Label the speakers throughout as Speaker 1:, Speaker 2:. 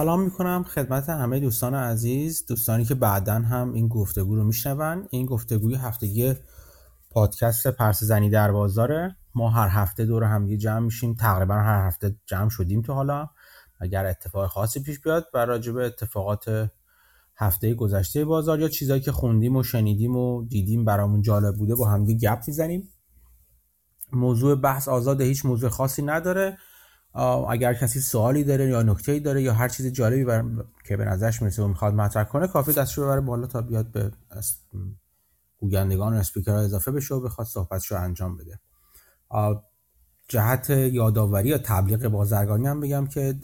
Speaker 1: سلام می‌کنم خدمت همه دوستان عزیز دوستانی که بعدا هم این گفتگو رو میشنون. این گفتگوی هفتگی پادکست پرس زنی در بازاره ما هر هفته دور هم جمع میشیم. تقریبا هر هفته جمع شدیم تو حالا. اگر اتفاق خاصی پیش بیاد و راجع به اتفاقات هفته گذشته بازار یا چیزایی که خوندیم و شنیدیم و دیدیم برامون جالب بوده با هم گپ می‌زنیم. موضوع بحث آزاد هیچ موضوع خاصی نداره. اگر کسی سوالی داره یا نکته داره یا هر چیز جالبی بر... که به نظرش می‌رسه و می‌خواد مطرح کنه کافی دستش ببره بالا تا بیاد به گویندگان و اسپیکرها اضافه بشه و بخواد صحبتش رو انجام بده. جهت یادآوری یا تبلیغ بازرگانی هم بگم که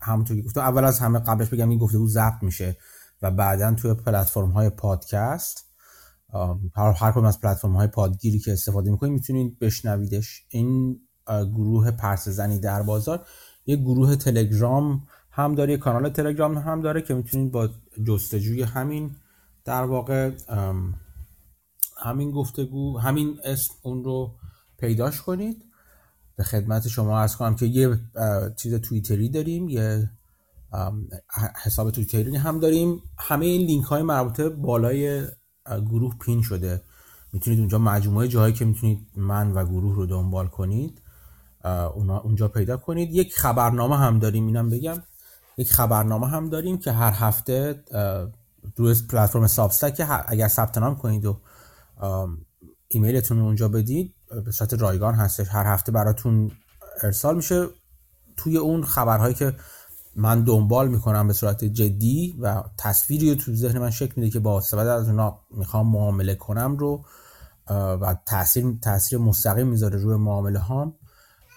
Speaker 1: همونطور که گفتم اول از همه قبلش بگم این گفته ضبط میشه و بعدا توی پلتفرم های پادکست هر کدوم از پلتفرم های پادگیری که استفاده می‌کنید می‌تونید بشنویدش. این گروه پرس زنی در بازار. یه گروه تلگرام هم داره یه کانال تلگرام هم داره که می‌تونید با جستجوی همین در واقع همین گفتگو همین اسم اون رو پیداش کنید. به خدمت شما ارز کنم که یه چیز توییتری داریم یه حساب توییتری هم داریم. همه این لینک های مربوطه بالای گروه پین شده. می‌تونید اونجا مجموعه جاهایی که می‌تونید من و گروه رو دنبال کنید. اونجا پیدا کنید. یک خبرنامه هم داریم اینم بگم. یک خبرنامه هم داریم که هر هفته روی پلتفرم سابستک اگر ثبت نام کنید و ایمیلتون اونجا بدید به صورت رایگان هستش. هر هفته براتون ارسال میشه. توی اون خبرهایی که من دنبال می‌کنم به صورت جدی و تصویری تو ذهن من شکل میده که با استفاده از اونا می‌خوام معامله کنم رو و تاثیر تاثیر مستقیم می‌ذاره روی معامله هام.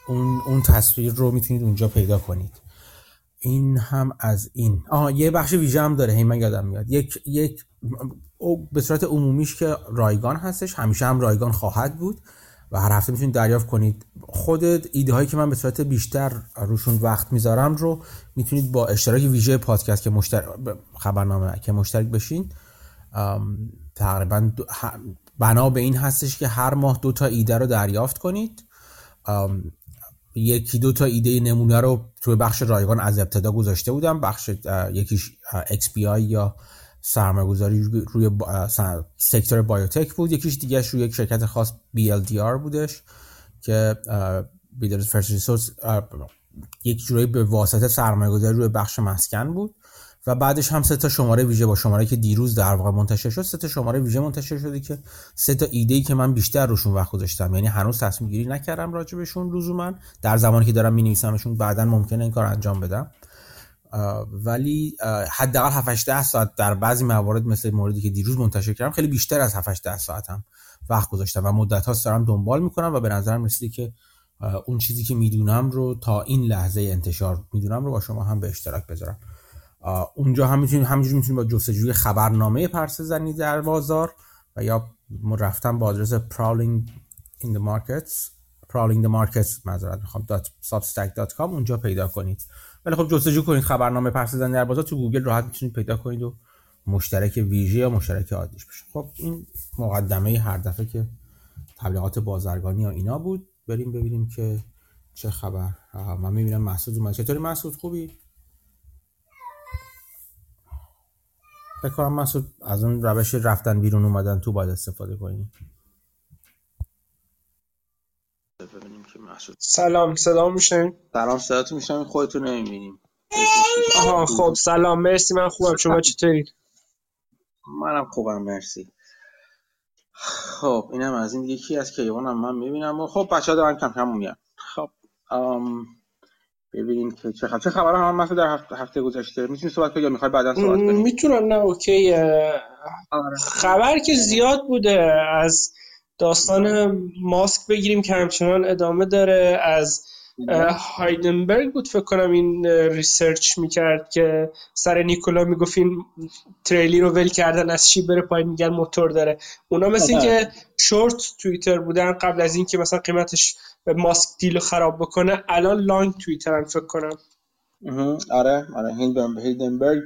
Speaker 1: اون اون تصویر رو می‌تونید اونجا پیدا کنید. این هم از این. آها یه بخش ویژه هم داره. هی من یادم میاد. یک یک به صورت عمومیش که رایگان هستش همیشه هم رایگان خواهد بود و هر هفته می‌تونید دریافت کنید. خودت ایده هایی که من به صورت بیشتر روشون وقت می‌ذارم رو می‌تونید با اشتراک ویژه پادکست که مشترک خبرنامه که مشترک بشین تقریبا بنا به این هستش که هر ماه دو تا ایده رو دریافت کنید. یکی دو تا ایده نمونه رو توی بخش رایگان از ابتدا گذاشته بودم. بخش یکیش XPI یا سرمایه‌گذاری روی سکتور بایوتک بود. یکیش دیگه روی یک شرکت خاص BLDR بودش که بیدرز فرست ریسورس یک جورایی به واسطه سرمایه‌گذاری روی بخش مسکن بود. و بعدش هم سه تا شماره ویژه با شماره که دیروز در واقع منتشر شد سه تا شماره ویژه منتشر شده که سه تا ایده ای که من بیشتر روشون وقت گذاشتم. یعنی هنوز تصمیم گیری نکردم راجبشون لزوما. در زمانی که دارم می‌نویسمشون بعدا ممکنه این کار انجام بدم. ولی حداقل 7 8 ساعت در بعضی موارد مثل موردی که دیروز منتشر کردم خیلی بیشتر از 7 8 ساعتم وقت گذاشتم و مدت ها دارم دنبال می‌کنم و به نظرم رسیده که اون چیزی که می‌دونم رو تا این لحظه انتشار می‌دونم رو با شما هم به اشتراک بذارم. اونجا هم می‌تونید همینجوری می‌تونید با جستجوی خبرنامه پرس زنی در بازار و یا رفتم با آدرس prowling in the markets. prowling the markets معذرت می‌خوام .substack.com اونجا پیدا کنید. ولی خب جستجو کنید خبرنامه پرس زنی در بازار تو گوگل راحت می‌تونید پیدا کنید و مشترک ویژه یا مشترک عادیش بشه خب این مقدمه هر دفعه که تبلیغات بازرگانی یا اینا بود بریم ببینیم که چه خبر. من می‌بینم محسود اومد چطوری محسود خوبی؟ فکر کنم مسعود از اون روش رفتن بیرون اومدن تو باید استفاده کنیم
Speaker 2: سلام صدا میشنین
Speaker 1: سلام صداتون میشنم خودتون نمی‌بینیم.
Speaker 2: آها خب سلام مرسی من خوبم. شما چطورید
Speaker 1: منم خوبم مرسی. خب اینم از این یکی از کیوانم من می‌بینم. خب بچه ها دارن کم کم میان خب ببینیم که چه خبر. چه خبر هم مثلا در هفته, هفته گذشته؟ می‌تونی صحبت کنی یا می‌خوای بعدا صحبت کنی؟
Speaker 2: می‌تونم. نه اوکی. خبر که زیاد بوده از داستان ماسک بگیریم که همچنان ادامه داره از هیندنبرگ بود فکر کنم این research می‌کرد که سر نیکولا می‌گفت این تریلی رو ول کردن از چی بره پایین میگن موتور داره. اونا مثل این که شورت توییتر بودن قبل از اینکه مثلا قیمتش ماسک deal خراب بکنه الان long توییتر فکر کنم.
Speaker 1: آره آره. هایدنبرگ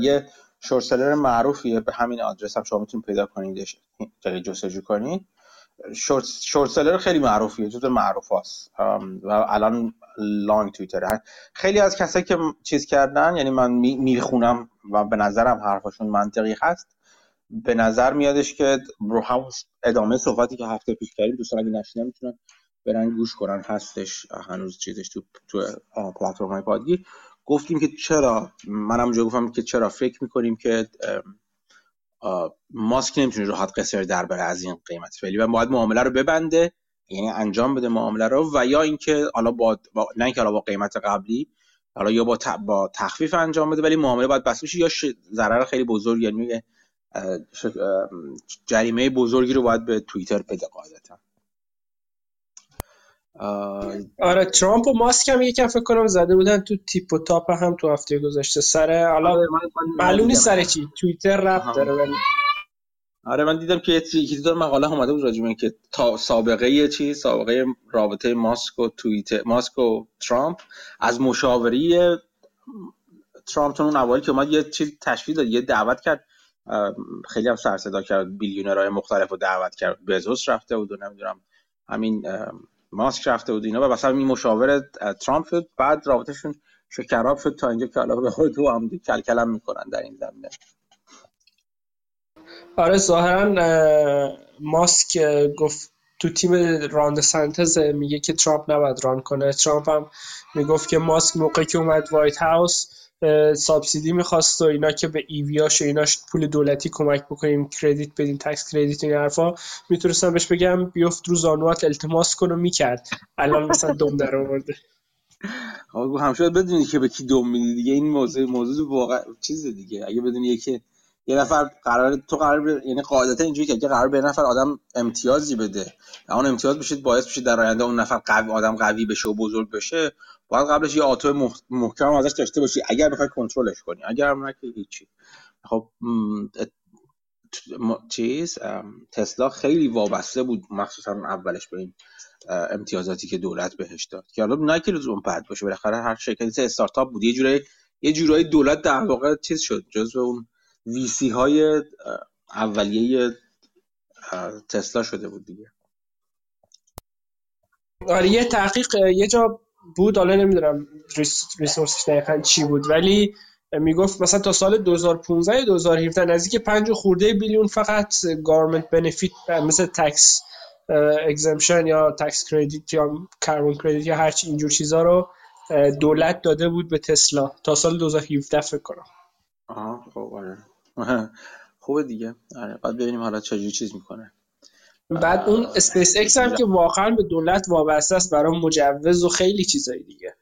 Speaker 1: یه شورت سلر معروفیه. به همین آدرس هم شما می‌تونید پیدا کنیدش جستجو کنید. شورت سلر خیلی معروفیه. جزو معروف هست و الان لانگ تویتر خیلی از کسایی که چیز کردن یعنی من می‌خونم و به نظرم حرفشون منطقی هست. به نظر میادش که رو ادامه صحبتی که هفته پیش کردیم دوستان اگه نشینن می‌تونن برن گوش کنن هستش هنوز چیزش تو تو پلتفرم های پادگیر. گفتیم که چرا منم اونجا گفتم که چرا فکر می‌کنیم که ماسک نمی‌تونه راحت قصر در بره از این قیمت. فعلی و باید معامله رو ببنده یعنی انجام بده معامله رو و یا اینکه حالا با, نه اینکه حالا با قیمت قبلی حالا یا با, با تخفیف انجام بده ولی معامله باید بسته بشه یا ضرر خیلی بزرگ یعنی جریمه بزرگی رو باید به توییتر بده قاعدتا.
Speaker 2: آره ترامپ و ماسک هم یکم فکر کنم زده بودن تو تیپ و تاپ هم تو هفته گذشته. سر حالا آره، معلوم نیست سر چی. توییتر رفت داره ولی
Speaker 1: آره من دیدم که یکی دو مقاله اومده بود راجع که تا سابقه چی سابقه رابطه ماسک و توییتر ماسک و ترامپ از مشاوری ترامپ اون اوایل که اومد یه چیز تشکیل داد یه دعوت کرد. خیلی هم سر و صدا کرد. billionaire های مختلف رو دعوت کرد. بزوس رفته بود و نمی‌دونم همین ماسک رفته بود اینا و مثلا این مشاور ترامپ شد. بعد رابطه‌شون شکراب شد تا اینجا که حالا به هم کل‌کلم می‌کنن در این زمینه.
Speaker 2: آره ظاهرا ماسک گفت تو تیم ران دسنتیسه میگه که ترامپ نباید run کنه. ترامپ هم می‌گفت که ماسک موقعی که اومد White House سابسیدی می‌خواست و اینا که به ایویاش و ایناش پول دولتی کمک بکنیم کردیت بدیم تکس کردیت این حرفا می‌تونستم بهش بگم بیفت رو زانوات التماس کن و می‌کرد. الان مثلا دم در آورده.
Speaker 1: هم شاید بدونی که به کی دم میدی دیگه. این موضوع موضوع واقع چیز دیگه. اگه بدونی که یه نفر قرار تو قرار یعنی قاعدتا اینجوری که اگه قرار به نفر آدم امتیازی بده اون امتیاز بشید باعث بشه در آینده اون نفر قوی آدم قوی بشه و بزرگ بشه باید قبلش یه آتو محکم ازش داشته باشی. اگر بخوای کنترلش کنی. اگر هم نه هیچی. خب چیز تسلا خیلی وابسته بود مخصوصا اولش به این امتیازاتی که دولت بهش داد. که حالا نه که اون بد باشه بالاخره هر شرکتی استارتاپ بود. یه جورایی یه جورایی دولت در واقع چیز شد. جزو اون ویسی های اولیه تسلا شده بود دیگه.
Speaker 2: آره یه تحقیق یه جا بود حالا نمی‌دونم resource ش دقیقا چی بود ولی می‌گفت مثلا تا سال 2015 یا 2017 نزدیک 5 خورده billion فقط government benefit مثل tax exemption یا tax credit یا carbon credit یا هرچی اینجور چیزا رو دولت داده بود به تسلا تا سال 2017 فکر کنم.
Speaker 1: آها خب آره. خوبه دیگه. آره بعد ببینیم حالا چه چیز می‌کنه.
Speaker 2: بعد اون اسپیس اکس هم که واقعا به دولت وابسته است برای مجوز و خیلی چیزایی دیگه.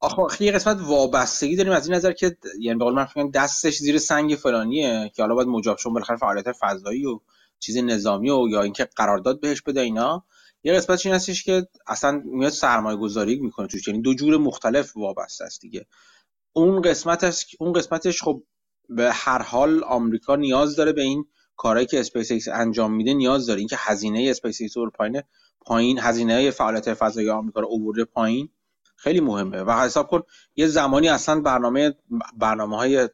Speaker 1: آخه یه قسمت وابستگی داریم از این نظر که یعنی به قول من دستش زیر سنگ فلانیه که حالا باید مجابشون بالاخره فعالیت فضایی و چیز نظامی و یا اینکه قرارداد بهش بده اینا. یه قسمتش این هستش که اصلا میاد سرمایه گذاری می‌کنه توش. یعنی دو جور مختلف وابسته است دیگه. اون قسمتش اون قسمتش خب به هر حال آمریکا نیاز داره به این کارهایی که اسپیس ایکس انجام میده نیاز داره. اینکه هزینه اسپیس ایکس رو پایین پایین هزینه فعالیت فضایی آمریکا رو اوورده پایین خیلی مهمه. و حساب کن یه زمانی اصلا برنامه برنامه های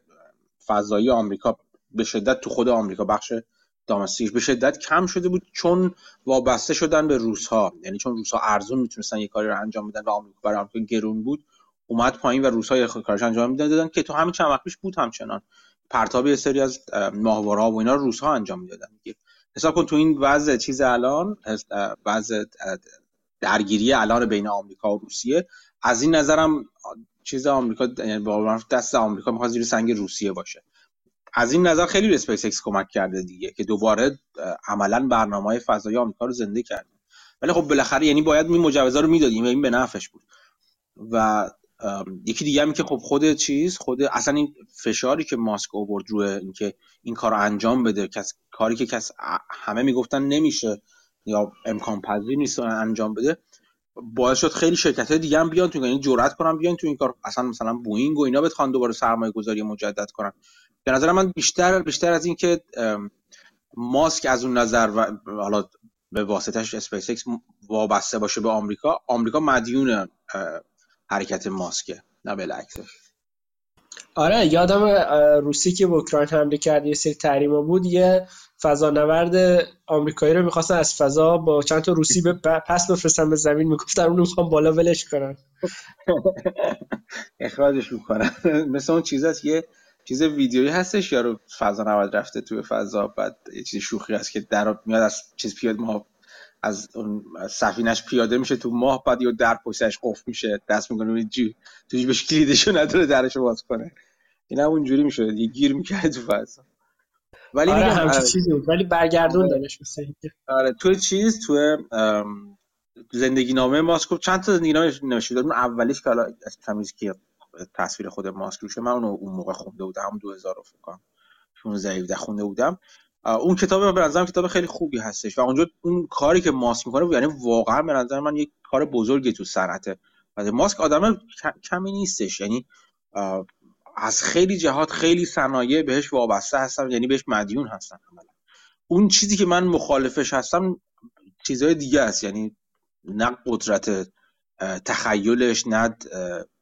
Speaker 1: فضایی آمریکا به شدت تو خود آمریکا بخش domestic ش به شدت کم شده بود چون وابسته شدن به روس ها یعنی چون روس ها ارزون می‌تونستن یه کاری رو انجام بدن و آمریکا برای آمریکا گرون بود اومد پایین و روس ها کارش انجام می‌دادن که تو همین چند وقت پیش بود همچنان. پرتاب یه سری از ماهواره‌ها و اینا رو روس ها انجام می‌دادن. حساب کن تو این وضع چیز الان وضع درگیری الان بین آمریکا و روسیه. از این نظرم چیز آمریکا یعنی دست آمریکا می‌خواد زیر سنگ روسیه باشه. از این نظر خیلی اسپیس اکس کمک کرده دیگه که دوباره عملا برنامه های آمریکا رو زنده کرده. ولی خب بالاخره یعنی باید این مجوزا رو می‌دادیم. این به نفعش بود. و یکی دیگه هم که خب خود چیز خود اصلا این فشاری که ماسک آورد روی اینکه این کار انجام بده کس کاری که کس همه می‌گفتن نمیشه یا امکان پذیر نیست انجام بده باعث شد خیلی شرکت دیگه هم بیان تو این جرأت کنن بیان تو این کار. اصلا مثلا بوئینگ و اینا بتخوان دوباره سرمایه گذاری مجدد کنن. به نظر من بیشتر بیشتر از اینکه ماسک از اون نظر و حالا به واسطش اسپیس اکس وابسته باشه به آمریکا آمریکا مدیون حرکت ماسکه نه بالعکسش
Speaker 2: آره یادمه روسیه که به اوکراین حمله کرد یه سری تحریما بود یه فضانورد آمریکایی رو می‌خواستن از فضا با چند تا روسی به پس بفرستن به زمین. می‌گفتن اون می‌خوام بالا ولش کنن.
Speaker 1: اخراجش می‌کنن. مثل اون چیز هست یه چیز ویدیویی هستش یارو فضا نورد رفته توی فضا بعد یه چیز شوخی هست که در میاد از چیز پیاد ما از اون سفینش پیاده میشه تو ماه بعد یه در پشتش قفل میشه. دست می‌کنه جی تو جیبش کلیدشو نداره درشو باز کنه. این هم اونجوری میشه. یه گیر می‌کرد تو فضا.
Speaker 2: ولی آره همچین آره. چیزی بود. ولی برگردون آره. دانش
Speaker 1: آره تو چیز تو زندگی نامه ماسکو چند تا زندگی نامه نوشته اون اولیش که حالا تمیز که تصویر خود ماسک روشه من اونو اون موقع خونده بودم. هم 2000 فکر کنم. 16 خونده بودم. اون کتاب به نظرم کتاب خیلی خوبی هستش و اونجا اون کاری که ماسک می‌کنه یعنی واقعا به نظر من یک کار بزرگی تو صنعت ماسک آدم کمی نیستش یعنی از خیلی جهات خیلی صنایع بهش وابسته هستن یعنی بهش مدیون هستن اون چیزی که من مخالفش هستم چیزهای دیگه است یعنی نه قدرت تخیلش نه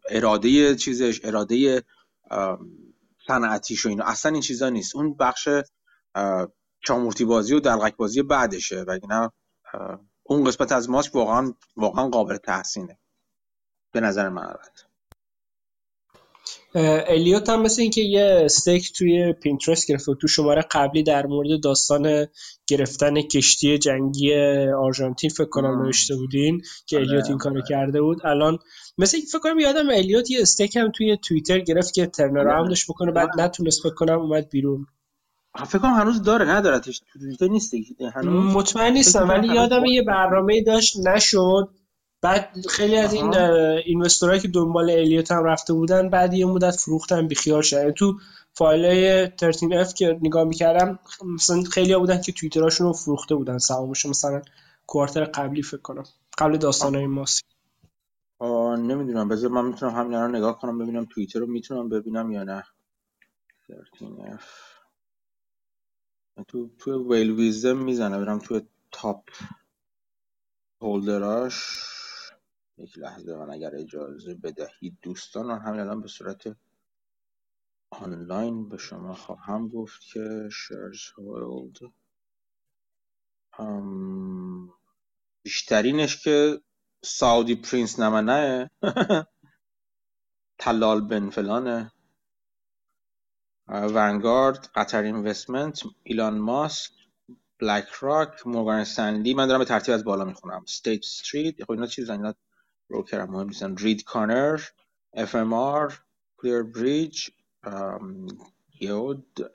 Speaker 1: اراده چیزش اراده صنعتیش و اینا. اصلا این چیزا نیست. اون بخش چامورتی بازی و دلغک بازی بعدشه نه اون قسمت از ماسک واقعا واقعا قابل تحسینه. به نظر من.
Speaker 2: الیوت هم مثل اینکه یه استیک توی پینترست گرفته تو شماره قبلی در مورد داستان گرفتن کشتی جنگی آرژانتین فکر کنم نوشته بودین که الیوت این کارو آره. کرده بود. الان مثل فکر کنم یادم الیوت یه استیک هم توی توییتر گرفت که ترنر راوندش بکنه بعد نتونست فکر کنم اومد بیرون.
Speaker 1: فکر کنم هنوز داره ندارتش تو توییتر نیست
Speaker 2: هنوز مطمئن نیستم ولی یادم یه برنامه داشت نشد. بعد خیلی از این اینوستورایی که دنبال الیوت هم رفته بودن بعد یه مدت فروختن بیخیال شدن. یعنی تو فایل های 13F که نگاه می‌کردم مثلا خیلی ها بودن که توییتراشون رو فروخته بودن سهامش مثلا کوارتر قبلی فکر کنم قبل داستان های ماسک
Speaker 1: نمی‌دونم. بذار من می‌تونم همین الان نگاه کنم ببینم توییتر رو می‌تونم ببینم یا نه. 13F تو تو ویل ویزم می‌زنه برم تو تاپ هولدراش. یک لحظه من اگر اجازه بدهید دوستان همین الان به صورت آنلاین به شما خواهم گفت که shares hold بیشترینش که Saudi prince نمنه تلال بن فلانه. Vanguard قطر investment ایلان ماسک BlackRock Morgan Stanley من دارم به ترتیب از بالا می‌خونم. State Street خب اینا چیزا اینا broker هم مهم نیستن. رید کانر اف ام آر کلیر بریج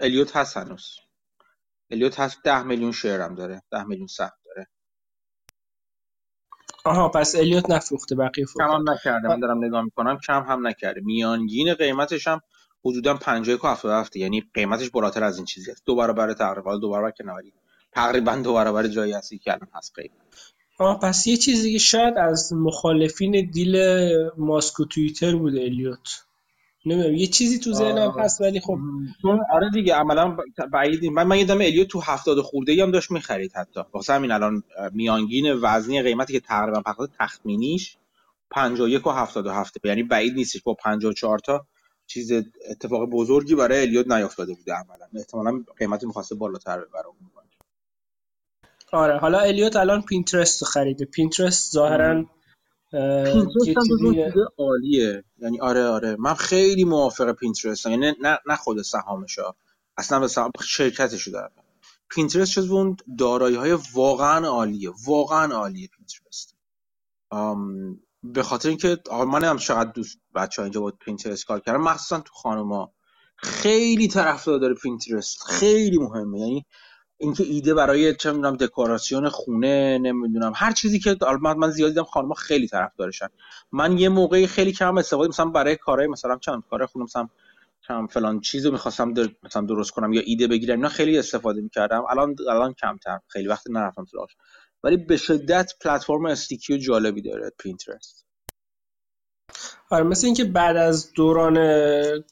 Speaker 1: الیوت هست هنوز. الیوت هست. ده میلیون شیر هم داره. ده میلیون سهم داره.
Speaker 2: آها پس الیوت نفروخته بقیه
Speaker 1: فروخته. کم هم نکرده. من دارم نگاه می‌کنم. کم هم نکرده. میانگین قیمتش هم حدودا 50 و 77 یعنی قیمتش بالاتر از این چیزی است. دو برابر تقریبا دو برابر که نوری تقریبا دو برابر جایی هستی که الان هست قیمت.
Speaker 2: آه پس یه چیزی که شاید از مخالفین دیل ماسک و توییتر بوده الیوت. نمی‌دونم یه چیزی تو ذهنم هست ولی خب
Speaker 1: آره دیگه عملا بعید من من یادم الیوت تو 70 خورده هم داشت می‌خرید حتی. واسه همین الان میانگین وزنی قیمتی که تقریبا فقط تخمینیش 51 و 77 یعنی بعید نیستش با 54 تا چیز اتفاق بزرگی برای الیوت نیافتاده بوده عملا. احتمالاً قیمت می‌خواسته بالاتر ببره
Speaker 2: آره حالا Elliott الان Pinterest خریده. Pinterest ظاهرا
Speaker 1: Pinterest عالیه. یعنی آره آره. من خیلی موافق Pinterest. یعنی نه نه خود سهامش اصلا به سهام شرکتشو دارم Pinterest چیز اون دارایی های واقعا عالیه. واقعا عالیه Pinterest. به خاطر اینکه من هم چقدر دوست بچه ها اینجا با Pinterest کار کردن مخصوصا تو خانوما. خیلی طرفدار داره Pinterest خیلی مهمه. یعنی اینکه ایده برای چه می‌دونم دکوراسیون خونه نمی‌دونم هر چیزی که من من زیاد دیدم خانم‌ها خیلی طرفدارشن. من یه موقعی خیلی کم استفاده مثلا برای کارهای مثلا چند کار خونه مثلا چند فلان چیزو می‌خواستم در... مثلا درست کنم یا ایده بگیرم اینا خیلی استفاده می‌کردم. الان الان کمتر. خیلی وقت نرفتم سراغش. ولی به شدت پلتفرم استیکی و جالبی داره پینترست.
Speaker 2: آره مثل اینکه بعد از دوران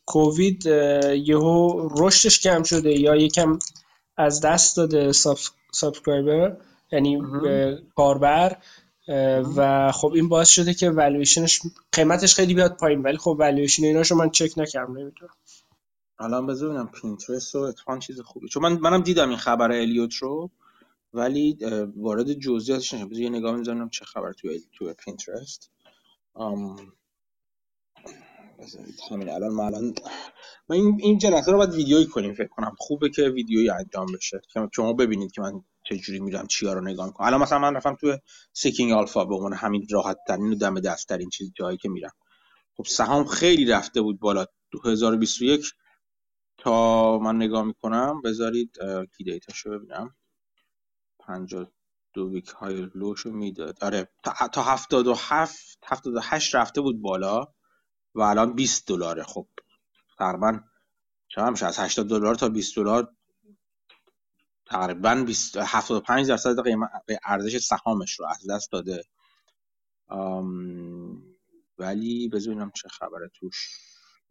Speaker 2: کووید یهو رشدش کم شده یا یکم از دست داده subscriber یعنی کاربر و خب این باعث شده که والویشنش قیمتش خیلی بیاد پایین ولی خب والویشن ایناشو من چک نکردم نمی‌دونم.
Speaker 1: الان بذارم Pinterest و اتفاقا چیز خوبی. چون من منم دیدم این خبر Elliott رو. ولی وارد جزئیاتش نشم یه نگاه می‌ذارم چه خبر توی تو Pinterest. همین الان الان ما این این جلسه رو باید ویدیویی کنیم فکر کنم. خوبه که ویدیویی انجام بشه. که شما ببینید که من چه جوری میرم چیا رو نگاه می‌کنم. الان مثلا من رفتم تو Seeking Alpha به عنوان همین راحت ترین و دم دست ترین چیز جایی که میرم. خب سهام خیلی رفته بود بالا. 2021 تا من نگاه می‌کنم. بذارید کی دیتاشو ببینم. 52 week high low شو می‌داد. آره تا, تا 77 78 رفته بود بالا و الان 20 دلاره. خب تقریبا چقدر میشه از 80 دلار تا 20 دلار تقریبا 75 درصد قیمت ارزش سهامش رو از دست داده. ولی بذاریم چه خبره توش.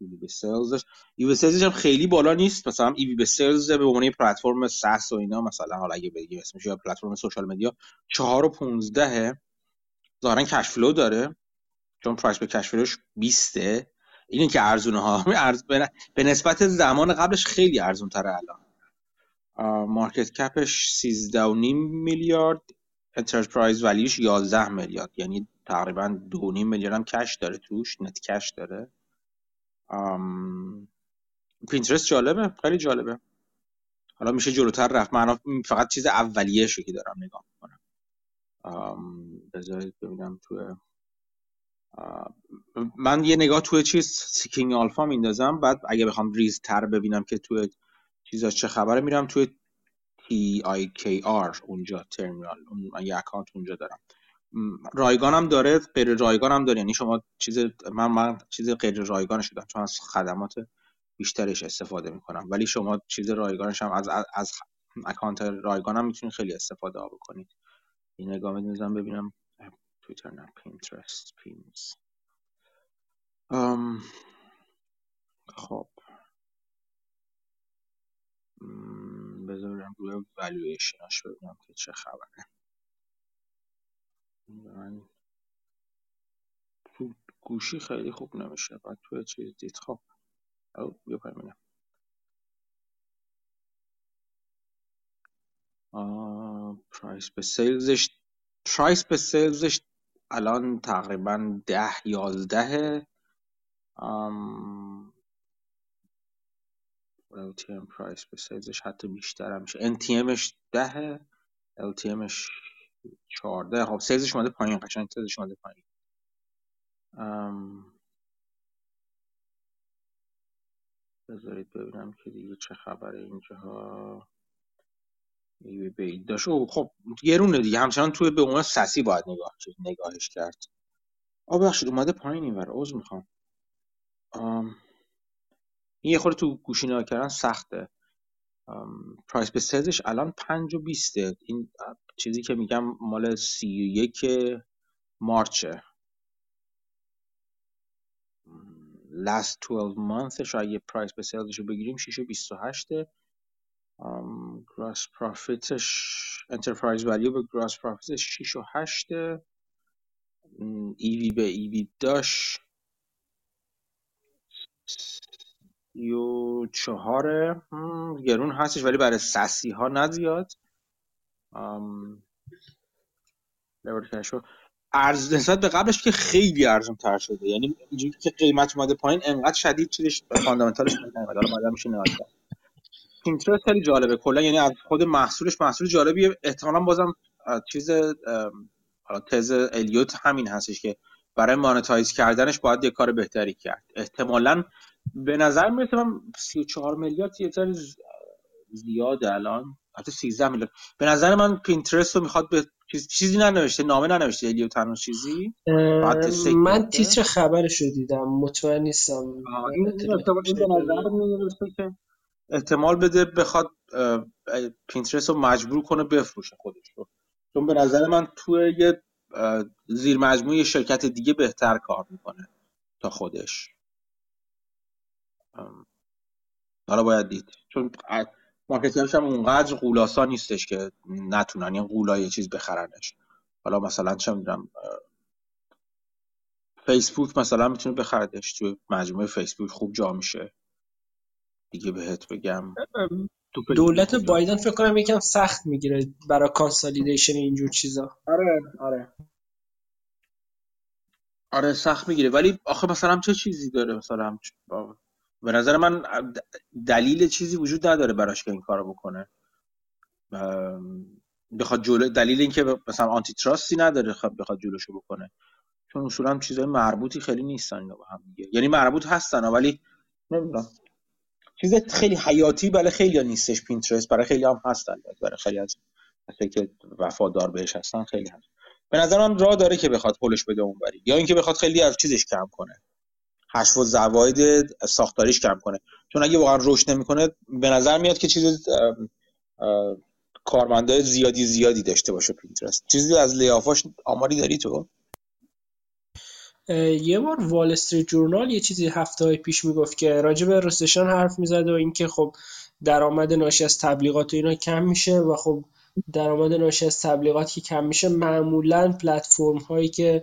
Speaker 1: ایوی به سلزش ایوی سلزش هم خیلی بالا نیست. مثلا ایوی به سلز به عنوان پلتفرم ساس و اینا مثلا حالا اگه بگیم اسمش یا پلتفرم سوشال مدیا 4 و 15 ظاهرا cash flow داره. چون price به cash flow ش 20 اینه که ارزونه ها ارز به نسبت زمان قبلش خیلی ارزون تره الان market cap ش 13.5 میلیارد. enterprise value ش 11 میلیارد. یعنی تقریبا 2.5 میلیارد هم cash داره توش. net cash داره. Pinterest جالبه خیلی جالبه. حالا میشه جلوتر رفت. من فقط چیز اولیه که دارم نگاه می‌کنم. بذارید ببینم توی من یه نگاه توی چیز Seeking Alpha میندازم. بعد اگه بخوام ریز تر ببینم که توی چیزا چه خبره میرم توی آر اونجا ترمینال. من یه account اونجا دارم. رایگانم داره غیر رایگانم داره. یعنی شما چیز من من چیز غیر رایگان شدم چون از خدمات بیشترش استفاده می‌کنم. ولی شما چیز رایگانش هم از از, اکانت رایگانم می‌تونید خیلی استفاده بکنید. این نگاه می‌دونم ببینم. تویتر نه پینترست پینز خب. بذارم روی والویشناش ببینم که چه خبره. من تو گوشی خیلی خوب نمیشه. بعد توی چیز دید. خب او بیا پایین پرایس به سیلزش پرایس به سیلزش الان تقریبا ده یازده. LTM پرایس به سیلزش حتی بیشتر هم میشه. NTMش ده LTMش چارده خب سیلزش اومده پایین قشنگ سیلزش اومده پایین. بذارید ببینم که دیگه چه خبره اینجاها. داشت خب گرونه دیگه. همچنان توی به عنوان سسی باید نگاه نگاهش کرد. آ بخشید اومده پایین این ور. عوض می‌خوام. این یه خورده تو گوشی نگاه کردن سخته. price به salesش الان پنج و بیسته. این چیزی که میگم مال سی و یک مارچه. Last 12 monthsش اگه price به salesش رو بگیریم 6 و 28 gross profitش enterprise value به gross profitش 6 و 8 EV به EBITDAش. یو چهاره گرون هستش ولی برای سسی ها نزیاد ارز نسبت به قبلش که خیلی ارزون تر شده. یعنی اینجوری که قیمت اومده پایین انقدر شدید چیزش فاندامنتالش نمیاد حالا میشه نگاه کرد. پینترست خیلی جالبه. کلا یعنی از خود محصولش محصول جالبیه. احتمالاً بازم چیز حالا تز الیوت همین هستش که برای مانتایز کردنش باید یه کار بهتری کرد. احتمالاً به نظر میاد من 34 میلیارد یه ذره زیاده الان. حتی 13 میلیارد. به نظر من پینترست رو می‌خواد به چیزی ننوشته نامه ننوشته الیو تنها چیزی؟
Speaker 2: من تیتر خبرش رو دیدم مطمئن نیستم.
Speaker 1: احتمال بده بخواد پینترست رو مجبور کنه بفروشه خودش رو. چون به نظر من توی یه زیر مجموعه شرکت دیگه بهتر کار می‌کنه تا خودش. حالا باید دید. چون مارکترش هم اونقدر قولاسا نیستش که نتونن این قولا یه چیز بخرنش. حالا مثلا چه می‌دونم فیسبوک مثلا می‌تونه بخردش توی مجموعه فیسبوک خوب جا میشه. دیگه بهت بگم.
Speaker 2: دولت بایدن فکر کنم یکم سخت می‌گیره برای کانسالیدیشن اینجور چیزا.
Speaker 1: آره آره. آره سخت می‌گیره. ولی آخه مثلا چه چیزی داره؟ مثلا به نظر من دلیل چیزی وجود نداره براش که این کارو بکنه. بخواد جلو دلیل اینکه مثلا آنتی تراستی نداره خب بخواد جلوشو بکنه. چون اصولا چیزای مربوطی خیلی نیستن اینا با هم دیگه. یعنی مربوط هستن ولی نمی‌دونم. چیز خیلی حیاتی برای خیلی نیستش. پینترست برای خیلی هم هستن. برای خیلی از که وفادار بهش هستن خیلی هست. به نظر من راه داره که بخواد پولش بده اونوری. یا اینکه بخواد خیلی از چیزش کم کنه. حشف و زواید ساختاریش کم کنه. چون اگه واقعا رشد نمی‌کنه به نظر میاد که چیز کارمندای زیادی زیادی داشته باشه پینترست چیزی از لیافاش آماری داری تو؟
Speaker 2: یه بار وال استریت جورنال یه چیزی هفته های پیش می‌گفت که راجع به recession حرف می‌زد و اینکه خب درآمد ناشی از تبلیغات و اینا کم میشه و خب درآمد ناشی از تبلیغات که کم میشه معمولا پلتفرم هایی که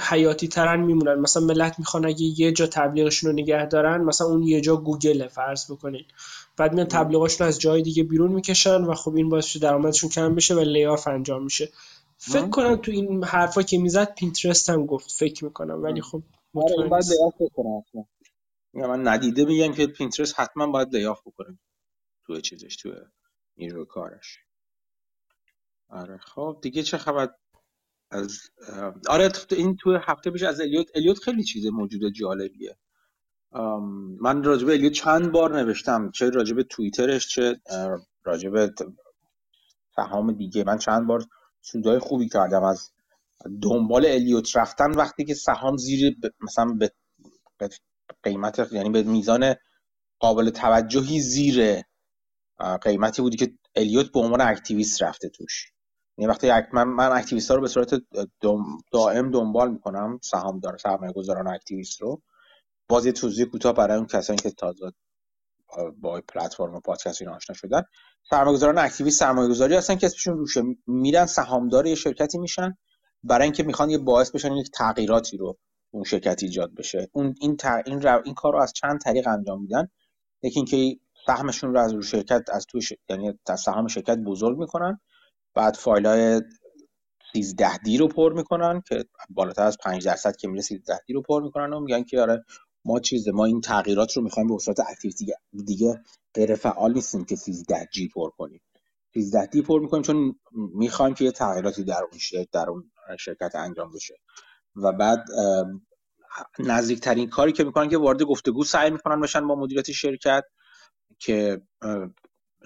Speaker 2: حیاتی ترن میمونن. مثلا ملت می‌خوان اگه یه جا تبلیغشون رو نگه دارن مثلا اون یه جا گوگل فرض بکنین. بعد میان تبلیغاشون از جای دیگه بیرون می‌کشن و خب این باعث درآمدشون کم بشه و layoff انجام میشه. فکر کنم تو این حرفا که می‌زد پینترست هم گفت فکر می‌کنم ولی خب
Speaker 1: آره باید لیاف بکنم من ندیده میگم که پینترست حتما باید لیاف بکنه تو چیزش تو نیرو کارش. آره خب دیگه چه خبر؟ از آره این تو هفته پیش از الیوت الیوت خیلی چیز موجود جالبیه. من راجبه الیوت چند بار نوشتم چه راجبه توییترش چه راجع به سهام دیگه. من چند بار سودای خوبی کردم از دنبال الیوت رفتن وقتی که سهام زیر مثلا به قیمت یعنی به میزان قابل توجهی زیر قیمتی بوده که الیوت به عنوان activist رفته توش. یعنی وقتی من من activist ها رو به صورت دائم دنبال می‌کنم سهام داره سرمایه گذاران activist رو. باز یه توضیح کوتاه برای اون کسانی که تازه با پلتفرم پادکست اینا آشنا شدن. سرمایه‌گذاران اکتیویست سرمایه‌گذاری هستن که اسمشون روشه. میرن سهامدار یه شرکتی میشن برای اینکه می‌خوان یه باعث بشن یک تغییراتی رو اون شرکت ایجاد بشه. اون این تر... این, رو... این کار رو از چند طریق انجام میدن. یکی اینکه سهمشون رو از رو شرکت از توی ش... یعنی سهام شرکت بزرگ می‌کنن. بعد فایل های 13 دی رو پر می‌کنن که بالاتر از 5 درصد که میره 13 دی رو پر می‌کنن و میگن که آره ما چیزه ما این تغییرات رو می‌خوایم به صورت اکتیویتی دیگه غیر فعال نیستیم که 13 جی پر کنیم. 13 دی پر می‌کنیم چون می‌خوایم که یه تغییراتی در اون شرکت در اون شرکت انجام بشه. و بعد نزدیکترین کاری که می‌کنن که وارد گفتگو سعی می‌کنن بشن با مدیریت شرکت که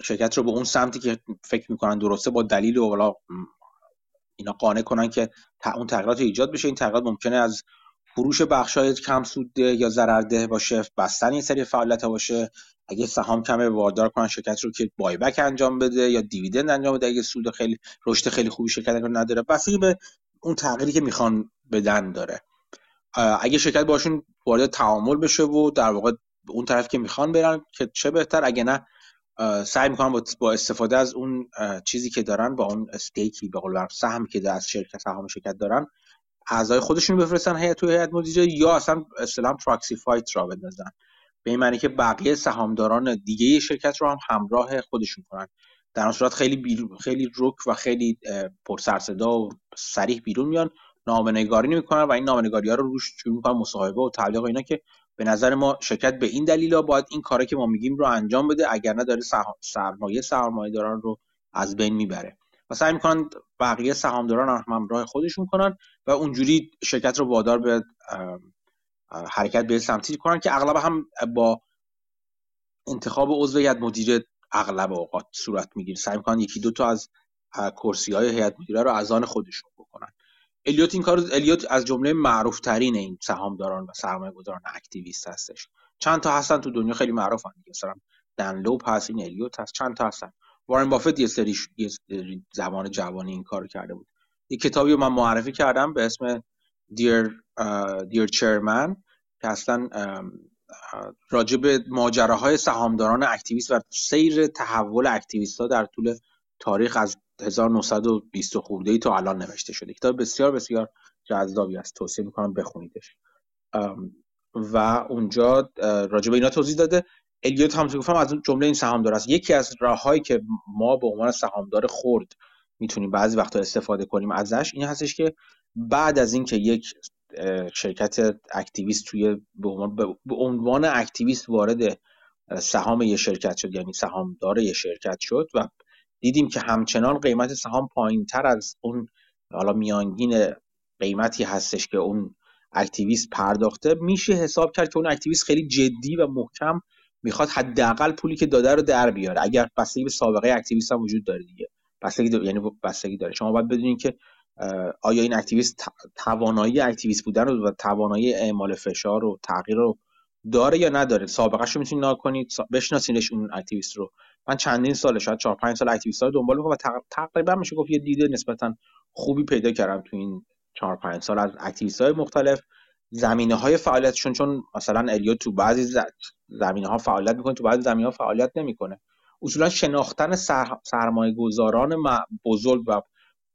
Speaker 1: شرکت رو به اون سمتی که فکر می‌کنن درسته با دلیل و اینا قانع کنن که اون تغییرات ایجاد بشه. این تغییرات ممکنه از فروش بخشای کم سودده یا ضررده باشه بستن این سری فعالیت باشه. اگه سهام کمه واردار کنن شرکت رو که بایبک انجام بده یا دیویدند انجام بده. اگه سود خیلی رشد خیلی خوبی شرکت رو نداره بستگی به اون تغییری که می‌خوان بدن داره. اگه شرکت باشون وارد تعامل بشه و در واقع اون طرف که می‌خوان برن که چه بهتر؟ اگه نه سعی می‌کنن با استفاده از اون چیزی که دارن با اون استیکی به قول سهم که از شرکت سهام شرکت دارن اعضای خودشون بفرستن هیئت تو هیئت مدیره یا اصلا اصطلاحا پراکسی فایت را بندازن. به این معنی که بقیه سهامداران دیگه شرکت رو هم همراه خودشون کنن. در اون صورت خیلی خیلی رک و خیلی پر و صریح بیرون میان نامنگاری نمی‌کنن و این نامنگاری ها رو روش شروع می‌کنن مصاحبه و تبلیغ اینا که به نظر ما شرکت به این دلیل ها باید این کاری که ما میگیم رو انجام بده اگر نه داره سرمایه سرمایه داران رو از بین می‌بره. و سعی می‌کنن بقیه سهامداران هم همراه خودشون کنن و اونجوری شرکت رو وادار به حرکت به سمتی کنن که اغلب هم با انتخاب عضو هیئت مدیره اغلب اوقات صورت می‌گیره. سعی می‌کنن یکی دو تا از کرسی های هیئت مدیره رو از آن خودشون الیوت این کار الیوت از جمله معروف ترین این سهامداران و سرمایه گذاران اکتیویست هستش. چند تا هستن تو دنیا خیلی معروفن مثلا Dan Loeb هست این الیوت هست چند تا هستن. وارن بافت یه سری زمان جوانی این کار کرده بود. یه کتابی رو من معرفی کردم به اسم Dear Dear Chairman که اصلا راجع به ماجراهای سهامداران activist و سیر تحول activist ها در طول تاریخ از 1920 خورده ای تا الان نوشته شده. کتاب بسیار بسیار جذابی است توصیه می‌کنم بخونیدش. و اونجا راجع به اینا توضیح داده. الیوت هم گفتم از اون جمله این سهامدار است. یکی از راههایی که ما به عنوان سهامدار خرد می‌تونیم بعضی وقتا استفاده کنیم ازش این هستش که بعد از اینکه یک شرکت اکتیویست توی به عنوان اکتیویست وارد سهام یه شرکت شد یعنی سهامدار یه شرکت شد و دیدیم که همچنان قیمت سهام پایین تر از اون حالا میانگین قیمتی هستش که اون activist پرداخته میشه حساب کرد که اون activist خیلی جدی و محکم می‌خواد حداقل پولی که داده رو در بیاره اگر بستگی به سابقه activist هم وجود داره دیگه بستگی داره. یعنی بستگی داره شما باید بدونید که آیا این activist توانایی activist بودن رو و توانایی اعمال فشار و تغییر رو داره یا نداره؟ سابقه رو می‌تونید نگاه کنید بشناسینش اون activist رو. من چندین سال شاید 4 5 سال activist رو دنبال می‌کنم و تقریبا میشه گفت یه دید نسبتا خوبی پیدا کردم تو این 4 5 سال از activist های مختلف. زمینه های فعالیتشون چون مثلا الیوت تو بعضی زمینه ها فعالیت می‌کنه تو بعضی زمینه ها فعالیت نمی‌کنه. اصولا شناختن سرمایه گذاران بزرگ و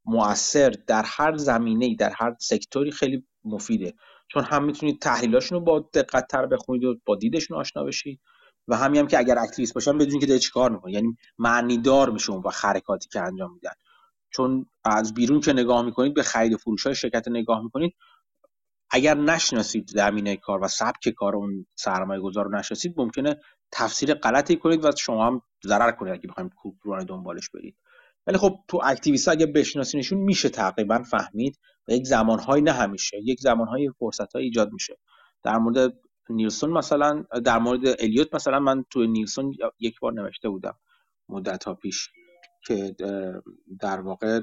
Speaker 1: مؤثر در هر زمینه در هر sectorی خیلی مفیده. چون هم می‌تونید تحلیلاشون رو با دقت تر بخونید و با دیدشون آشنا بشید. و همین هم که اگر activist باشن بدونید که داره چیکار می‌کنه. یعنی معنی دار میشه و حرکاتی که انجام میدن. چون از بیرون که نگاه می‌کنید به خرید و فروش های شرکت نگاه می‌کنید اگر نشناسید زمینه کار و سبک کار اون سرمایه گذار رو نشناسید ممکنه تفسیر غلطی کنید و شما هم ضرر کنید اگه کوپران دنبالش برید. ولی خب تو اکتیویست اگه بشناسینشون میشه تقریبا فهمید و یک زمانهایی نه همیشه یک زمانهایی فرصت ایجاد میشه. در مورد نیلسون مثلا در مورد الیوت مثلا من تو نیلسون یک بار نوشته بودم مدت ها پیش که در واقع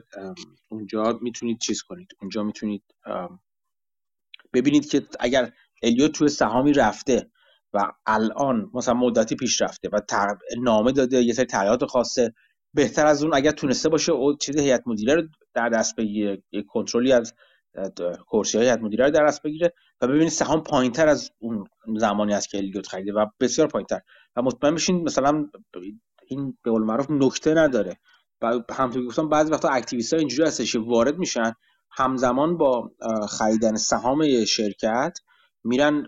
Speaker 1: اونجا می‌تونید چیز کنید. اونجا می‌تونید ببینید که اگر الیوت توی سهامی رفته و الان مثلا مدتی پیش رفته و نامه داده یه سری تغییرات خاصه بهتر از اون اگر تونسته باشه او چیز هیئت مدیره رو در دست بگیره کنترلی از کرسی های هیئت مدیره رو در دست بگیره و ببینید سهام پایینتر از اون زمانی است که الیوت خریده و بسیار پایینتر. و مطمئن بشین مثلا این به قول معروف نکته نداره. و همونطور گفتم بعضی وقتا activist ها اینجوری هستش وارد میشن همزمان با خریدن سهام شرکت میرن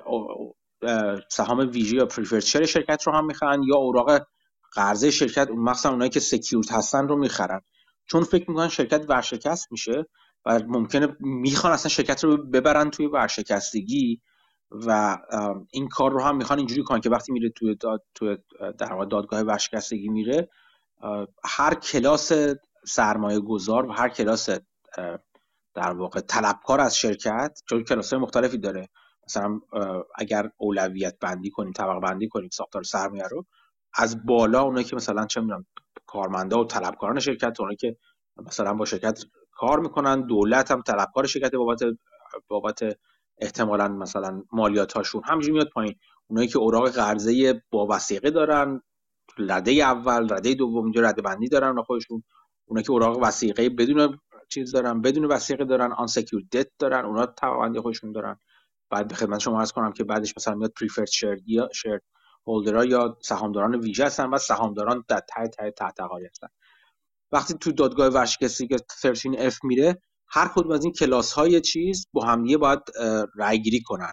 Speaker 1: سهام ویژه یا preferred شرکت رو هم می‌خرن یا اوراق قرضه شرکت مخصوصا اونایی که secured هستن رو می‌خرن. چون فکر می‌کنن شرکت ورشکست میشه و ممکنه می‌خوان اصلا شرکت رو ببرن توی ورشکستگی و این کار رو هم می‌خوان اینجوری کنن که وقتی میره توی داد توی در دادگاه ورشکستگی میره هر کلاس سرمایه گذار و هر کلاس در واقع طلبکار از شرکت چون کلاس های مختلفی داره. مثلا اگر اولویت بندی کنیم طبق بندی کنیم ساختار سرمایه رو از بالا اونایی که مثلا چه می‌دونم کارمندا و طلبکاران شرکت اونایی که مثلا با شرکت کار می‌کنن دولت هم طلبکار شرکت بابت بابت احتمالا مثلا مالیات هاشون همینجوری میاد پایین. اونایی که اوراق قرضه با وثیقه دارن رده اول رده دوم اینجا رده بندی دارن خودشون. اونایی که اوراق وثیقه بدون چیز دارن بدون وثیقه دارن آن سکیور دت دارن اونا طبقه خودشون دارن. بعد به خدمت شما عرض کنم که بعدش مثلا میاد پریفرد شیر یا شیر هولدرها یا سهامداران ویژه هستن و سهامداران در ته ته تحت هستن. وقتی تو دادگاه ورشکستگی که 13F میره هر کدوم از این کلاس های چیز با همدیگه باید رأی گیری کنن.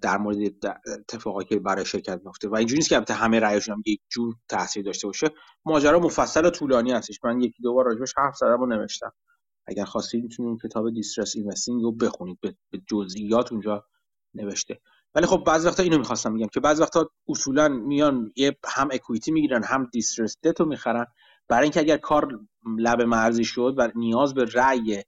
Speaker 1: در مورد اتفاقی که برای شرکت میفته و اینجوری نیست که البته همه رأیشون هم یک جور تاثیر داشته باشه. ماجرا مفصل و طولانی هستش. من یکی دو بار راجبش حرف زدم و نوشتم. اگر خواستید می‌تونید کتاب دیسترس اینوستینگ رو بخونید. به جزئیات اونجا نوشته. ولی خب بعضی وقتا اینو می‌خواستم بگم که بعضی وقتا اصولا میان یه هم اکویتی می‌گیرن هم دیسترس رو می‌خرن. برای اینکه اگر کار لب مرزی شد و نیاز به رأی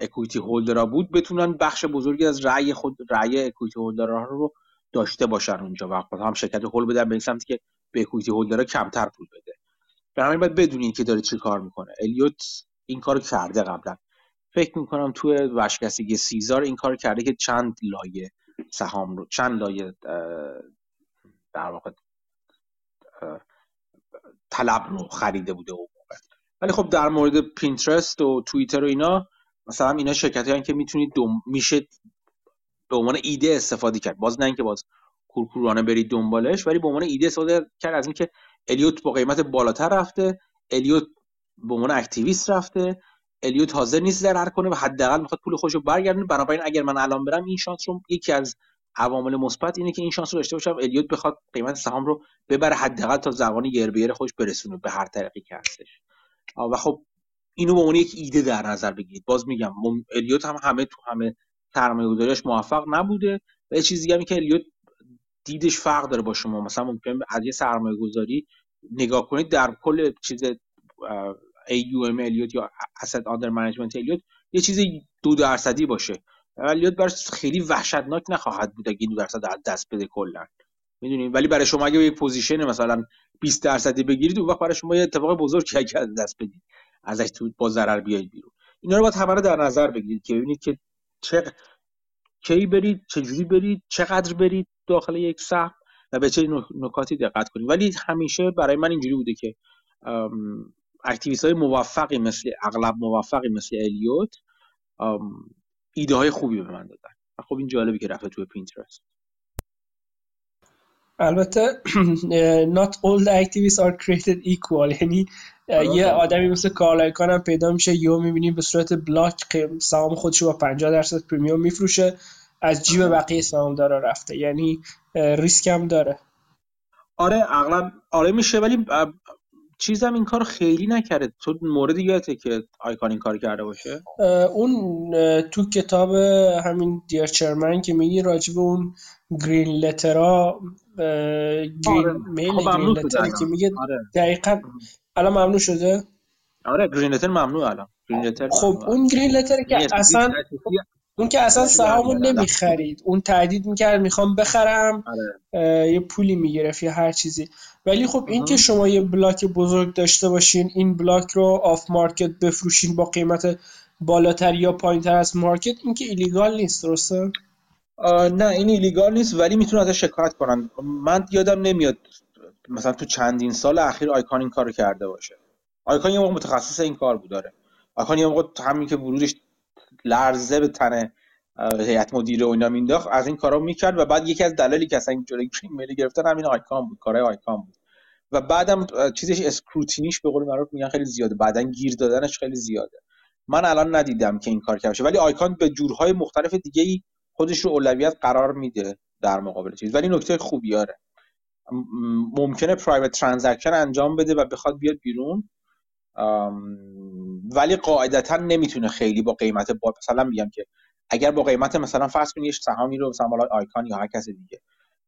Speaker 1: اکویتی هولدرا بود بتونن بخش بزرگی از رأی خود رأی اکویتی هولدرا رو داشته باشن اونجا و خب هم شرکت هول بدن به این سمتی که به اکویتی هولدرا کمتر پول بده. به همین باید بدونید که داره چی کار می‌کنه. الیوت این کار کرده قبلا. فکر می‌کنم توی ورشکستگی سیزار این کار کرده که چند لایه. سهام رو. چند لایه در واقع طلب رو خریده بوده اون موقع. ولی خب در مورد پینترست و توییتر و اینا مثلا اینا شرکتی که می‌تونید میشه به عنوان ایده استفاده کرد. باز نه اینکه باز کورکورانه برید دنبالش ولی به عنوان ایده استفاده کرد از اینکه الیوت با قیمت بالاتر رفته الیوت به عنوان اکتیویست رفته الیوت حاضر نیست ضرر کنه و حداقل می‌خواد پول خودش رو برگردونه. بنابراین اگر من الان برم این شانس رو یکی از عوامل مثبت اینه که این شانس رو داشته باشم الیوت بخواد قیمت سهام رو ببره حداقل تا زمان یر خودش برسونه به هر طریقی که هستش. و خب اینو به عنوان یک ایده در نظر بگیرید. باز میگم الیوت هم همه تو همه سرمایه‌گذاریش موفق نبوده و یه چیز دیگه که الیوت دیدش فرق داره با شما. مثلا ممکن از یه سرمایه گذاری نگاه کنید در کل چیز AUM الیوت یا asset under management الیوت یه چیز دو درصدی باشه. الیوت برش خیلی وحشتناک نخواهد بود اگه دو درصد از دست بده کلا. می‌دونید ولی برای شما اگه یک position مثلا 20 درصدی بگیرید اون وقت برای شما یه اتفاق بزرگ اگه از دست بدید. ازش تو با ضرر بیایید بیرون. اینا رو باید همه در نظر بگیرید که ببینید که چه کی برید چجوری برید چقدر برید داخل یک سهم و به چه نکاتی دقت کنید. ولی همیشه برای من اینجوری بوده که activist های موفقی مثل اغلب موفقی مثل الیوت ایده های خوبی به من دادن. و خب این جالبی که رفته توی پینترست.
Speaker 2: البته not all the activists are created equal. یعنی آره. یه آدمی مثل کارل آیکان هم پیدا میشه یهو می‌بینیم به صورت block سهام خودشو با 50 درصد premium میفروشه از جیب آره. بقیه داره رفته. یعنی ریسک هم داره.
Speaker 1: آره اغلب آره میشه ولی چیزم این کار خیلی نکرده. تو مورد یادته که آیکان این کار کرده باشه؟
Speaker 2: اون تو کتاب همین دیر چرمن که میگی راجب اون گرین لترا گرین آره. میل خب گرین لتر که میگه آره. دقیقا الان ممنوع شده؟
Speaker 1: آره گرین لتر ممنوع الان. گرین لتر
Speaker 2: خب اون گرین لتر که اصلا اون که اصلا سهامو نمی‌خرید. اون تعدید می‌کرد می‌خوام بخرم. آره. یه پولی می‌گرفت یا هر چیزی. ولی خب این که شما یه block بزرگ داشته باشین این block رو off market بفروشین با قیمت بالاتر یا پایینتر از market این که illegal نیست درسته؟
Speaker 1: نه این illegal نیست ولی می‌تونن ازش شکایت کنن. من یادم نمیاد مثلا تو چندین سال اخیر آیکان این کارو کرده باشه. آیکان یه موقع متخصص این کار بود داره آیکان یه موقع همین که ورودش لرزه به تن هیئت مدیره و اینا مینداخت از این کارا می‌کرد و بعد یکی از دلایلی که اصلا جلوی greenmail ی گرفتن همین آیکان بود کارهای آیکان بود. و بعدم چیزش scrutinyش به قول معروف میگن خیلی زیاده. بعدا گیر دادنش خیلی زیاده. من الان ندیدم که این کار کرده ولی آیکان به جورهای مختلف دیگه ای خودش رو اولویت قرار میده در مقابل چیز. ولی نکته خوبیه آره ممکنه private transaction انجام بده و بخواد بیاد بیرون. ولی قاعدتا نمی‌تونه خیلی با قیمت با مثلا میگم که اگر با قیمت مثلا فرض کنید سهامی رو مثلا آیکان یا هر کس دیگه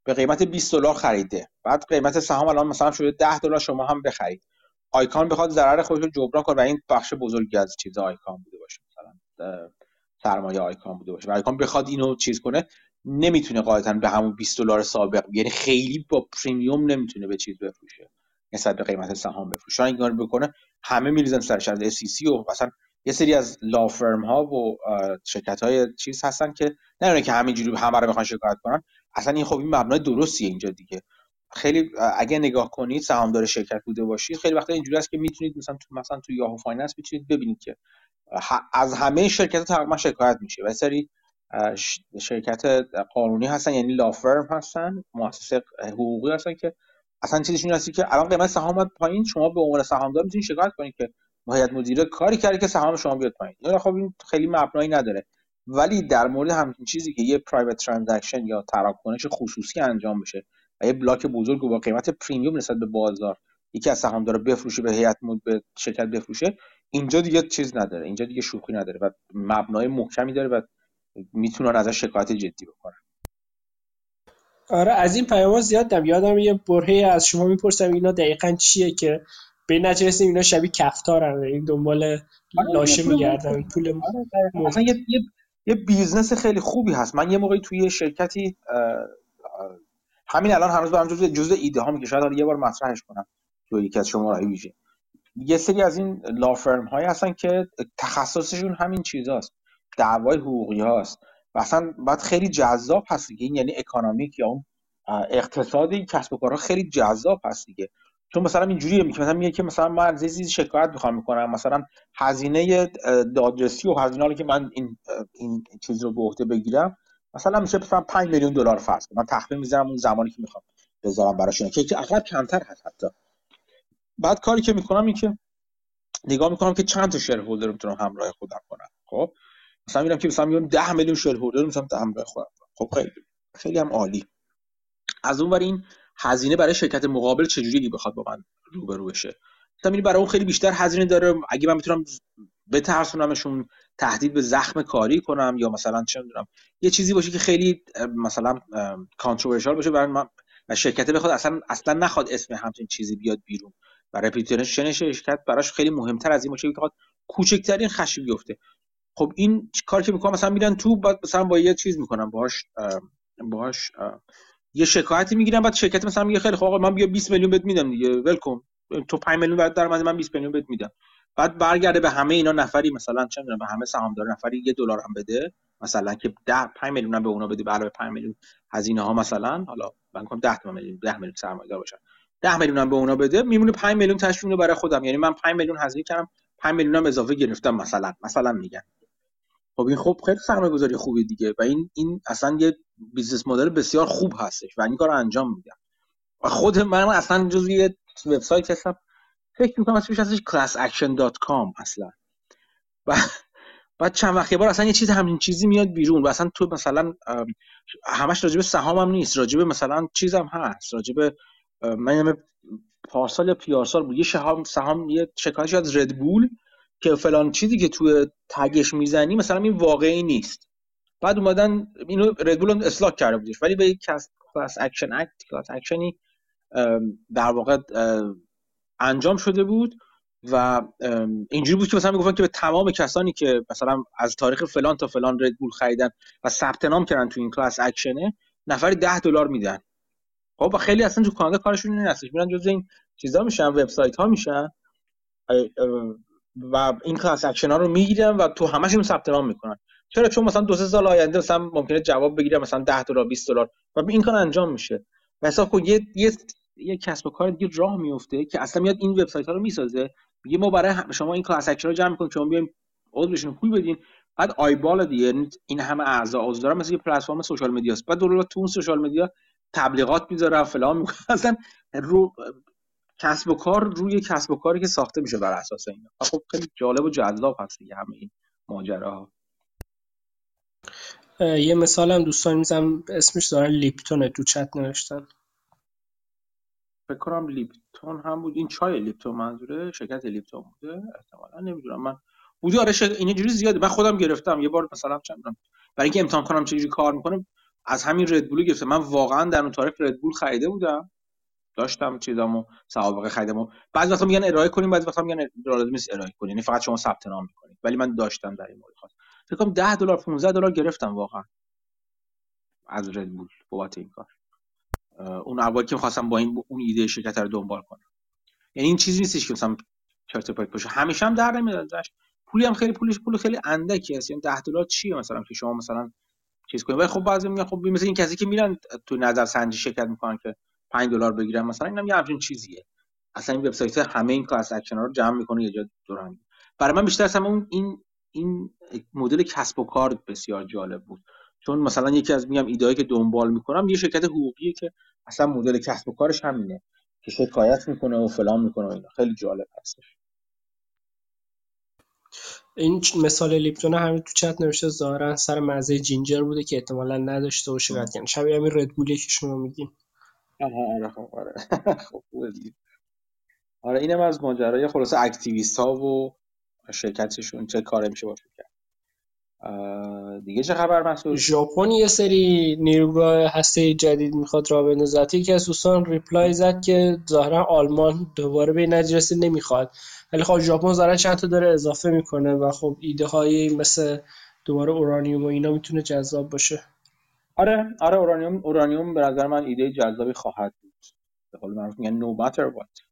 Speaker 1: به قیمت 20 دلار خریده بعد قیمت سهام الان مثلا شده 10 دلار شما هم بخرید. آیکان بخواد ضرر خودش رو جبران کنه و این بخش بزرگی از چیز آیکان بوده باشه مثلا سرمایه آیکان بوده باشه. و آیکان بخواد اینو چیز کنه نمی‌تونه قاعدتا به همون 20 دلار سابق یعنی خیلی با پریمیوم نمی‌تونه به چیز بفروشه نسبت به قیمت سهام بفروشه. این کار بکنه همه میریزن سرش از SEC و مثلا یه سری از لا فرم ها و شرکت های چیز هستن که نه که همینجوری همه رو بخوان شکایت کنن اصلا این خب این مبنای درستیه اینجا دیگه. خیلی اگه نگاه کنید سهامدار شرکت بوده باشید خیلی وقتا اینجوری است که می‌تونید مثلا تو مثلا تو یاهو فایننس می‌تونید ببینید که از همه شرکت تقریبا شکایت میشه و سری شرکت قانونی هستن یعنی law firm هستن مؤسسه حقوقی هستن که اصلا چیزشون هستی که الان قیمت سهام پایین شما به عنوان سهامدار می‌تونید شکایت کنید که هیئت مدیره کاری کرده که سهام شما بیاد پایین. یا خب این خیلی مبنایی نداره. ولی در مورد همین چیزی که یه private transaction یا تراکنش خصوصی انجام بشه و یه block بزرگ با قیمت premium نسبت به بازار یکی از سهامدارا بفروشه به هیئت به شرکت بفروشه اینجا دیگه چیز نداره. اینجا دیگه شوخی نداره و مبنای محکمی داره و می‌تونن ازش شکایت جدی بکنن.
Speaker 2: آره از این پیام زیاد دیدم یادمه یه برهه از شما می‌پرسم اینا دقیقا چیه که به این نتیجه رسیدیم اینا شبیه کفتارن این دنبال آره، لاشه میگردن پول
Speaker 1: آره، مثلا یه, یه, یه business خیلی خوبی هست. من یه موقعی توی شرکتی همین الان هنوز برام جزء جزء ایده ها که شاید یه بار مطرحش کنم. توی یکی از شما ویژه. یه سری از این law firm هایی هستن که تخصصشون همین چیزاست. دعوای حقوقی هاست. و اصلا باید خیلی جذاب هست دیگه. این یعنی economic یا اون اقتصاد این کسب و کارها خیلی جذاب هست دیگه. چون مثلا اینجوریه میگه مثلا میگه که مثلا من از چیزی شکایت می‌خوام می‌کنم مثلا هزینه دادرسی و هزینه که من این این چیز رو به عهده بگیرم مثلا میشه مثلا 5 میلیون دلار فرض من تخمین می‌ذارم اون زمانی که می‌خوام بذارم براشون. که اغلب کمتر هست حتی. بعد کاری که می‌کنم این که نگاه می‌کنم که چند تا شیر هولدر می‌تونم همراه خودم کنم. خب؟ مثلا میرم که مثلا میگم 10 میلیون شیر هولدر می‌تونم همراه خودم خب خیلی خیلی هم عالی. از اون این هزینه برای شرکت مقابل چجوری بخواد با من روبرو بشه؟ تا برای اون خیلی بیشتر هزینه داره. اگه من می‌تونم بترسونمشون تهدید به زخم کاری کنم یا مثلا چه می‌دونم یه چیزی باشه که خیلی مثلا controversial باشه برای من و شرکت بخواد اصلا اصلا نخواد اسم همچین چیزی بیاد بیرون برای reputation شرکت براش خیلی مهمتر از این باشه که کوچکترین خشی بیفته. خب این کار که می‌کنم مثلا میرن تو بعد مثلا با یه چیز می‌کنم باهاش باهاش یه شکایتی می‌گیرم بعد شرکت مثلا میگه خیلی خب آقا من بیا 20 میلیون بهت میدم دیگه ولکم تو 5 میلیون بعد درآمد من 20 میلیون بهت میدم. بعد برگرده به همه اینا نفری مثلا چه می‌دونم به همه سهامدار نفری یه دلار هم بده مثلا که 10 5 میلیون به اونا بده علاوه 5 میلیون هزینه ها مثلا. حالا من کنم 10 میلیون 10 میلیون سرمایه‌دار باشن 10 میلیون به اونا بده میمونه 5 میلیون تشویق برای خودم. یعنی من 5 میلیون هزینه کردم 5 میلیون هم اضافه گرفتم مثلا. مثلا میگن. خب این خب خیلی سرمایه گذاری خوبه دیگه و این این اصلا یه business model بسیار خوب هستش و این کار انجام میدم و خود من اصلا جزو یه وبسایت هستم فکر می‌کنم اسمش هستش classaction.com اصلا. و بعد چند وقت بار اصلا یه چیز همین چیزی میاد بیرون و اصلا تو مثلا همش راجب سهام هم نیست راجب مثلا چیزم هست راجب من پارسال یا پیارسال بود یه سهام یه شکایتی از Red Bull که فلان چیزی که توی tag ش می‌زنی مثلا این واقعی نیست. بعد اومدن اینو Red Bull اصلاح کرده بودش. ولی به یک class action act class action ی در واقع انجام شده بود و اینجوری بود که مثلا می‌گفتن که به تمام کسانی که مثلا از تاریخ فلان تا فلان Red Bull خریدن و ثبت نام کردن تو این class action ه نفری ده دلار میدن. خب خیلی اصلا تو کانادا کارشون این هستش. میرن جز این چیزا میشن وبسایت ها میشن و این class action ها رو می‌گیرن و تو همشون ثبت نام می‌کنن. چرا؟ چون مثلا دو سه سال آینده مثلا ممکنه جواب بگیره مثلا 10 دلار 20 دلار. و این کار انجام میشه. و حساب کن یه یه یه کسب و کار دیگه راه میفته که اصلا میاد این وبسایت ها رو می‌سازه. میگه ما برای شما این class action رو جمع می‌کنیم شما بیایم عضوشون پول بدین. بعد eyeball دیگه این همه اعضا عضو دارن مثل یه پلتفرم social media است بعد دولت تو اون social media تبلیغات می‌ذاره فلان می‌کنه اصلا رو کسب و کار روی کسب و کاری که ساخته میشه بر اساس اینا خب خیلی جالب و جذاب هست دیگه همه این ماجراها.
Speaker 2: یه مثال هم دوستان میزم اسمش دارن لیپتونه. تو چت نوشتن.
Speaker 1: فکر کنم لیپتون هم بود. این چای لیپتون منظوره. شرکت لیپتون بوده. احتمالا نمی‌دونم. من بودی آره شد... این جوری زیاده. من خودم گرفتم. یه بار مثلا چند برای اینکه امتحان کنم چجوری کار می‌کنه از همین ردبول گرفتم. من واقعا در اون تاریخ ردبول خریده بودم. داشتم چیزامو سوابق خریدم و بعضی وقتا میگن ارائه کنیم بعضی وقتا میگن لازم نیست ارائه کنیم. یعنی فقط شما ثبت نام می‌کنید. ولی من داشتم در این مورد خاص فکر کنم 10 دلار 15 دلار گرفتم واقعا. از ردبول بابت این کار. اون اولی که خواستم با این اون ایده شرکت رو دنبال کنم. یعنی این چیزی نیستش که مثلا چرت و پرت باشه. همیشه هم در نمیاد پولی هم خیلی پولش پول خیلی اندکی هست یعنی 10 دلار چیه مثلا که شما مثلا چیز کنید؟ ولی خب بعضی میگن خب مثلا این کسی که میرن تو نظر سنجی شرکت می‌کنن که 5 دلار بگیرن مثلا اینم یه همچین چیزیه. اصلا این وبسایت همه این class action رو جمع می‌کنه یه جا دوران. برای من بیشتر اصلا اون این این مدل کسب و کار بسیار جالب بود. چون مثلا یکی از میگم ایدهایی که دنبال می‌کنم یه شرکت حقوقیه که اصلا مدل کسب و کارش همینه. که شکایت می‌کنه و فلان می‌کنه و اینا. خیلی جالب هستش
Speaker 2: این مثال لیپتون همین تو چت نوشته ظاهرا سر مزه جینجر بوده که احتمالا نداشته و شکایت کردن شبیه همین ردبولی که شما میگین
Speaker 1: آره خب آره. خب آره اینم از ماجرای خلاصه اکتیویست ها و شرکتشون چه کاره میشه باشه کرد. دیگه چه خبر مسئول
Speaker 2: ژاپن یه سری نیروگاه هسته جدید می‌خواد راه بندازه. یکی از دوستان ریپلای زد که ظاهرا آلمان دوباره به نجرسی نمی‌خواد. ولی خب ژاپن ظاهرا چند تا داره اضافه می‌کنه و خب ایده هایی مثل دوباره اورانیوم و اینا می‌تونه جذاب باشه.
Speaker 1: آره آره اورانیوم اورانیوم به نظر من ایده جذابی خواهد بود. به قول معروف میگن no matter what.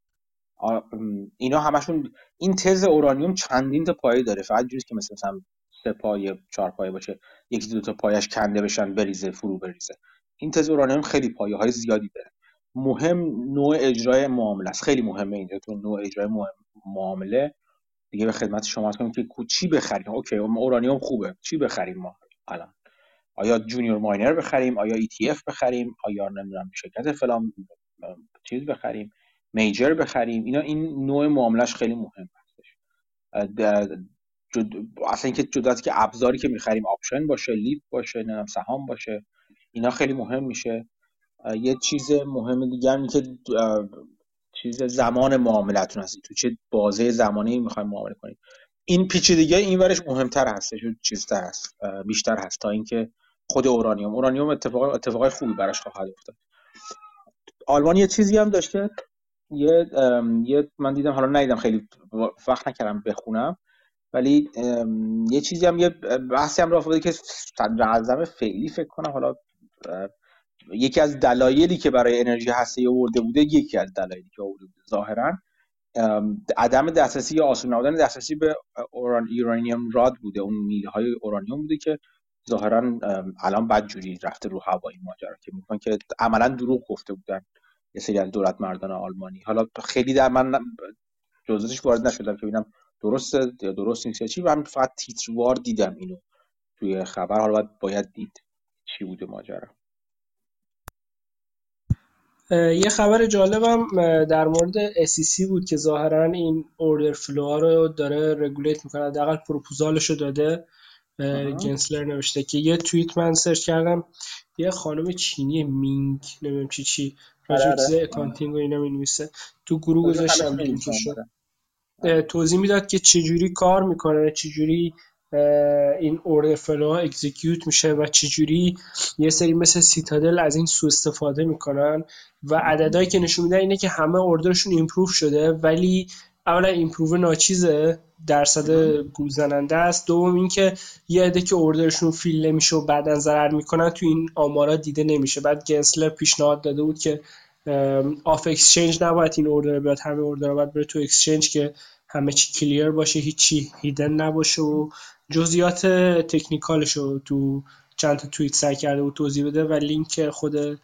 Speaker 1: اینا همشون این تز اورانیوم چندین تا پایه داره. فقط جوری که مثل مثلا سه پایه چهار پایه باشه. یکی دو تا پایش کنده بشن بریزه فرو بریزه. این تز اورانیوم خیلی پایه های زیادی داره. مهم نوع اجرای معامله است. خیلی مهمه اینجا تو نوع اجرای معامله. دیگه به خدمت شما کنیم که چی بخریم؟ اوکی اورانیوم خوبه. چی بخریم ما الان؟ آیا junior miner بخریم؟ آیا ETF بخریم؟ آیا نمی‌دونم شرکت فلان چیز بخریم؟ major بخریم؟ اینا این نوع معاملش خیلی مهم هستش. جد... اصلا اینکه جدا که ابزاری که می‌خریم option باشه LEAP باشه نمی‌دونم سهام باشه اینا خیلی مهم میشه. یه چیز مهم دیگه هم که چیز زمان معاملتون هستی تو چه بازه زمانی می‌خوایم معامله کنید این پیچیدگی این ورش مهمتر هستش چیزتر هست بیشتر هست تا اینکه خود اورانیوم. اورانیوم اتفاق اتفاقای خوبی براش خواهد افتاد. آلمان یه چیزی هم داشته یه یه من دیدم حالا ندیدم خیلی وقت نکردم بخونم. ولی یه چیزی هم یه بحثی هم راه که صدر فعلی فکر کنم حالا یکی از دلایلی که برای انرژی هسته آورده بوده یکی از دلایلی که آورده بوده ظاهرا عدم دسترسی یا آسون نبودن دسترسی به اورانیوم راد بوده. اون میله های اورانیوم بوده که ظاهرا الان بد جوری رفته رو هوایی ماجرا که میگن که عملا دروغ گفته بودن یه سری از دولت مردان آلمانی. حالا خیلی در من جزئیاتش وارد نشدم که ببینم درسته یا درست نیست یا چی من فقط تیتروار دیدم اینو توی خبر. حالا باید, باید دید چی بوده ماجرا.
Speaker 2: یه خبر جالبم در مورد SEC بود که ظاهرا این order flow رو داره regulate می‌کنه. حداقل پروپوزالش رو داده. گنسلر نوشته که یه توییت من سرچ کردم یه خانم چینی مینگ نمی‌دونم چی چی راجع آره. accounting و اینا می‌نویسه. تو گروه گذاشتم توضیح می‌داد که چجوری کار می‌کنه چجوری این order flow execute میشه و چجوری یه سری مثل Citadel از این سو استفاده می‌کنن. و عددهایی که نشون میدن اینه که همه order شون improve شده ولی اولا improve ناچیزه درصد گول زننده است. دوم اینکه یه عده که order شون fill نمیشه و بعدا ضرر می‌کنن تو این آمارا دیده نمیشه. بعد گنسلر پیشنهاد داده بود که off exchange نباید این order بیاد همه order باید بره تو exchange که همه چی clear باشه هیچی hidden نباشه و جزئیات technical ش رو تو چند تا توییت سعی کرده بود توضیح بده و لینک خود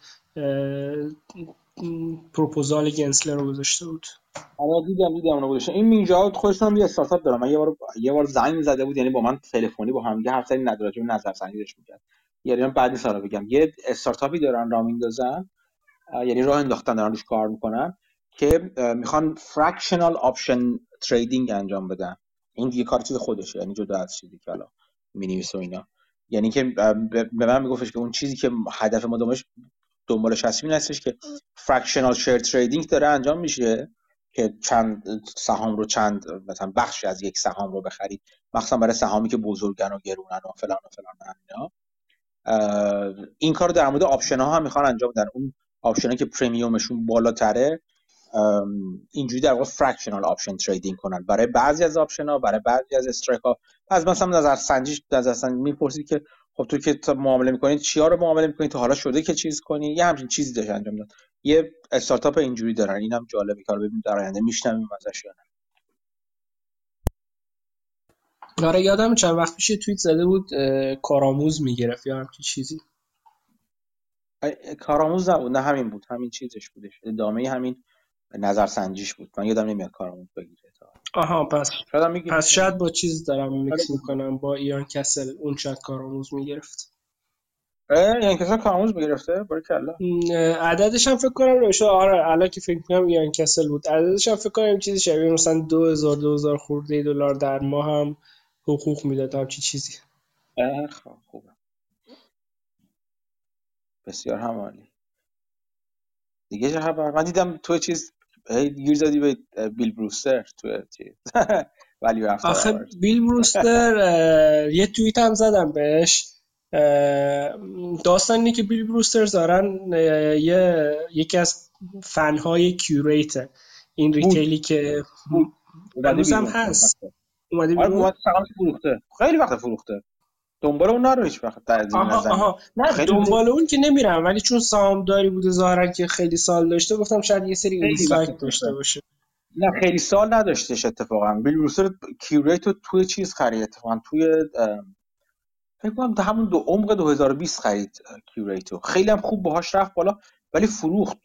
Speaker 2: پروپوزال گنسلر رو گذاشته بود.
Speaker 1: آره دیدم دیدم اونو گذاشته این مینجا خودش هم یه استارتاپ داره من یه بار یه بار زنگ زده بود یعنی با من تلفنی با هم دیگه حرف زدیم نداره نظر سنجیش می‌کرد. یعنی من بعدی سالا بگم. یه استارتاپی دارن راه میندازن یعنی راه انداختن دارن روش کار می‌کنن که می‌خوان fractional option trading انجام بدن. این دیگه کار چیز خودشه یعنی جدا از چیزی که حالا مینیمیس و اینا. یعنی که به من میگفتش که اون چیزی که هدف ما دنبالش دنبالش هستیم این هستش که fractional share trading داره انجام میشه. که چند سهام رو چند مثلا بخشی از یک سهام رو بخرید. مخصوصا برای سهامی که بزرگن و گرونن و فلان و فلان اینا. این کار در مورد option ها هم می‌خوان انجام بدن. اون option که premium شون بالاتره اینجوری در واقع fractional option trading کنن. برای بعضی از option ها برای بعضی از strike ها پس مثلا نظر سنجیش نظر سنجی می‌پرسید که خب تو که معامله می‌کنید چیا رو معامله می‌کنید تا حالا شده که چیز کنی؟ یه همچین چیزی داشت انجام داد. یه استارتاپ اینجوری دارن. اینم جالبه که ببینیم در آینده میشنویم ازش یا
Speaker 2: نه. آره یادم چند وقت پیش توییت زده بود کارآموز می‌گرفت. یا همچین چیزی؟
Speaker 1: کارآموز نبود. نه همین بود. همین چیزش بودش. ادامه همین نظرسنجیش بود. من یادم نمیاد کارآموز بگیره
Speaker 2: آها پس شاید پس شاید با چیز دارم میکس می‌کنم. با ایران کسل اون شاید کارآموز می‌گرفت.
Speaker 1: ایران کسل کارآموز می‌گرفته کلا.
Speaker 2: عددش هم فکر کنم روشه آره الان که فکر کنم ایران کسل بود. عددش هم فکر کنم چیزی شبیه مثلا 2000 2000 خورده دلار در ماه هم حقوق می‌داد هم چی چیزی
Speaker 1: خب خوبه. بسیار همالی. دیگه چه خبر؟ من دیدم تو چیز گیر زدی به بیل بروستر تو چیز. ولی
Speaker 2: آخه بیل بروستر یه توییت هم زدم بهش. داستان اینه که بیل بروستر دارن یه یکی از فنهای کیوریت این retail ی که هنوز هم هست.
Speaker 1: اومده آره، فروخته. خیلی وقت فروخته. دنبال اون نرو هیچ وقت
Speaker 2: آها آها. نه دنبال اون که نمیرم ولی چون سهامداری بوده ظاهرا که خیلی سال داشته گفتم شاید یه سری insight داشته. باشه.
Speaker 1: نه خیلی سال نداشتش اتفاقا. بیل بروستر کیوریت توی چیز خرید اتفاقا توی فکر کنم همون تو عمق 2020 خرید کیوریتو. خیلی هم خوب باهاش رفت بالا ولی فروخت.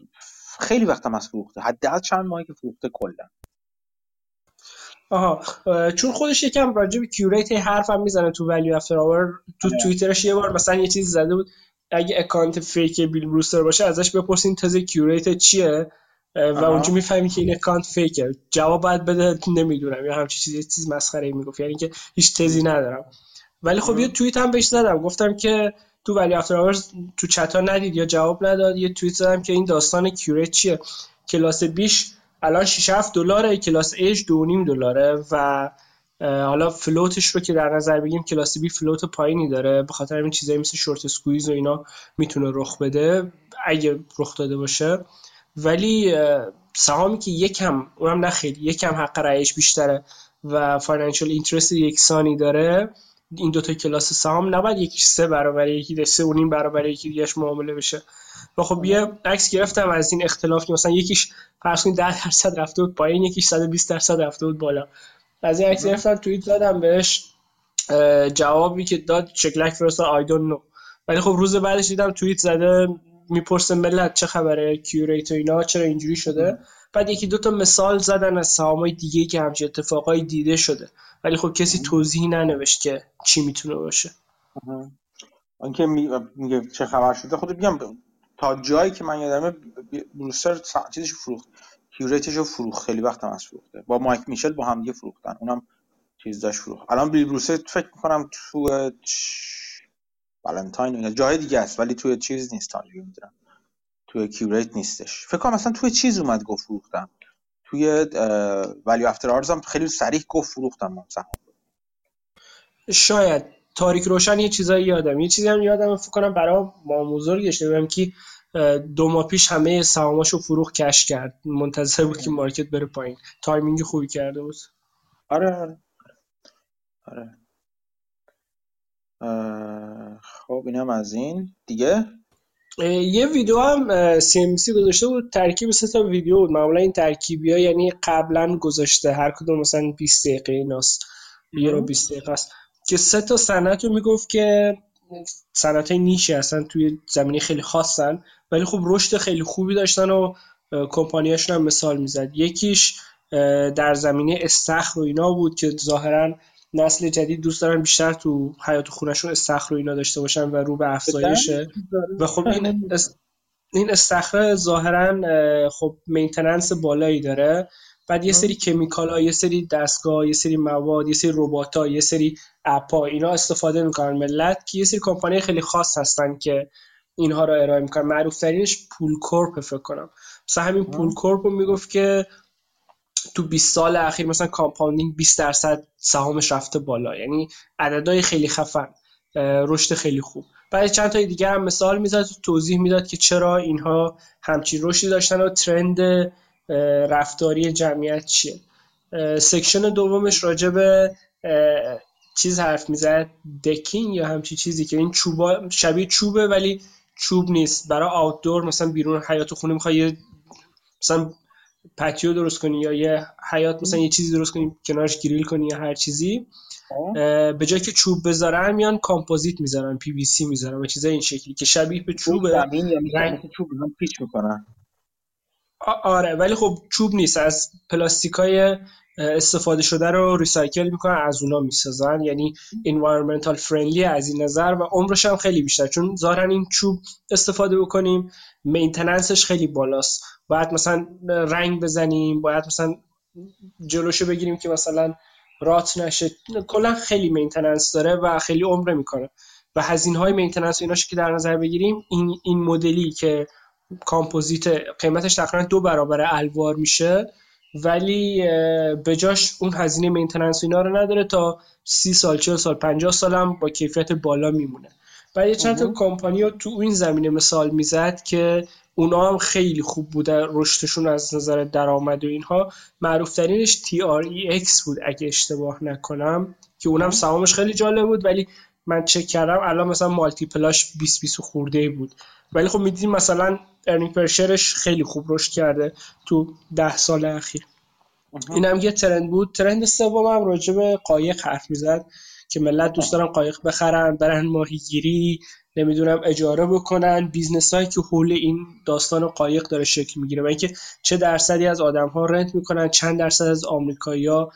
Speaker 1: خیلی وقتم از فروخته. حداقل چند ماهی که فروخته کلا.
Speaker 2: آها. چون خودش یکم راجع به کیوریت حرفم می‌زنه تو Value After Hours تو آره. توییترش یه بار مثلا یه چیزی زده بود. اگه اکانت fake بیل بروستر باشه ازش بپرسین تازه کیوریت چیه؟ و اونجا می‌فهمی که این اکانت fake ه. جواب باید بده نمی‌دونم. یا همچین چیزی چیز مسخره می‌گفت. یعنی که هیچ تزی ندارم. ولی خب یه توییت هم بهش زدم. گفتم که تو Value After تو چتا ندید. یا جواب نداد. یه توییت زدم که این داستان کیوریت چیه؟ class B ش الان 6 7 دلاره. class A ش 2.5 دلاره. و حالا float ش رو که در نظر بگیم class B float پایینی داره. به خاطر این چیزایی مثل short squeeze و اینا می‌تونه رخ بده. اگه رخ داده باشه. ولی سهامی که یکم اونم نه خیلی یکم حق رأیش بیشتره و financial interest یکسانی داره. این دوتا کلاس سهام نباید یکیش سه برابر یکی سه و نیم برابر یکی دیگهش معامله بشه. و خب یه عکس گرفتم از این اختلاف که مثلا یکیش فرض کنید 10 درصد رفته بود پایین یکیش 120 درصد رفته بود بالا. از این عکس گرفتم توییت دادم بهش جوابی که داد شکلک فرستاد I don't know ولی خب روز بعدش دیدم توییت زده می‌پرسه ملت چه خبره کیوریت و اینا چرا اینجوری شده؟ بعد یکی دو تا مثال زدن از سهامای دیگه که همچین اتفاقای دیده شده. ولی خب کسی توضیحی ننوشت که چی می‌تونه باشه.
Speaker 1: اونکه میگه چه خبر شده. خود میگم تا جایی که من یادمه بروستر چیزش فروخت. کیوریتش رو فروخت. خیلی وقت هم از فروخته. با مایک میشل با هم دیگه فروختن. اونم چیز داشت فروخت. الان بیل بروستر فکر می‌کنم تو والنتاین اینا. جای دیگه است. ولی توی چیز نیست. تا می‌دونم. توی کیوریت نیستش. فکر کنم مثلا توی چیز اومد گفت فروختم توی Value After Hours هم خیلی صریح گفت فروختم مثلا.
Speaker 2: شاید. تاریک روشن یه چیزایی یادم. یه چیزی هم یادم فکر کنم برای ما بزرگش نمی‌دونم که دو ماه پیش همه سهاماشو فروخت cash کرد. منتظر بود که market بره پایین. timing خوبی کرده بود.
Speaker 1: آره آره. آره. خب اینم از این. دیگه؟
Speaker 2: یه ویدیو هم سی سی گذاشته بود. ترکیب سه تا ویدیو بود. معمولا این ترکیبی ها یعنی قبلا گذاشته. هر کدوم مثلا 20 دقیقه ایناست. یه رو 20 دقیقه است. که سه تا سنت رو می‌گفت که صنعت های نیشی هستن توی زمینه خیلی خاصن. ولی خب رشد خیلی خوبی داشتن و کمپانیاشون هم مثال می‌زد. یکیش در زمینه استخر و اینا بود که ظاهرا نسل جدید دوست دارن بیشتر تو حیات خونشون استخر و اینا داشته باشن و رو به افزایشه. و خب این این استخر ظاهرا خب مینتننس بالایی داره. بعد یه سری کمیکال ها یه سری دستگاه یه سری مواد یه سری ربات یه سری اپا اینا استفاده می‌کنن. ملت که یه سری کمپانی خیلی خاص هستن که اینها رو ارائه می‌کنن. معروف ترینش پول کورپ فکر کنم. مثلا همین پول کورپ رو می‌گفت که تو 20 سال اخیر مثلا compounding 20 درصد سهامش رفته بالا. یعنی عددهای خیلی خفن رشد خیلی خوب. بعد چند تا دیگه هم مثال می‌زد توضیح می‌داد که چرا اینها همچین رشدی داشتن و trend رفتاری جمعیت چیه. section دومش راجع به چیز حرف می‌زد decking یا همچین چیزی که این چوبا شبیه چوبه ولی چوب نیست. برای outdoor مثلا بیرون حیاط خونه می‌خوای مثلا patio درست کنی یا یه حیاط مثلا یه چیزی درست کنی کنارش grill کنی یا هر چیزی. به جای که چوب بذارن میان کامپوزیت می‌ذارن پی وی سی می‌ذارن و چیزای این شکلی که شبیه به چوبه.
Speaker 1: زمین یا رنگ چوب پیچ می‌کنن
Speaker 2: آره ولی خب چوب نیست. از پلاستیکای استفاده شده رو recycle می‌کنن از اونا می‌سازن. یعنی environmental friendly از این نظر و عمرش هم خیلی بیشتر. چون ظاهرا این چوب استفاده بکنیم maintenance ش خیلی بالاست. باید مثلا رنگ بزنیم باید مثلا جلوشو بگیریم که مثلا rot نشه. کلا خیلی maintenance داره و خیلی عمره می‌کنه. و هزینه های maintenance ایناش که در نظر بگیریم این این مدلی که کامپوزیت قیمتش تقریبا دو برابر الوار میشه ولی به جاش اون هزینه مینتننس اینا رو نداره تا سی سال چه سال 50 سال هم با کیفیت بالا میمونه. و یه چند تا کمپانی تو این زمینه مثال می‌زد که اونا هم خیلی خوب بوده رشدشون از نظر درآمد و اینها. معروف ترینش TREX بود اگه اشتباه نکنم که اونم سهامش خیلی جالب بود ولی من چک کردم الان مثلا مالتی پلاش 20 20 خورده بود. ولی خب می‌دیدیم مثلا earning per share ش خیلی خوب رشد کرده تو ده سال اخیر. این هم یه trend بود. trend سوم هم راجع به قایق حرف می‌زد که ملت دوست دارن قایق بخرن برن ماهیگیری نمی‌دونم اجاره بکنن. business هایی که حول این داستان قایق داره شکل می‌گیره و اینکه چه درصدی از آدم ها rent می‌کنن چند درصد از آمریکایی‌ها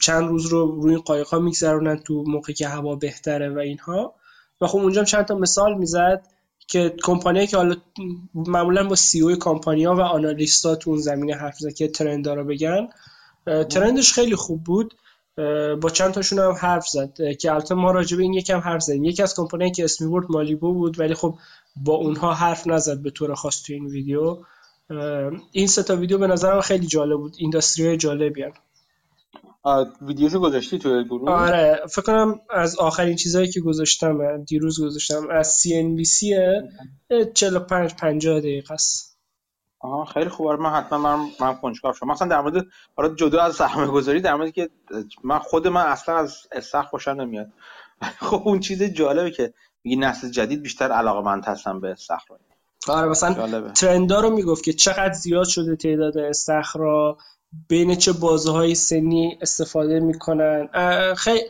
Speaker 2: چند روز رو روی قایق ها میگذرونن تو موقعی که هوا بهتره و اینها. و خب اونجا چند تا مثال می‌زد که کمپانی که حالا معمولا با سی او کمپانی ها و آنالیست ها تو اون زمینه حرف زد که ترند رو بگن ترندش خیلی خوب بود. با چند تاشون هم حرف زد. که البته ما راجع به این یکم حرف زدیم. یکی از کمپانی که اسمی برد مالیبو بود ولی خب با اونها حرف نزد به طور خاص تو این ویدیو. این سه تا ویدیو به نظرم خیلی جالب بود. اینداستری جالبی هم.
Speaker 1: ویدیوشو گذاشتی تو گروه؟
Speaker 2: آره فکر کنم از آخرین چیزهایی که گذاشتم دیروز گذاشتم. از سی ان بی سی 45 50 دقیقه است.
Speaker 1: آها خیلی خوبه من حتما من من کنجکاو شدم. مثلا در مورد حالا جدا از سرمایه گذاری در مورد که من خود من اصلا از استخ خوشم نمیاد. خب اون چیز جالبه که میگه نسل جدید بیشتر علاقه من هستن به استخر
Speaker 2: آره مثلا ترندا رو می‌گفت که چقدر زیاد شده تعداد استخرا. بین چه بازه های سنی استفاده می‌کنن.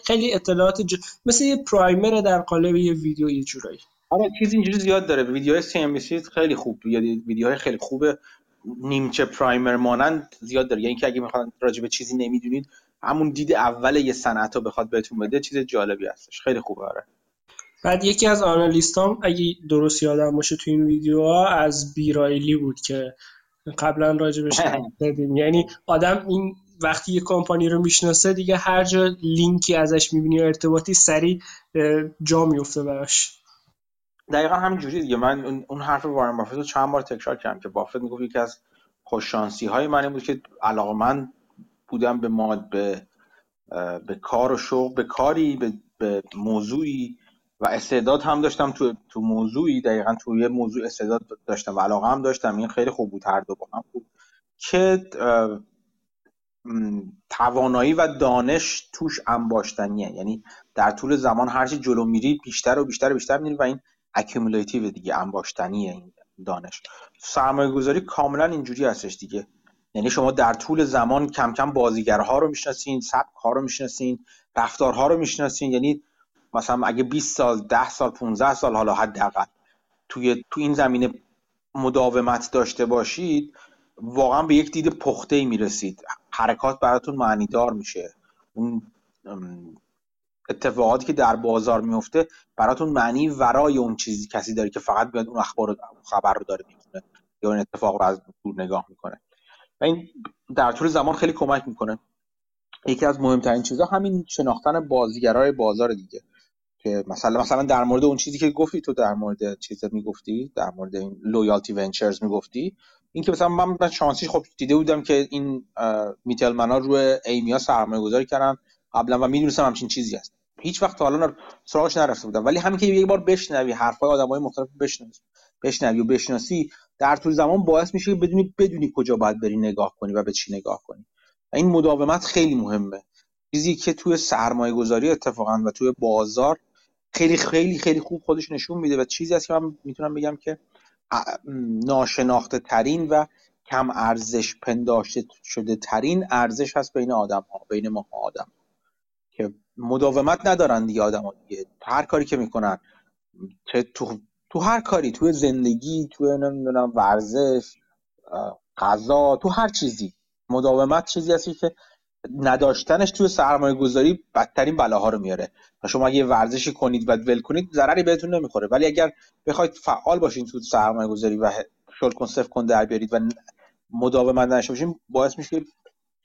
Speaker 2: خیلی اطلاعات ج... مثل یه پرایمر در قالب یه ویدیو یه جورایی.
Speaker 1: آره چیز اینجوری زیاد داره. ویدیوهای سی ام خیلی خوب ویدیوهای خیلی خوبه نیمچه پرایمر مانند زیاد داره. یعنی که اگه می‌خواد راجع به چیزی نمی‌دونید همون دید اول یه صنعت رو بخواد بهتون بده چیز جالبی هستش. خیلی خوبه آره.
Speaker 2: بعد یکی از آنالیستام اگه درست یادم باشه تو این ویدیوها از بیرایلی بود که قبلا راجبش دادیم یعنی آدم این وقتی یه کمپانی رو می‌شناسه دیگه هر جا لینکی ازش می‌بینی ارتباطی سریع جا میفته براش.
Speaker 1: دقیقا همینجوری دیگه. من اون حرف وارن بافت رو چند بار تکرار کردم که بافت می‌گفت یکی از خوششانسی های من این بود که علاقه من بودم به ما به به کار و شغل به کاری به, به موضوعی و استعداد هم داشتم تو تو موضوعی دقیقا توی موضوع استعداد داشتم و علاقه هم داشتم. این خیلی خوب بود هر دو با هم بود که توانایی و دانش توش انباشتنیه. یعنی در طول زمان هرچی جلو میری بیشتر و بیشتر و بیشتر میری و این اکیمولیتیو دیگه انباشتنیه این دانش. سرمایه گذاری کاملا اینجوری هستش دیگه. یعنی شما در طول زمان کم کم بازیگرها رو می‌شناسین سبک ها رو می‌شناسین رفتارها رو می‌شناسین. یعنی مثلا اگه 20 سال 10 سال 15 سال حالا حداقل توی تو این زمینه مداومت داشته باشید واقعا به یک دید پخته ای می‌رسید. حرکات براتون معنیدار میشه. اون اتفاقاتی که در بازار میفته براتون معنی ورای اون چیزی کسی داره که فقط بیاد اون اخبار رو خبر رو داره می‌خونه یا اون اتفاق رو از دور نگاه می‌کنه. و این در طول زمان خیلی کمک می‌کنه. یکی از مهمترین چیزها همین شناختن بازیگرای بازار دیگه. که مثلا مثلا در مورد اون چیزی که گفتی تو در مورد چیز می‌گفتی در مورد این لویالتی ونچرز می‌گفتی این که مثلا من من شانسی خب دیده بودم که این میتلمنا روی ایمیا سرمایه گذاری کردن. قبلا و می‌دونستم همچین چیزی هست. هیچ وقت حالا سراغش نرفته بودم. ولی همین که یک بار بشنوی حرفای آدمای مختلف بشنوی بشنوی و بشناسی در طول زمان باعث میشه که بدونی بدونی کجا باید بری نگاه کنی و به چی نگاه کنی. و این مداومت خیلی مهمه. چیزی که توی سرمایه گذاری اتفاقا و توی بازار خیلی خیلی خیلی خوب خودش نشون میده و چیزی هست که من می‌تونم بگم که ناشناخته ترین و کم ارزش پنداشته شده ترین ارزش هست بین آدم ها بین ما آدم که مداومت ندارن دیگه آدم ها دیگه. هر کاری که می‌کنن تو تو هر کاری توی زندگی توی نمی‌دونم ورزش غذا تو هر چیزی. مداومت چیزی هستی که نداشتنش توی سرمایه گذاری بدترین بلاها رو میاره. و شما اگه ورزشی کنید و ول کنید ضرری بهتون نمی‌خوره. ولی اگر بخواید فعال باشین تو سرمایه گذاری و شل کن صفر کن در بیارید و مداومت نشه باشین باعث میشه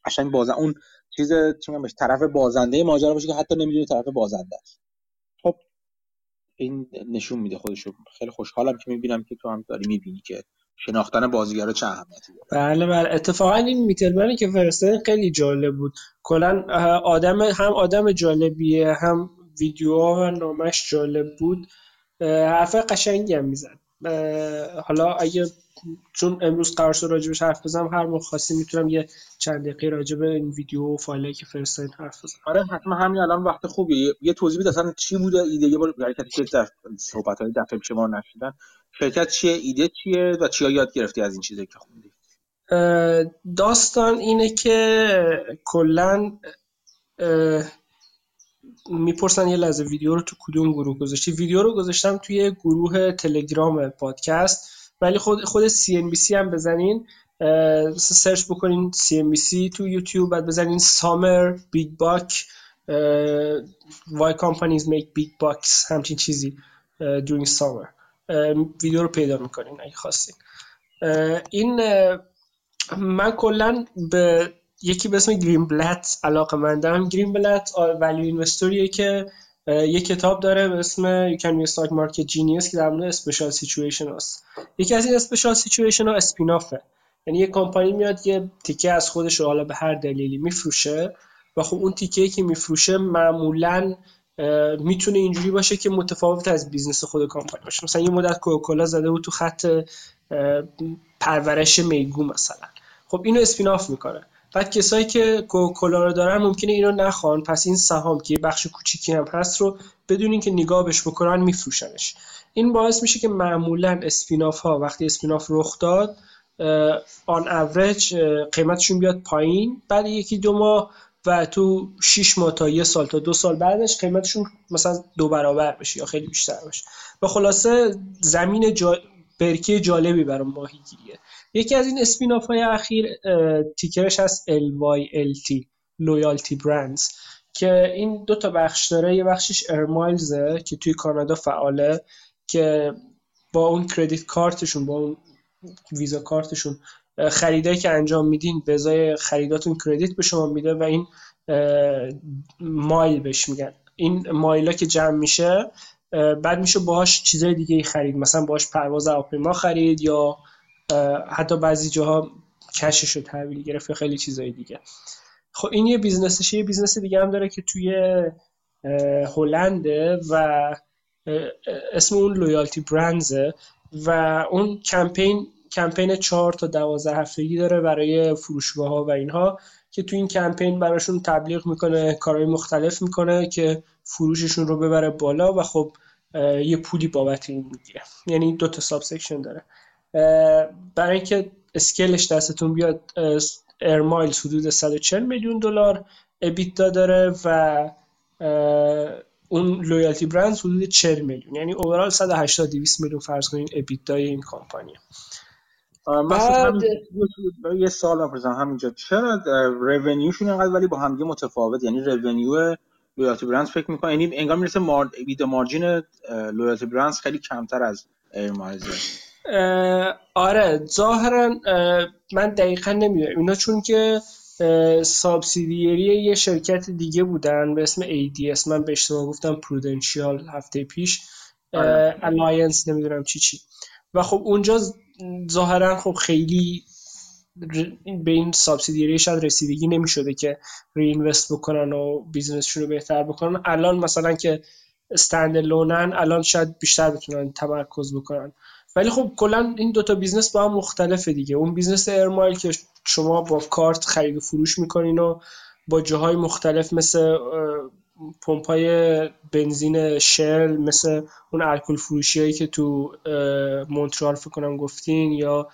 Speaker 1: قشنگ بازن اون چیز چی طرف بازنده ماجرا باشه که حتی نمی‌دونه طرف بازنده است. خب این نشون میده خودشو. خیلی خوشحالم که می‌بینم که تو هم داری می‌بینی که شناختن بازیگر چه اهمیتی
Speaker 2: بله بله. اتفاقا این میتلمنی که فرستادن خیلی جالب بود. کلا آدم هم آدم جالبیه هم ویدیوها و نامش جالب بود. حرف قشنگی هم می‌زد. حالا اگه چون امروز قرار شد راجبش حرف بزنم هر موقع خاصی می‌تونم یه چند دقیقه راجب این ویدیو و فایلی که فرستادین حرف بزنم.
Speaker 1: آره حتما همین الان وقت خوبیه. یه توضیح بده اصلا چی بوده ایده؟ یه بار که در صحبت های دفعه پیش ما نشنیدن. شرکت چیه؟ ایده چیه؟ و چیا یاد گرفتی از این چیزی که خوندی؟
Speaker 2: داستان اینه که کلا می‌پرسن یه لحظه ویدیو رو تو کدوم گروه گذاشتی؟ ویدیو رو گذاشتم توی گروه تلگرام پادکست. ولی خود خود CNBC هم بزنین search بکنین CNBC تو یوتیوب بعد بزنین summer big buck why companies make big bucks همچین چیزی during summer. ویدیو رو پیدا می‌کنین اگه خواستین. این من کلا به یکی به اسم Greenblatt علاقه مندم. Greenblatt value investor یه که یه کتاب داره به اسم You Can Be Stock Market Genius که در مورد special situation هست یکی از این special situation ها spinoff ه یعنی یه کمپانی میاد یه تیکه از خودش رو حالا به هر دلیلی میفروشه و خب اون تیکه که میفروشه معمولا می‌تونه اینجوری باشه که متفاوت از business خود کمپانی باشه. مثلا یه مدت کوکاکولا زده بود تو خط پرورش میگو مثلا. خب اینو spinoff می‌کنه. بعد کسایی که کوکاکولا رو دارن ممکنه اینو نخوان. پس این سهام که بخش کوچیکی هم هست رو بدون اینکه نگاه بهش بکنن میفروشنش. این باعث میشه که معمولا spinoff ها وقتی spinoff رخ داد on average قیمتشون بیاد پایین. بعد یکی دو ماه و تو 6 ماه تا یه سال تا دو سال بعدش قیمتشون مثلا دو برابر بشه یا خیلی بیشتر بشه و خلاصه زمین جا... برکه جالبی برای ماهیگیریه. یکی از این spinoff های اخیر ticker ش هست LYLT Loyalty Brands که این دو تا بخش داره. یه بخشش Air Miles ه که توی کانادا فعاله که با اون credit card شون با اون Visa card شون خریدایی که انجام میدین به ازای خریداتون credit به شما میده و این مایل بهش میگن. این مایلا که جمع میشه بعد میشه باهاش چیزای دیگه خرید. مثلا باهاش پرواز هواپیما خرید یا حتی بعضی جاها cash ش رو تحویل گرفت یا خیلی چیزای دیگه. خب این یه business شه. یه business دیگه هم داره که توی هلنده و اسم اون Loyalty Brands ه و اون کمپین کمپین چهار تا دوازده هفتگی داره برای فروشگاه ها و اینها که تو این کمپین براشون تبلیغ می‌کنه کارهای مختلف می‌کنه که فروششون رو ببره بالا و خب یه پولی بابت این می‌گیره یعنی دو تا subsection داره برای اینکه scale ش دستتون بیاد Air Miles حدود 140 میلیون دلار EBITDA داره و اون Loyalty Brands حدود 40 میلیون. یعنی overall 180 200 میلیون فرض کنین EBITDA ی این کمپانیه
Speaker 1: بعد یه سوال بپرسم. همینجا چرا revenue شون اینقدر ولی با هم متفاوت؟ یعنی revenue Loyalty Brands فکر می‌کنه یعنی انگار می‌رسه مار... margin Loyalty Brands خیلی کمتر از Air Miles ه
Speaker 2: آره ظاهرا من دقیقا نمی‌دونم. اینا چون که subsidiary یه شرکت دیگه بودن به اسم ADS من به اشتباه گفتم Prudential هفته پیش. Alliance آره. نمی‌دونم چی چی. و خب اونجا ظاهرا خب خیلی به این subsidiary شاید رسیدگی نمی‌شده که reinvest بکنن و business شون رو بهتر بکنن. الان مثلا که standalone ن الان شاید بیشتر بتونن تمرکز بکنن. ولی خب کلا این دوتا business با هم مختلفه دیگه. اون business Air Mile که شما با کارت خرید و فروش می‌کنین و با جاهای مختلف مثل پمپای بنزین Shell مثل اون الکل فروشی هایی که تو مونترال فکر کنم گفتین یا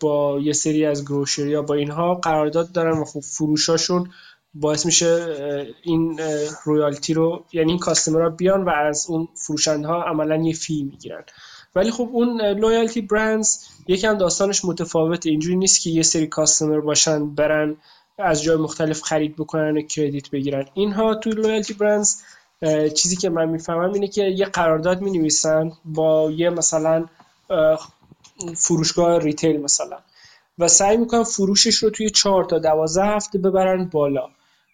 Speaker 2: با یه سری از grocery یا با اینها قرارداد دارن و خب فروشاشون باعث میشه این loyalty رو یعنی این customer بیان و از اون فروشنده ها عملا یه fee می‌گیرن. ولی خب اون Loyalty Brands یکم داستانش متفاوته. اینجوری نیست که یه سری customer باشن برن از جای مختلف خرید بکنن و credit بگیرن. اینها تو Loyalty Brands چیزی که من می‌فهمم اینه که یه قرارداد می نویسن با یه مثلا فروشگاه retail مثلا. و سعی می‌کنن فروشش رو توی چهار تا دوازده هفته ببرن بالا.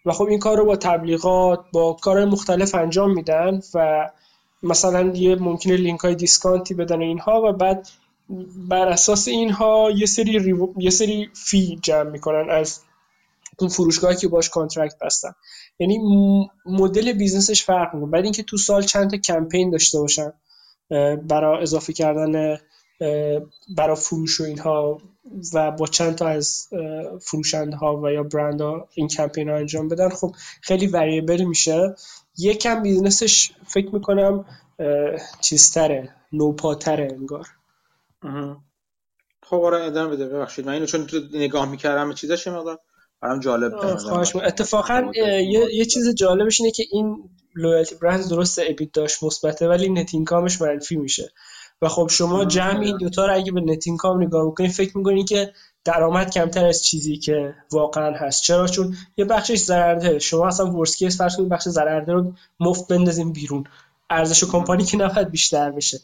Speaker 2: و خب این کار رو با تبلیغات با کار مختلف انجام میدن و مثلا یه ممکنه لینک های discount ی بدن اینها و بعد بر اساس اینها یه سری یه سری fee جمع می‌کنن از اون فروشگاهی که باش contract بستن. یعنی مدل business ش فرق می‌کنه. بعد اینکه تو سال چند تا کمپین داشته باشن برای اضافه کردن برای فروش و اینها و با چند تا از فروشنده ها و یا برند ها این کمپین ها انجام بدن خب خیلی variable میشه. یکم business ش فکر می‌کنم چیزتره نوپاتره انگار.
Speaker 1: خب آره ادامه بده ببخشید. من اینو چون نگاه می‌کردم چیزاش مقدار برام جالب
Speaker 2: خواهش اتفاقا یه،, یه چیز جالبش اینه که این loyalty brand درسته EBITDA ش مثبته ولی net income ش منفی میشه. و خب شما جمع این دوتا رو اگه به net income نگاه بکنید فکر می‌کنید که درآمد کمتر از چیزی که واقعا هست. چرا؟ چون یه بخشش ضررده. شما اصلا worst case فرض کنید بخش ضررده رو مفت بندازین بیرون. ارزش کمپانی که نباید بیشتر بشه.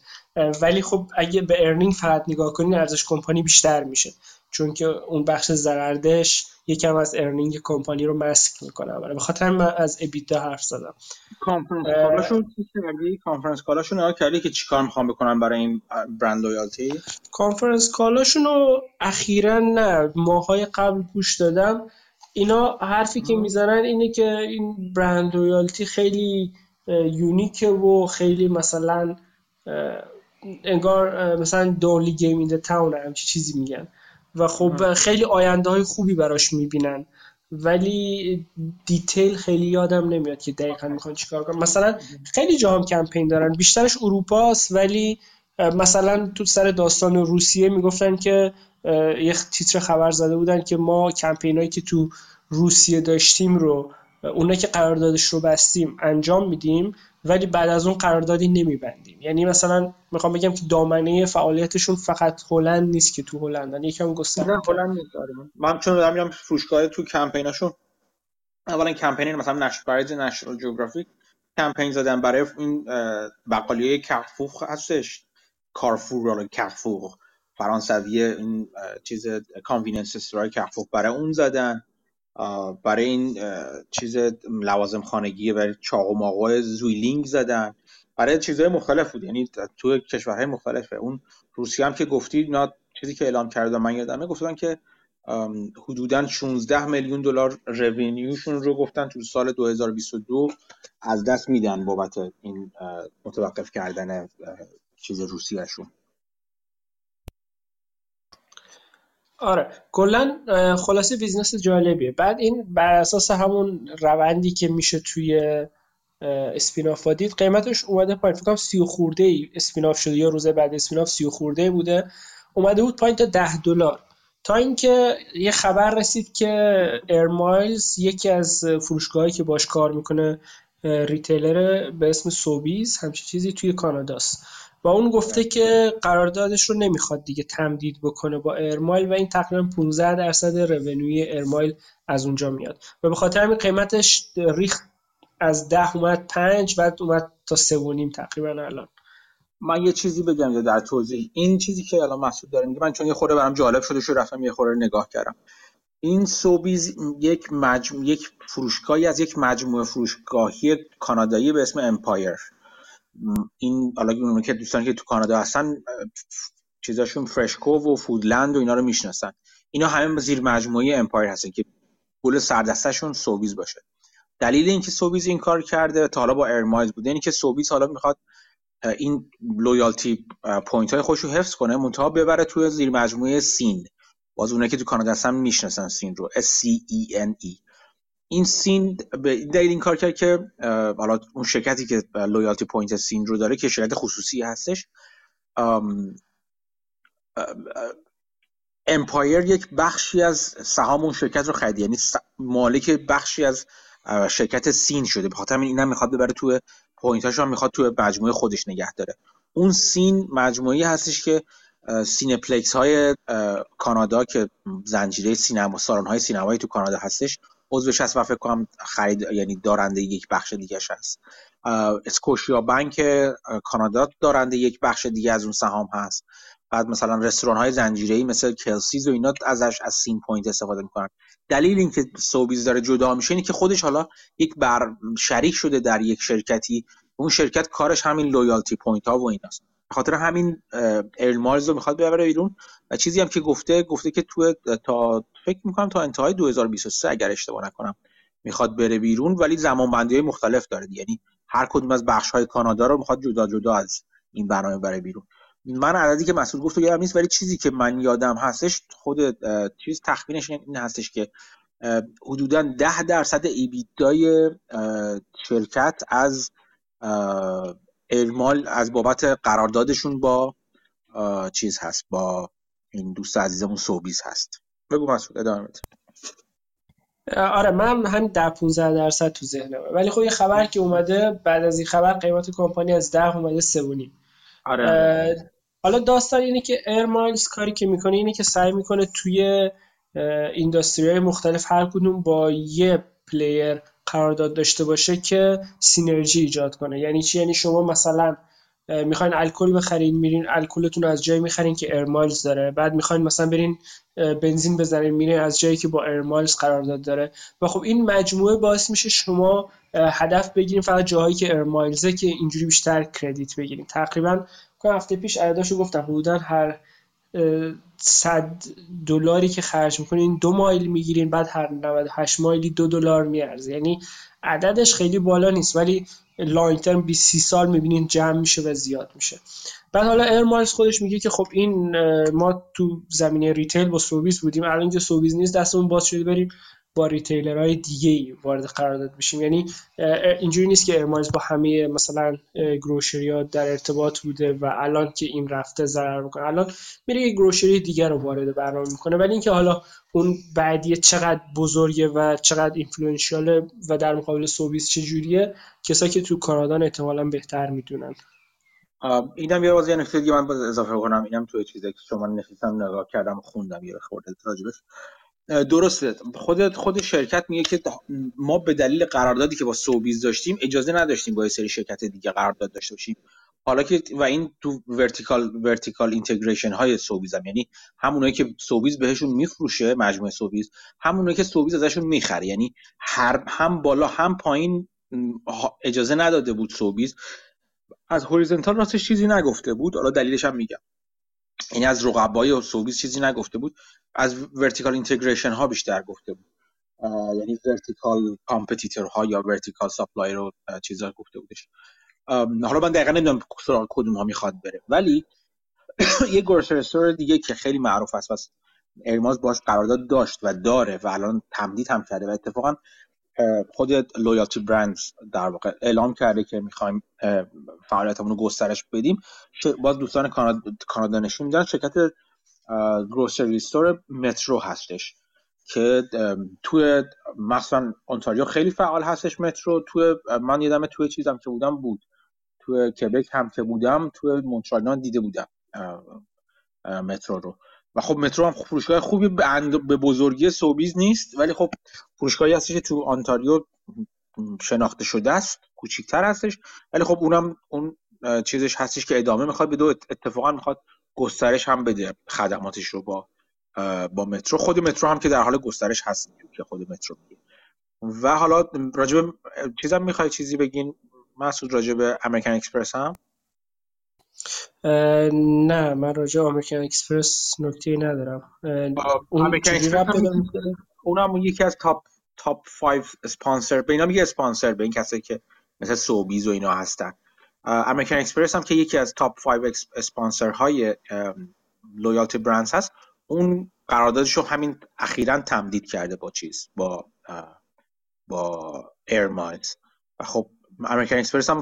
Speaker 2: ولی خب اگه به earning فقط نگاه کنین ارزش کمپانی بیشتر میشه. چون که اون بخش ضرردش یکم از earning کمپانی رو مسک می‌کنه به خاطر من از EBITDA حرف زدم.
Speaker 1: conference call اشون conference call اشون کردی؟ که چیکار می‌خوام بکنن برای این brand loyalty
Speaker 2: conference call اشون رو اخیرا نه ماهای قبل گوش دادم. اینا حرفی که می‌زنن اینه که این brand loyalty خیلی unique ه و خیلی مثلا انگار مثلا the only game in town همچی چیزی میگن. و خب خیلی آینده های خوبی براش می‌بینن. ولی detail خیلی یادم نمیاد که دقیقا می‌خوان چیکار کنن. مثلا خیلی جا هم کمپین دارن. بیشترش اروپاست ولی مثلا تو سر داستان روسیه می‌گفتن که یه تیتر خبر زده بودن که ما کمپین هایی که تو روسیه داشتیم رو اونا که قراردادش رو بستیم انجام میدیم. ولی بعد از اون قراردادی نمیبندیم. یعنی مثلا می‌خوام بگم که دامنه فعالیتشون فقط هلند نیست که تو هلندن یکم گسترده.
Speaker 1: هلند آره. من چون دارم فروشگاه تو کمپیناشون اولا کمپین مثلا نشر برای National Geographic کمپین زدن؟ برای این بقالیه Carrefour هستش. Carrefour Carrefour فرانسوی این چیز convenience store ای Carrefour برای اون زدن. برای این چیز لوازم خانگی برای چاقو ماقوی Zwilling زدن. برای چیزهای مختلف بود. یعنی تو کشورهای مختلفه. اون روسیه هم که گفتی اینا چیزی که اعلام کرده من یادمه گفتن که حدودا 16 میلیون دلار revenue شون رو گفتن تو سال 2022 از دست میدن بابت این متوقف کردن چیز روسیهشون.
Speaker 2: آره کلا خلاصه business جالبیه. بعد این بر اساس همون روندی که میشه توی spin-off دید قیمتش اومده پایین. فکر کنم 30 خورده ای spin-off شده یا روز بعد spin-off 30 خورده بوده. اومده بود پایین تا 10 دلار. تا اینکه یه خبر رسید که Air Miles یکی از فروشگاهایی که باش کار می‌کنه retailer به اسم Sobeys همچین چیزی توی کاناداست. و اون گفته که قراردادش رو نمی‌خواد دیگه تمدید بکنه با Air Miles و این تقریبا 15 درصد revenue ی Air Miles از اونجا میاد. و به خاطر همین قیمتش ریخت از ده اومد پنج بعد اومد تا سه و نیم تقریبا الان.
Speaker 1: من یه چیزی بگم در توضیح. این چیزی که الان مسعود داره میگه من چون یه خورده برام جالب شده شو رفتم یه خورده نگاه کردم. این Sobeys یک مجموع یک فروشگاهی از یک مجموعه فروشگاهی کانادایی به اسم Empire این حالا اون که دوستان که تو کانادا هستن چیزاشون FreshCo و Foodland و اینا رو می‌شناسن. اینا همه زیر مجموعه Empire هستن که پول سردستشون Sobeys باشه. دلیل اینکه Sobeys این کار کرده تا حالا با Air Miles بوده اینه که Sobeys حالا می‌خواد این loyalty point های خودش رو حفظ کنه منتها ببره توی زیر مجموعه Scene باز اونایی که تو کانادا هستن می‌شناسن Scene رو. S C E N E. این Scene به دلیل این کار کرد که حالا اون شرکتی که loyalty point Scene رو داره که شرکت خصوصی هستش Empire یک بخشی از سهام اون شرکت رو خرید. یعنی مالک بخشی از شرکت Scene شده. به خاطر این می‌خواد ببره تو point اش هم می‌خواد تو مجموعه خودش نگه داره. اون Scene مجموعی هستش که Cineplex های کانادا که زنجیره سینما سالن های سینمایی تو کانادا هستش عضوش هست و فکر کنم خرید یعنی دارنده یک بخش دیگه هست. Scotiabank کانادا دارنده یک بخش دیگه از اون سهام هست. بعد مثلا رستوران های زنجیره مثل Kelseys و اینا ازش از Scene point استفاده می‌کنن. دلیل اینکه Sobeys داره جدا میشه اینه که خودش حالا یک بر شریک شده در یک شرکتی. اون شرکت کارش همین loyalty point ها و ایناست. خاطر همین Air Miles رو می‌خواد ببره بیرون. و چیزی هم که گفته گفته که تو تا فکر می‌کنم تا انتهای 2023 اگر اشتباه نکنم می‌خواد بره بیرون ولی زمان بندی مختلف داره یعنی هر کدوم از بخش های کانادا رو می‌خواد جدا جدا از این برنامه بره بیرون. من عددی که مسعود گفت یادم نیست ولی چیزی که من یادم هستش خود چیز تخمینش این هستش که حدودا ده درصد ایبیدای شرکت از ارمال از بابت قراردادشون با چیز هست با این دوست عزیزمون سوبیز هست. بگو مسعود ادامه بده.
Speaker 2: آره من هم ده 15 درصد تو ذهنمه. ولی خب یه خبر که اومده بعد از این خبر قیمت کمپانی از ده اومده سه آره. حالا داستان اینه که Air Miles کاری که می‌کنه اینه که سعی می‌کنه توی industry های مختلف هر کدوم با یه player قرارداد داشته باشه که synergy ایجاد کنه. یعنی چی؟ یعنی شما مثلا می‌خواین الکل بخرین میرین الکلتون از جایی می‌خرین که Air Miles داره. بعد می‌خواین مثلا برین بنزین بزنین میرین از جایی که با Air Miles قرارداد داره. و خب این مجموعه باعث میشه شما هدف بگیریم فقط جاهایی که Air Miles ه که اینجوری بیشتر credit بگیریم تقریبا هفته پیش عدداشو گفتم حدودا هر 100 دلاری که خرج می‌کنین دو مایل می‌گیرین بعد هر 98 مایلی دو دلار میارزه. یعنی عددش خیلی بالا نیست ولی long term 20 سال می‌بینین جمع میشه و زیاد میشه. بعد حالا Air Miles خودش میگه که خب این ما تو زمینه retail با Sobeys بودیم. الان که Sobeys نیست دستمون باز شده بریم با retailer های دیگه ای وارد قرارداد بشیم یعنی اینجوری نیست که ارمایز با همه مثلا گروشری ها در ارتباط بوده و الان که این رفته ضرر می‌کنه. الان میره یه گروشری دیگر رو وارد برنامه می‌کنه. ولی اینکه حالا اون بعدی چقدر بزرگه و چقدر اینفلوئنشیاله و در مقابل سوبیس چجوریه کسایی که تو کانادا احتمالا بهتر می‌دونن.
Speaker 1: اینم یه بازی نکته دیگه من باز اضافه کنم اینم توی چیزی که شما نشستم نگاه کردم خوندم یه خورده راجبش. درسته. خود خود شرکت میگه که ما به دلیل قراردادی که با Sobeys داشتیم اجازه نداشتیم با یه سری شرکت دیگه قرارداد داشته باشیم. حالا که و این تو vertical vertical integration های Sobeys هم یعنی همونایی که Sobeys بهشون میفروشه مجموعه Sobeys همونایی که Sobeys ازشون می‌خره. یعنی هر هم بالا هم پایین اجازه نداده بود Sobeys. از horizontal راستش چیزی نگفته بود. حالا دلیلش هم میگم. یعنی از رقبای Sobeys چیزی نگفته بود. از vertical integration ها بیشتر گفته بود. یعنی vertical competitor ها یا vertical supplier رو چیزا گفته بودش. حالا من دقیقا نمی‌دونم کدوم ها می‌خواد بره. ولی یه grocery دیگه که خیلی معروف است و Air Miles باش قرارداد داشت و داره و الان تمدید هم کرده و اتفاقا خود Loyalty Ventures در واقع اعلام کرده که می‌خوایم فعالیتمون رو گسترش بدیم. باز دوستان کانادا نشون میدن. شرکت گروسری ستور مترو هستش که توی مثلا اونتاریو خیلی فعال هستش مترو. توی من یادم توی چیزم که بودم بود. توی کبک هم که بودم توی مونترال دیده بودم مترو رو. و خب مترو هم فروشگاه خوبی به بزرگی سوبیز نیست ولی خب فروشگاهی هستش که تو آنتاریو شناخته شده است کوچیکتر هستش. ولی خب اونم اون چیزش هستش که ادامه می‌خواد بده و اتفاقا می‌خواد گسترش هم بده خدماتش رو با با Metro. خود Metro هم که در حال گسترش هست که خود Metro میگه. و حالا راجب چیزم می‌خوای چیزی بگین؟ مسعود راجب American Express هم؟
Speaker 2: نه من راجع American Express نکته ندارم.
Speaker 1: American Express اونم یکی از top top 5 اسپانسر به اینا میگه اسپانسر به این کسایی که مثل Sobeys و اینا هستن. American Express هم که یکی از top 5 اسپانسر های Loyalty Ventures هست اون قراردادش رو همین اخیرا تمدید کرده با چیز با با Air Miles و خب American Express هم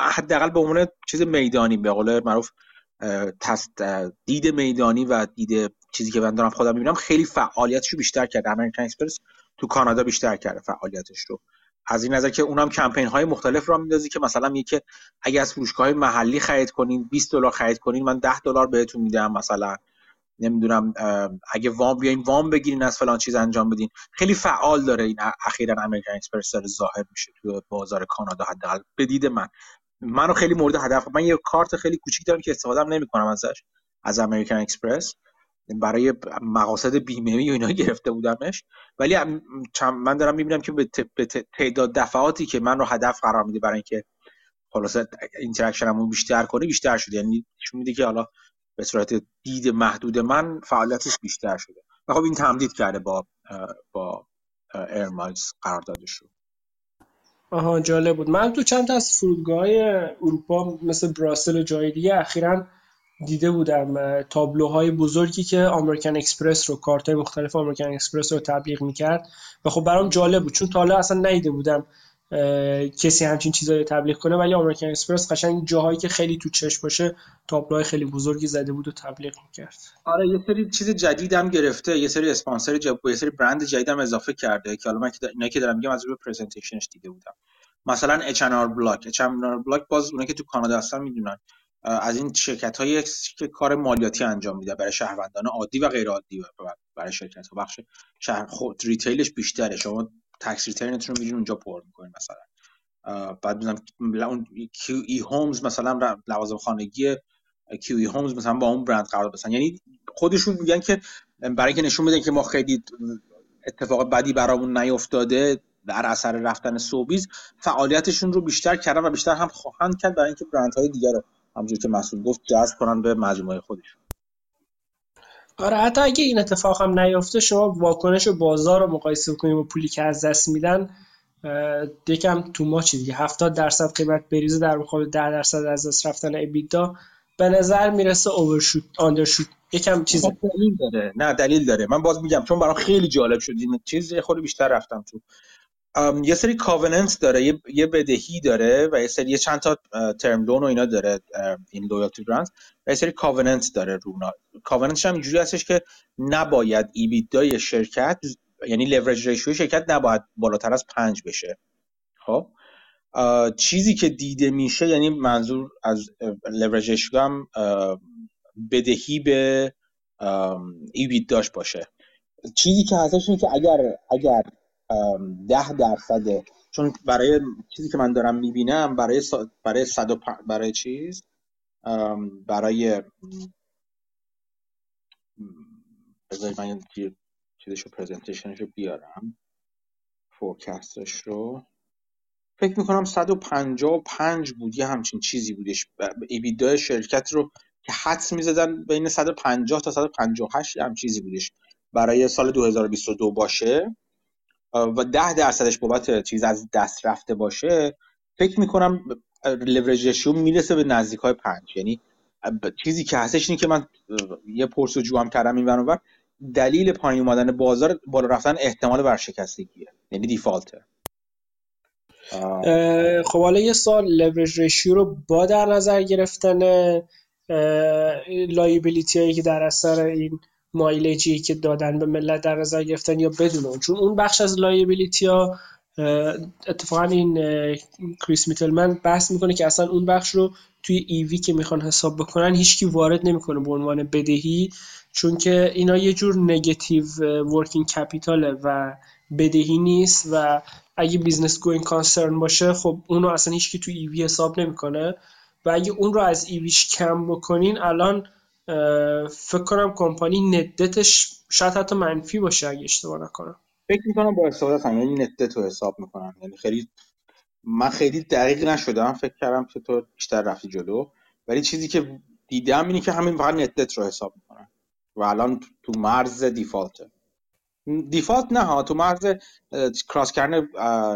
Speaker 1: حداقل به عنوان چیز میدانی به قول معروف تست دید میدانی و دید چیزی که من دارم خودم می‌بینم خیلی فعالیتش رو بیشتر کرده. American Express تو کانادا بیشتر کرده فعالیتش رو. از این نظر که اونم کمپین های مختلف را میندازی که مثلا میگه که اگه از فروشگاه محلی خرید کنین 20 دلار خرید کنین من 10 دلار بهتون میدم مثلا. نمی‌دونم اگه وام بیاین وام بگیرین از فلان چیز انجام بدین. خیلی فعال داره این اخیرا American Express داره ظاهر میشه تو بازار کانادا حداقل. به دید من. منو خیلی مورد هدف من یه کارت خیلی کوچیک دارم که استفاده نمی‌کنم ازش از American Express برای مقاصد بیمه و اینا گرفته بودمش. ولی من دارم می‌بینم که به تعداد دفعاتی که من رو هدف قرار میده برای اینکه خلاصه interaction مون بیشتر کنه بیشتر شده. یعنی نشون میده که حالا به صورت دید محدود من فعالیتش بیشتر شده. و خب این تمدید کرده با با Air Miles قراردادش رو.
Speaker 2: آها جالب بود. من تو چند تا از فرودگاه اروپا مثل Brussels و جای دیگه اخیرا دیده بودم تابلوهای بزرگی که American Express رو کارت مختلف American Express رو تبلیغ می‌کرد و خب برام جالب بود. چون تا حالا اصلا ندیده بودم کسی همچین چیزایی تبلیغ کنه ولی American Express قشنگ جاهایی که خیلی تو چشم باشه تابلوهای خیلی بزرگی زده بود و تبلیغ می‌کرد.
Speaker 1: آره یه سری چیز جدید هم گرفته یه سری اسپانسر جدید یه سری برند جدید هم اضافه کرده که حالا من که اینا که دارم میگم از روی presentation ش دیده بودم. مثلا H&R Block. H&R Block باز اونایی که تو کانادا هستن می‌دونن. از این شرکت هایی که کار مالیاتی انجام میده برای شهروندان عادی و غیر عادی برای شرکت ها بخش شهر خود retail ش بیشتره. شما tax return تون رو میرین اونجا پر می‌کنین مثلا. بعد مثلا اون QE Homes مثلا لوازم خانگی QE Homes مثلا با اون برند قرارداد بستن یعنی خودشون میگن که برای اینکه نشون بدن که ما خیلی اتفاق بدی برامون نیفتاده در اثر رفتن سوبیز فعالیتشون رو بیشتر کردن و بیشتر هم خواهند کرد برای اینکه برندهای دیگر رو همونجور که مسئول گفت جذب کنن به مجموعه خودشون.
Speaker 2: آره حتی اگه این اتفاق هم نیفته شما واکنش بازار رو مقایسه کنیم با پولی که از دست میدن یکم تو ما چی دیگه. 70 درصد قیمت بریزه در مقابل 10 درصد از دست رفتن ابیدا به نظر می‌رسه اوورشوت آندرشوت یکم چیز
Speaker 1: دلیل داره. نه دلیل داره. من باز میگم چون برام خیلی جالب شد این چیز خود بیشتر رفتم تو یه سری covenant داره یه, یه بدهی داره و یه سری یه چند تا term loan و اینا داره این Loyalty Ventures و یه سری covenant داره و اونا covenant ش هم اینجوری هستش که نباید EBITDA ی شرکت یعنی لورج ریشیو شرکت نباید بالاتر از پنج بشه. خب؟ چیزی که دیده میشه یعنی منظور از لورج ریشیو هم بدهی به ایبید داشت باشه. چیزی که هستش اینه که اگر اگر ده درصد چون برای چیزی که من دارم می‌بینم برای برای صد و برای چیز؟ برای بذارید من چیزشو پرزنتیشنش رو بیارم. فورکستش رو. فکر می‌کنم 155 بود یه همچین چیزی بودش. ایبیدا شرکت رو که حدس می‌زدن بین 150 تا 158 هم چیزی بودش. برای سال 2022 باشه. و 10 درصدش بابت چیز از دست رفته باشه فکر می‌کنم لورج می‌رسه به نزدیک های 5 یعنی چیزی که هستش اینه که من یه پرسجو هم کردم این برابر دلیل پایین اومدن بازار بالا رفتن احتمال ورشکستگیه. یعنی دیفالته.
Speaker 2: خب حالا یه سوال لورج ریشیو رو با در نظر گرفتن liability هایی که در اثر این mileage ی که دادن به ملت در نظر گرفتن یا بدون اون چون اون بخش از liability ها اتفاقا این کریس میتلمن بحث می‌کنه که اصلا اون بخش رو توی EV که می‌خوان حساب بکنن هیچکی وارد نمی‌کنه به عنوان بدهی چون که اینا یه جور negative working capital ه و بدهی نیست و اگه business going concern باشه خب اونو اصلا هیچکی تو EV حساب نمی‌کنه. و اگه اون رو از EV ش کم بکنین الان فکر کنم company net debt ش شاید حتی منفی باشه اگه اشتباه نکنم.
Speaker 1: فکر می‌کنم با استفاده هم یعنی net debt رو حساب می‌کنم. یعنی خیلی من خیلی دقیق نشدم فکر کردم که تو بیشتر رفتی جلو. ولی چیزی که دیدم اینه که همین فقط net debt رو حساب می‌کنن و الان تو مرز دیفالته دیفالت نه ها تو مرز کراس کردن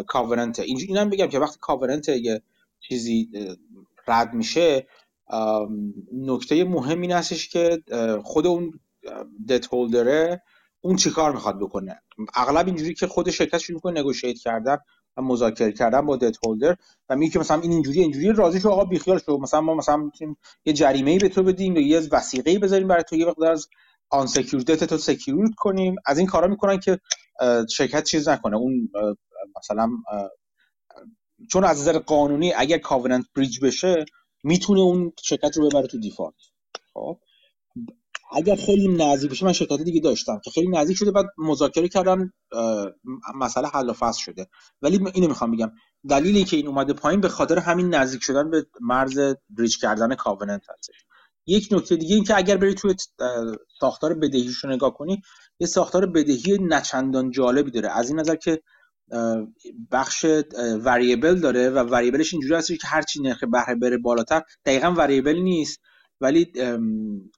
Speaker 1: کاورنت. اینم بگم که وقتی کاورنت یه چیزی رد میشه نکته مهم این هستش که خود اون دت هولدره اون چیکار می‌خواد بکنه؟ اغلب اینجوری که خود شرکت شروع کنه نگوشیت کردن و مذاکره کردن با دت هولدر و میگه که مثلا این اینجوری اینجوری راضی شو آقا بیخیال شو. مثلا ما مثلا می‌تونیم یه جریمه ای به تو بدیم یا یه وثیقه بذاریم برای تو یه وقت از آن security تو secure ت کنیم. از این کارا می‌کنن که شرکت چیز نکنه. اون مثلا چون از نظر قانونی اگر covenant breach بشه می‌تونه اون شرکت رو ببره تو default. خب. اگر خیلی نزدیک بشه من شرکت دیگه داشتم که خیلی نزدیک شده بعد مذاکره کردن مسئله حل و فصل شده. ولی اینو می‌خوام بگم. دلیلی که این اومده پایین به خاطر همین نزدیک شدن به مرز بریج کردن کاوننت هستش یک نکته دیگه این که اگر بری توی ساختار بدهیش رو نگاه کنی یه ساختار بدهی نچندان جالبی داره. از این نظر که بخش وریبل داره و وریبلش اینجوری هست که هرچی نرخ بهره بره بالاتر دقیقا وریبل نیست. ولی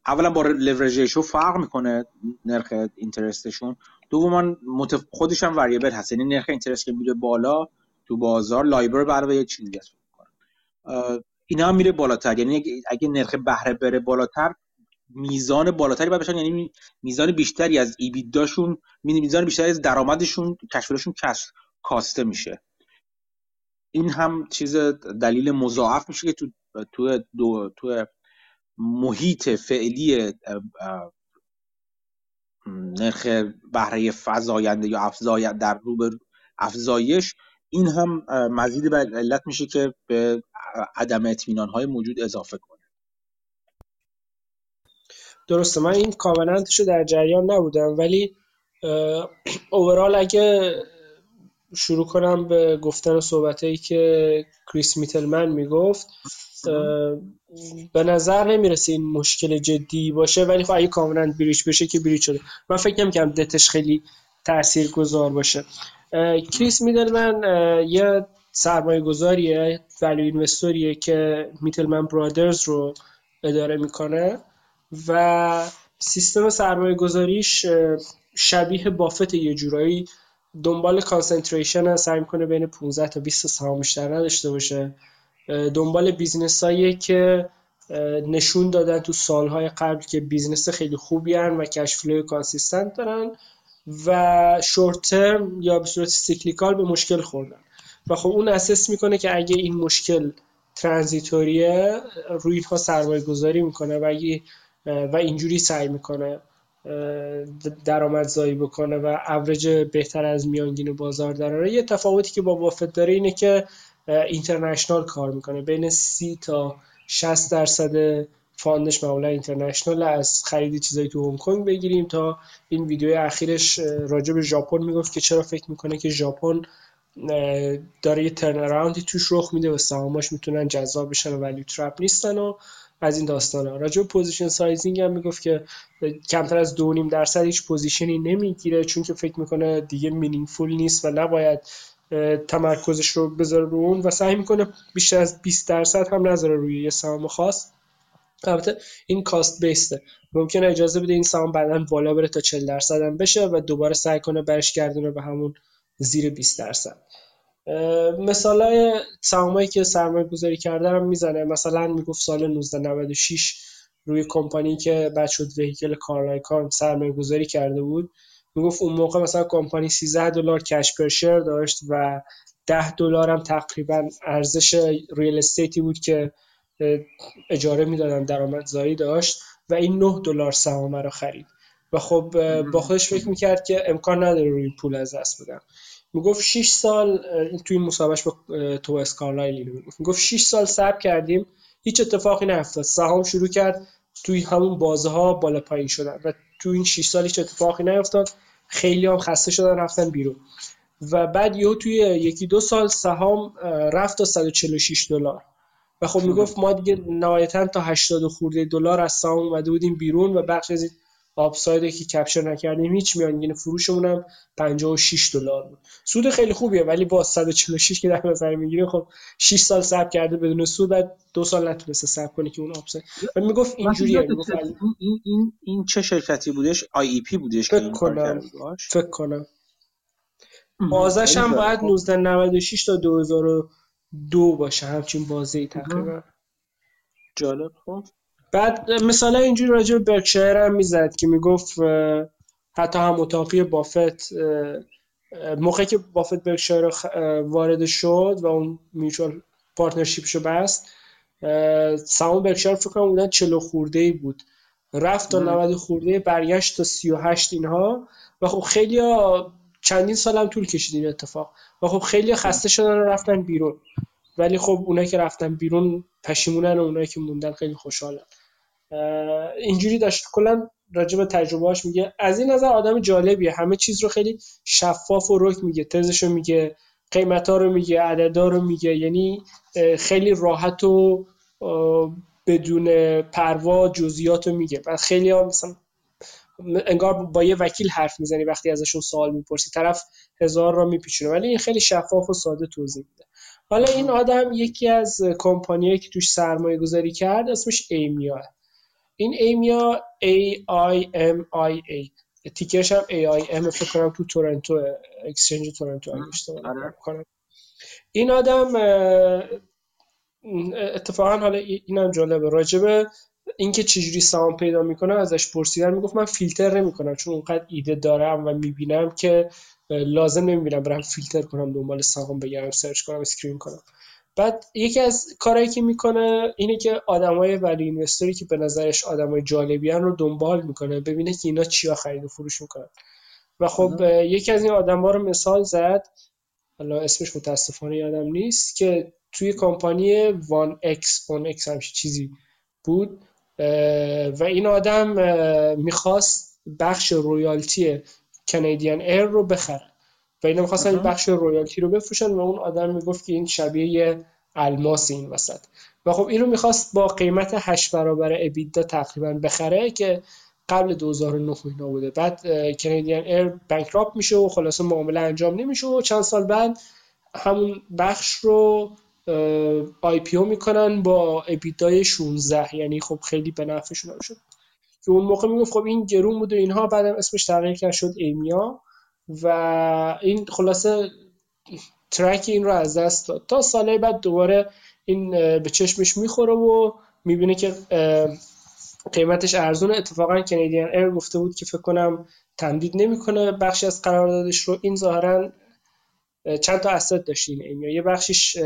Speaker 1: اولا با لورج فرق می‌کنه نرخ اینترستشون دوما متف... خودش هم وریبل هست. یعنی نرخ اینترست که میره بالا تو بازار لایبر برای یه چیزی هست اینا هم میره بالاتر. یعنی اگه نرخ بهره بره بالاتر میزان بالاتری باید بشن یعنی میزان بیشتری از ایبیداشون میزان بیشتری از درآمدشون کشفلشون کس کاسته میشه. این هم چیز دلیل مضاعف میشه که تو تو دو تو محیط فعلی نرخ بهره فزاینده یا افزاینده در رو افزایش این هم مزید بر علت میشه که به عدم اطمینان های موجود اضافه کنه.
Speaker 2: درسته من این کامنتش رو در جریان نبودم ولی اوورال اگه شروع کنم به گفتن صحبت که کریس میتلمن می‌گفت به نظر نمی‌رسه این مشکل جدی باشه ولی خب اگه کاملا breach بشه که breach شده. من فکر نمی‌کنم دتش خیلی تأثیر گذار باشه کریس میتلمن یه سرمایه گذاریه value investorیه که میتلمن برادرز رو اداره می‌کنه. و سیستم سرمایه گذاریش شبیه بافته یه جورایی. دنبال concentration سعی می‌کنه بین 15 تا 20 سهام بیشتر نداشته باشه. دنبال business هایی که نشون دادن تو سالهای قبل که business خیلی خوبی هن و cash flowی consistent دارن و short term یا به صورت cyclical به مشکل خوردن. و خب اون assess می‌کنه که اگه این مشکل transitoryه روی اینها سرمایه گذاری می‌کنه و و اینجوری سعی می‌کنه درآمدزایی بکنه و اوریج بهتر از میانگین بازار داره یه تفاوتی که با بافت داره اینه که international کار می‌کنه. بین سی تا 60 درصد fundش معمولا international از خرید چیزایی تو هنگ کنگ بگیریم تا این ویدیو اخیرش راجع به ژاپن می‌گفت که چرا فکر می‌کنه که ژاپن داره یه turn توش رخ میده و سهاماش می‌تونن جذاب بشن و value trap نیستن و از این داستان ها راجع position sizing هم می‌گفت که کمتر از دو نیم درصد هیچ positionی نمی‌گیره چون که فکر می‌کنه دیگه meaningful نیست و نباید تمرکزش رو بذاره رو اون و سعی می‌کنه بیشتر از 20 درصد هم نذاره روی یه سهام خاص. البته این کاست بیسته ممکنه اجازه بده این سهام بعدا بالا بره تا 40 درصد هم بشه و دوباره سعی کنه برش گردونه به همون زیر 20 درصد. مثال های سهامایی که سرمایه گذاری کرده هم می‌زنه. مثلا می‌گفت سال 1996 روی کمپانی که بعد شد وهیکل کارلایکان سرمایه گذاری کرده بود می‌گفت اون موقع مثلا کمپانی 13 دلار کش پر داشت و 10 دلار هم تقریبا ارزش ریل استیتی بود که اجاره می‌دادن درآمدزایی داشت و این 9 دلار سهام رو خرید. و خب با خودش فکر می‌کرد که امکان نداره روی پول از دست بدم می‌گفت 6 سال توی مسابقش با تو اسکارلایل می‌گفت می‌گفت 6 سال صبر کردیم هیچ اتفاقی نیفتاد. سهام شروع کرد توی همون بازه ها بالا پایین شدن و توی این 6 سال هیچ اتفاقی نیفتاد. خیلی هم خسته شدن رفتن بیرون. و بعد یهو توی یکی دو سال سهام رفت تا 146 دلار. و خب می‌گفت ما دیگه نهایتا تا 80 خورده دلار از سهام اومده بودیم بیرون و بخش از آپساید که کپچر نکردیم هیچ میانگین فروشمون هم 56 دلار بود. سود خیلی خوبیه ولی با 146 که در نظر می‌گیره خب 6 سال صبر کرده بدون سود بعد دو سال نتونسته صبر کنه که اون آپساید و می‌گفت اینجوریه می‌گفت
Speaker 1: این, این این چه شرکتی بودش؟ آی ای پی بودش
Speaker 2: فکر کنم. فکر کنم. بازش هم باید 1996 تا 2002 باشه همچین بازی تقریبا.
Speaker 1: جالب. خب.
Speaker 2: بعد مثلا اینجوری راجع به برکشایر هم می‌زد که می‌گفت حتی هم متاقی بافت موقعی که بافت برکشایر وارد شد و اون میوچوال پارتنرشیپشو بست سهام برکشایر فکر کنم بودن 40 خورده ای بود. رفت تا 90 خورده برگشت تا 38 اینها و خب خیلی چندین سال هم طول کشید این اتفاق. و خب خیلی خسته شدن و رفتن بیرون. ولی خب اونایی که رفتن بیرون پشیمونن و اونایی که موندن خیلی خوشحالن. اینجوری داشت. کلا راجع به تجربهاش میگه. از این نظر آدم جالبیه. همه چیز رو خیلی شفاف و رک میگه. تزش رو میگه. قیمت ها رو میگه. عددا رو میگه. یعنی خیلی راحت و بدون پروا جزئیات رو میگه. و خیلی هم مثلا انگار با یه وکیل حرف می‌زنی وقتی ازشون سوال می‌پرسی. طرف هزار را میپیچونه. ولی این خیلی شفاف و ساده توضیح میده. حالا این آدم یکی از کمپانیایی که توش سرمایه گذاری کرد اسمش ایمیا. این Aimia A I M I A. tickerش هم A I M فکر کنم تو تورنتو exchange تورنتو کنم این آدم اتفاقا حالا اینم جالبه. راجبه اینکه چجوری سهام پیدا می‌کنه ازش پرسیدن می‌گفت من فیلتر نمی‌کنم چون اونقدر ایده دارم و می‌بینم که لازم نمی‌بینم برم فیلتر کنم دنبال سهام بگردم search کنم screen کنم. بعد یکی از کارهایی که می‌کنه اینه که آدمای value investorی که به نظرش آدمای جالبیان رو دنبال می‌کنه ببینه که اینا چیا خرید و فروش می‌کنن. و خب یکی از این آدما رو مثال زد حالا اسمش متاسفانه یادم نیست که توی کمپانی One X One X همچین چیزی بود و این آدم می‌خواست بخش رویالتی کنیدین ایر رو بخره. و اینا می‌خواستن این بخش royalty رو بفروشن و اون آدم می‌گفت که این شبیه یه الماس این وسط. و خب اینو می‌خواست با قیمت 8 برابر EBITDA تقریبا بخره که قبل 2009 اینا بوده. بعد Canadian Air bankrupt میشه و خلاصه معامله انجام نمیشه و چند سال بعد همون بخش رو IPO می‌کنن با EBITDAی 16 یعنی خب خیلی به نفعشون شد که اون موقع می‌گفت خب این گرون بوده اینها بعدم اسمش تغییر کرد شد Aimia. و این خلاصه track این رو از دست داد. تا ساله بعد دوباره این به چشمش می‌خوره و می‌بینه که قیمتش ارزونه. اتفاقا Canadian Air گفته بود که فکر کنم تمدید نمی‌کنه بخشی از قراردادش رو. این ظاهرا چند تا asset داشتین این یه بخشش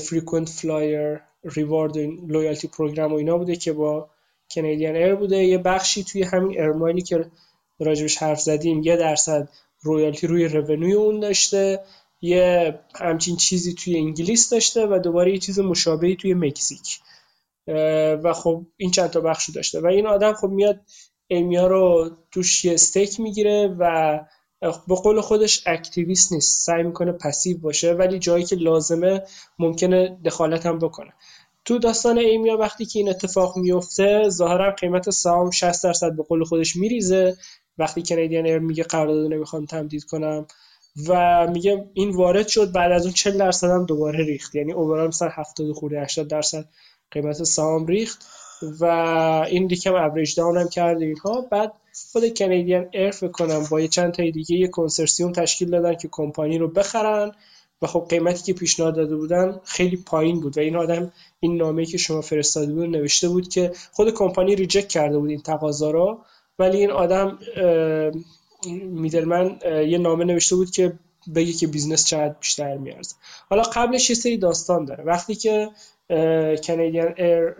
Speaker 2: frequent flyer reward loyalty program و اینا بوده که با Canadian Air بوده. یه بخشی توی همین Air Milesی که راجبش حرف زدیم یه درصد royalty روی revenueی اون داشته یه همچین چیزی توی انگلیس داشته و دوباره یه چیز مشابهی توی مکزیک. و خب این چند تا بخشی داشته. و این آدم خب میاد Aimia رو توش یه stake می‌گیره و به قول خودش activist نیست. سعی می‌کنه passive باشه ولی جایی که لازمه ممکنه دخالت هم بکنه. تو داستان Aimia وقتی که این اتفاق میفته ظاهرا قیمت سهام 60 درصد به قول خودش میریزه. وقتی Canadian Air میگه قرارداد نمی‌خوام تمدید کنم. و میگه این وارد شد بعد از اون 40 درصد هم دوباره ریخت. یعنی overall مثلا 70 خورده 80 درصد قیمت سهام ریخت و این دیگه هم average down هم کرد اینها. بعد خود Canadian Air کنم با یه چند تا دیگه یه کنسرسیوم تشکیل دادن که کمپانی رو بخرن و خب قیمتی که پیشنهاد داده بودن خیلی پایین بود و این آدم این نامه‌ای که شما فرستاده بود نوشته بود که خود کمپانی reject کرده بود این تقاضا رو. ولی این آدم میتلمن یه نامه نوشته بود که بگه که business چقدر بیشتر میارزه. حالا قبلش یه سری داستان داره. وقتی که Canadian Air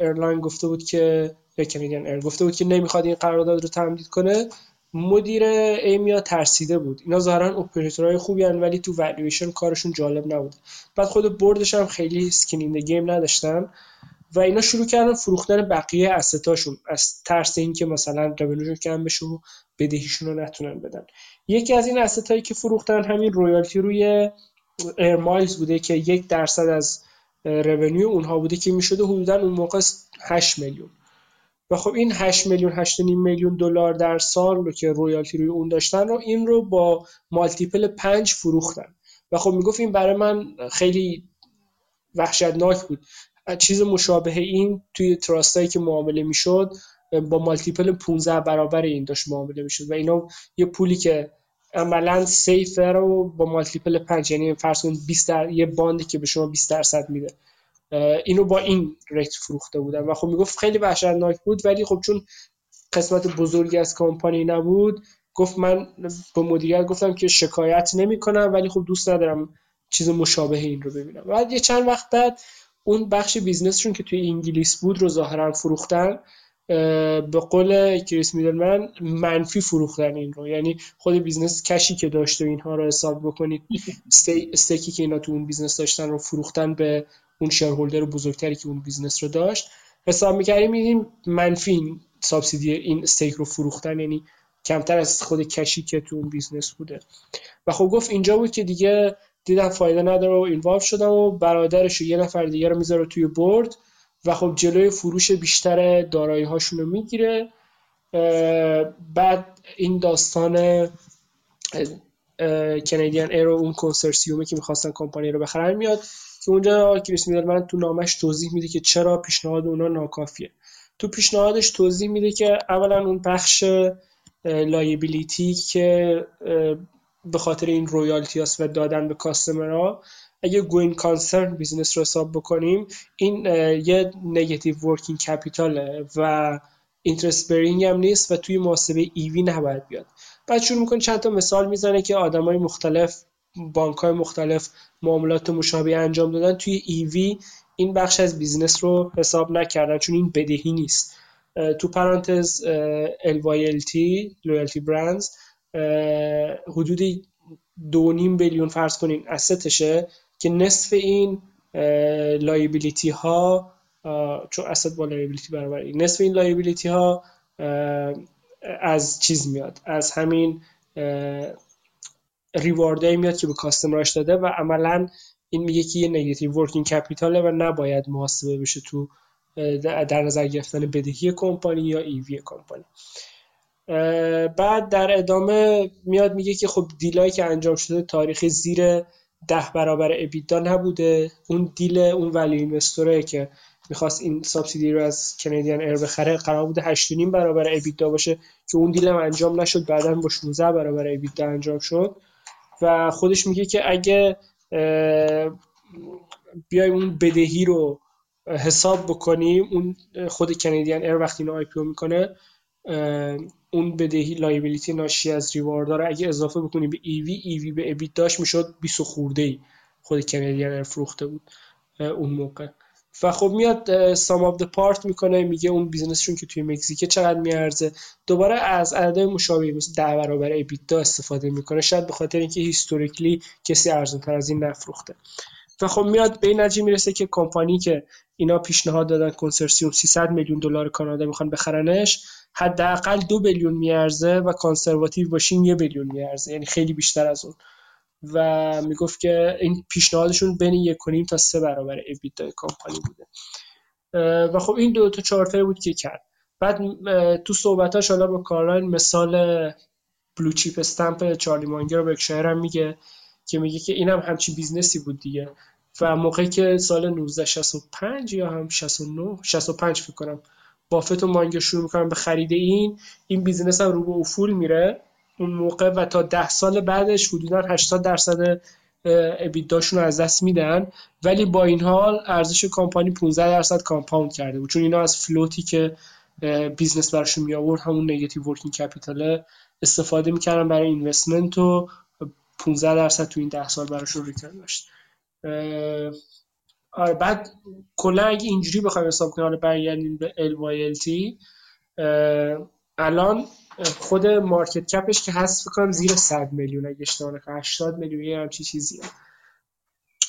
Speaker 2: airline گفته بود که Canadian Air گفته بود که نمی‌خواد این قرارداد رو تمدید کنه مدیر Aimia ترسیده بود. اینا ظاهرا operatorهای خوبی هن ولی تو والویشن کارشون جالب نبود بعد خود boardش هم خیلی skin in the game نداشتن. و اینا شروع کردن فروختن بقیه assetاشون از ترس اینکه مثلا revenueشون کم بشه و بدهیشون رو نتونن بدن. یکی از این هایی که فروختن همین royalty روی Air Miles بوده که یک درصد از revenue اونها بوده که می‌شده حدودا اون موقع 8 میلیون. و خب این 8 میلیون 8 میلیون دلار در سال رو که royalty روی اون داشتن رو این رو با multiple 5 فروختن. و خب می‌گفت این برای من خیلی وحشتناک بود. چیز مشابه این توی trust ایی که معامله می‌شد با multiple 15 برابر این داشت معامله می‌شد و اینا یه پولی که عملا safe رو با multiple 5 یعنی فرض کن 20 در... یه bond ی که به شما 20 درصد میده. اینو با این rate فروخته بودن و خب می‌گفت خیلی وحشتناک بود ولی خب چون قسمت بزرگی از کمپانی نبود گفت من به مدیریت گفتم که شکایت نمی کنم ولی خب دوست ندارم چیز مشابه این رو ببینم. بعد یه چند وقت بعد اون بخش business شون که توی انگلیس بود رو ظاهرا فروختن به قول کریس میتلمن منفی فروختن این رو. یعنی خود business cash ی که داشته اینها رو حساب بکنید stake ی که اینا تو اون business داشتن رو فروختن به اون shareholder بزرگتری که اون business رو داشت. حساب می‌کردیم میدیم منفی subsidy این stake رو فروختن یعنی کمتر از خود cash ی که تو اون business بوده. و خب گفت اینجا بود که دیگه دیدم فایده نداره و اینوالو شدم و برادرش و یه نفر دیگه رو می‌ذاره توی برد و خب جلوی فروش بیشتر دارایی هاشون رو می‌گیره بعد این داستان کنیدین ایر و اون کنسرسیومی که می‌خواستن کمپانی رو بخرن میاد که اونجا کریس من تو نامش توضیح میده که چرا پیشنهاد اونا ناکافیه. تو پیشنهادش توضیح میده که اولا اون بخش liability ی که به خاطر این loyalty هست و دادن به customer ها. اگه going concern business رو حساب بکنیم این یه negative working capital ه و interest bearing هم نیست و توی محاسبه EV نباید بیاد. بعد شروع می‌کنه چند تا مثال می‌زنه که آدمای مختلف بانک های مختلف معاملات مشابه انجام دادن. توی EV این بخش از business رو حساب نکردن چون این بدهی نیست. تو پرانتز LYLT Loyalty Brands حدود دو نیم billion فرض کنین asset شه که نصف این liability ها چون asset با liability برابر نصف این liability ها از چیز میاد از همین reward ایی میاد که به customer اش داده و عملا این میگه که یه negative working capital ه و نباید محاسبه بشه تو در نظر گرفتن بدهی کمپانی یا ایوی کمپانی. بعد در ادامه میاد میگه که خب دیلایی که انجام شده تاریخی زیر ده برابر ابیدا نبوده. اون دیل اون ولی اینوستوره که می‌خواست این سابسیدی رو از کنیدین ایر بخره قرار بوده 8.5 برابر ابیدا باشه که اون دیل هم انجام نشد بعدا با 16 برابر ابیدا انجام شد. و خودش میگه که اگه بیایم اون بدهی رو حساب بکنیم اون خود Canadian Air وقتی اینو آی می‌کنه اون بدهی liability ناشی از reward رو اگه اضافه بکنیم به ایوی ایوی به EBITDA ش می‌شد 20 خورده ای خود Canadian Air فروخته بود اون موقع. و خب میاد sum of part می‌کنه میگه اون business شون که توی مکزیکه چقدر میارزه. دوباره از عدد مشابهی مثل ده برابر EBITDA استفاده می‌کنه شاید به خاطر اینکه historically کسی ارزون تر از این نفروخته. و خب میاد به این نتیجه می‌رسه که کمپانی که اینا پیشنهاد دادن کنسرسیوم 300 میلیون دلار کانادا می‌خوان بخرنش حداقل دو billion میارزه و conservative باشین یه billion میارزه یعنی خیلی بیشتر از اون. و می‌گفت که این پیشنهادشون بین یک و نیم تا سه برابر EBITDA کمپانی بوده. و خب این دو تا چارتایی بود که کرد. بعد تو صحبتاش حالا با کارلاین مثال Blue Chip Stamp چارلی مانگر رو برکشایر هم میگه که میگه که اینم هم همچین business ی بود دیگه. و موقعی که سال 1965 یا هم 69 65 فکر کنم بافت و مانگر شروع می‌کنن به خرید این این business هم رو به افول میره. اون موقع و تا ده سال بعدش حدودا 80 درصد EBITDA شون رو از دست میدن. ولی با این حال ارزش کمپانی 15 درصد compound کرده چون اینا از float ی که business براشون می آورد همون negative working capital استفاده می‌کردن برای اینوستمنت و 15 درصد تو این 10 سال براشون ریترن داشت. آره بعد کلا اگه اینجوری بخوایم حساب کنیم برگردیم به LYLT الان خود مارکت کپش که هست کنم زیر 100 میلیون اگه اشتباه نکنم 80 میلیون یه همچین چیزیه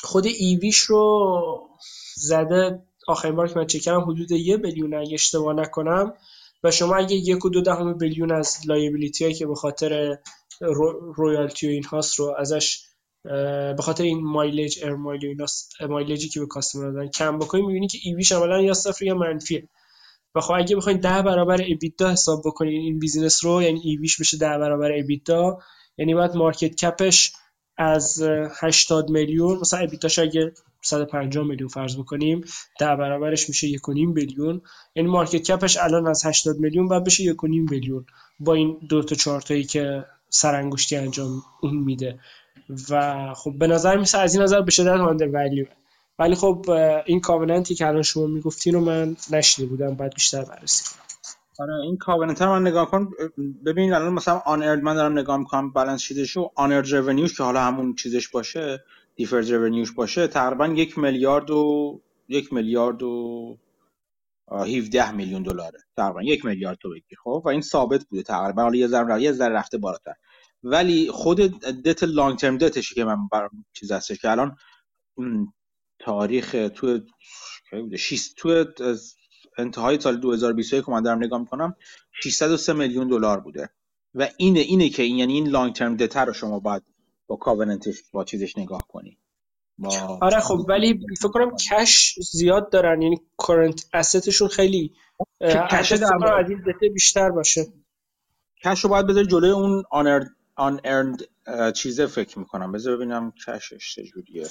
Speaker 2: خود ایویش رو زده آخرین بار که من چک کردم حدود یه بیلیون اگه اشتباه نکنم. و شما اگه یک و دو دهم billion از liability ی که به خاطر loyalty و این هاست رو ازش به خاطر این mileage air mileage ی که به customer دادن. کم بکنید می‌بینی که EV ش عملا یا صفر یا منفیه. و خب اگه بخواید ده برابر EBITDA حساب بکنید این business رو یعنی EV ش بشه ده برابر EBITDA یعنی باید market cap ش از 80 میلیون مثلا EBITDA ش اگه 150 میلیون فرض بکنیم ده برابرش میشه 1.5 بیلیون یعنی مارکت کپش الان از 80 میلیون بعد بشه 1.5 بیلیون با این دو تا چارتایی که سرانگشتی انجام اون میده. و خب به نظر میسه از این نظر به شدت آندر ولیو ولی خب این کاوننتی که الان شما می‌گفتین رو من نشنیده بودم بعد بیشتر بررسی
Speaker 1: آره این کاوننت رو من نگاه کن. ببینید الان مثلا آن ارد من دارم نگاه می‌کنم بالانس شیتش و آن ارد رونیوش که حالا همون چیزش باشه دیفرد رونیوش باشه تقریبا یک میلیارد و یک میلیارد و 17 میلیون دلاره. تقریبا یک میلیارد تو بگیر خب و این ثابت بوده تقریبا. حالا یه ذره یه ذره رفته بالاتر. ولی خود دت لانگ ترم دتشی که من برام چیز هستش که الان تاریخ تو تو انتهای سال 2021 که من دارم نگاه می‌کنم 603 میلیون دلار بوده. و اینه اینه که این یعنی این لانگ ترم دت رو شما باید با کاوننتش با چیزش نگاه کنی.
Speaker 2: با... آره خب ولی فکر کنم کش زیاد دارن. یعنی کورنت اسستشون خیلی کش از این بیشتر باشه.
Speaker 1: کش رو باید بذاری جلوی اون آنر آن ارند چیزه فکر می‌کنم. بذار ببینم کشش چجوریه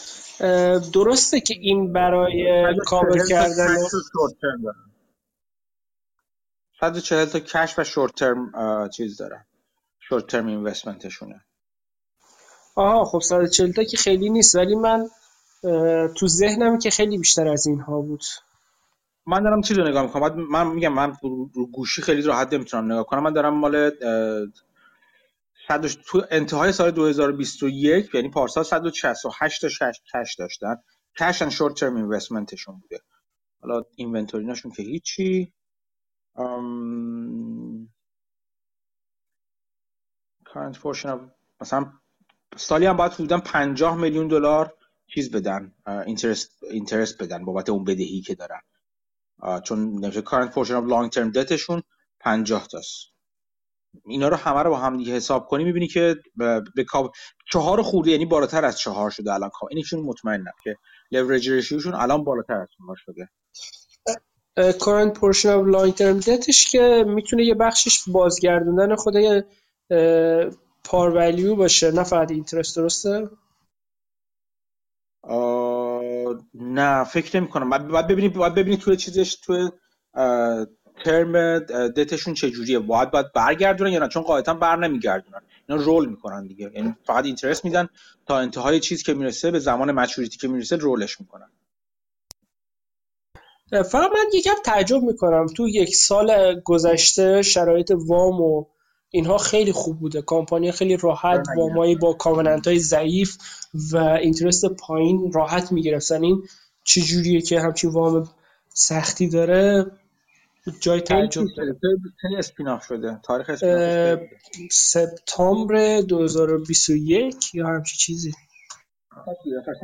Speaker 2: درسته که این برای کاور کردن
Speaker 1: 140 تا کش و شورت ترم چیز دارن. شورت ترم اینوستمنتشونه.
Speaker 2: آها خب 140 تا که خیلی نیست ولی من تو ذهنم که خیلی بیشتر از اینها بود.
Speaker 1: من دارم چیز رو نگاه می‌کنم. من میگم من رو گوشی خیلی راحت نمی‌تونم نگاه کنم. من دارم مال تو انتهای سال 2021 یعنی پارسال 168 تا کش داشتن. کش ان شورت ترم اینوستمنتشون بوده. حالا اینونتوریناشون که هیچی. current portion مثلا سالی هم باید حدودا 50 میلیون دلار چیز بدن. اینترست اینترست بدن بابت اون بدهی که دارن. چون نمیشه current portion of long term debtشون 50 تاست. اینا رو همه رو با هم دیگه حساب کنی می‌بینی که به چهار خورده یعنی بالاتر از چهار شده الان اینشون مطمئنم که لورج ریشیوشون الان بالاتر از چهار شده.
Speaker 2: current portion of long term debtش که می‌تونه یه بخشش بازگردوندن خود پار ولیو باشه. نه فقط اینترست درسته؟
Speaker 1: نه فکر نمی کنم باید ببینید باید ببینید توی چیزش توی ترم دتشون چجوریه؟ باید باید برگردونن یا نه؟ چون قاعدتا بر نمیگردونن. اینا رول می‌کنن دیگه. یعنی فقط اینترست میدن تا انتهای چیز که می‌رسه به زمان مچوریتی که می‌رسه رولش می‌کنن.
Speaker 2: فقط من یکم تعجب می‌کنم. تو یک سال گذشته شرایط وام و اینها خیلی خوب بوده. کامپانی خیلی راحت وامایی با کامننت های ضعیف و اینترست پایین راحت می‌گرفتن. این چجوریه که همچین وام سختی داره؟ جای تعجب داره
Speaker 1: اسپیناف شده؟ تاریخ
Speaker 2: سپتامبر 2021 یا همچین چیزی.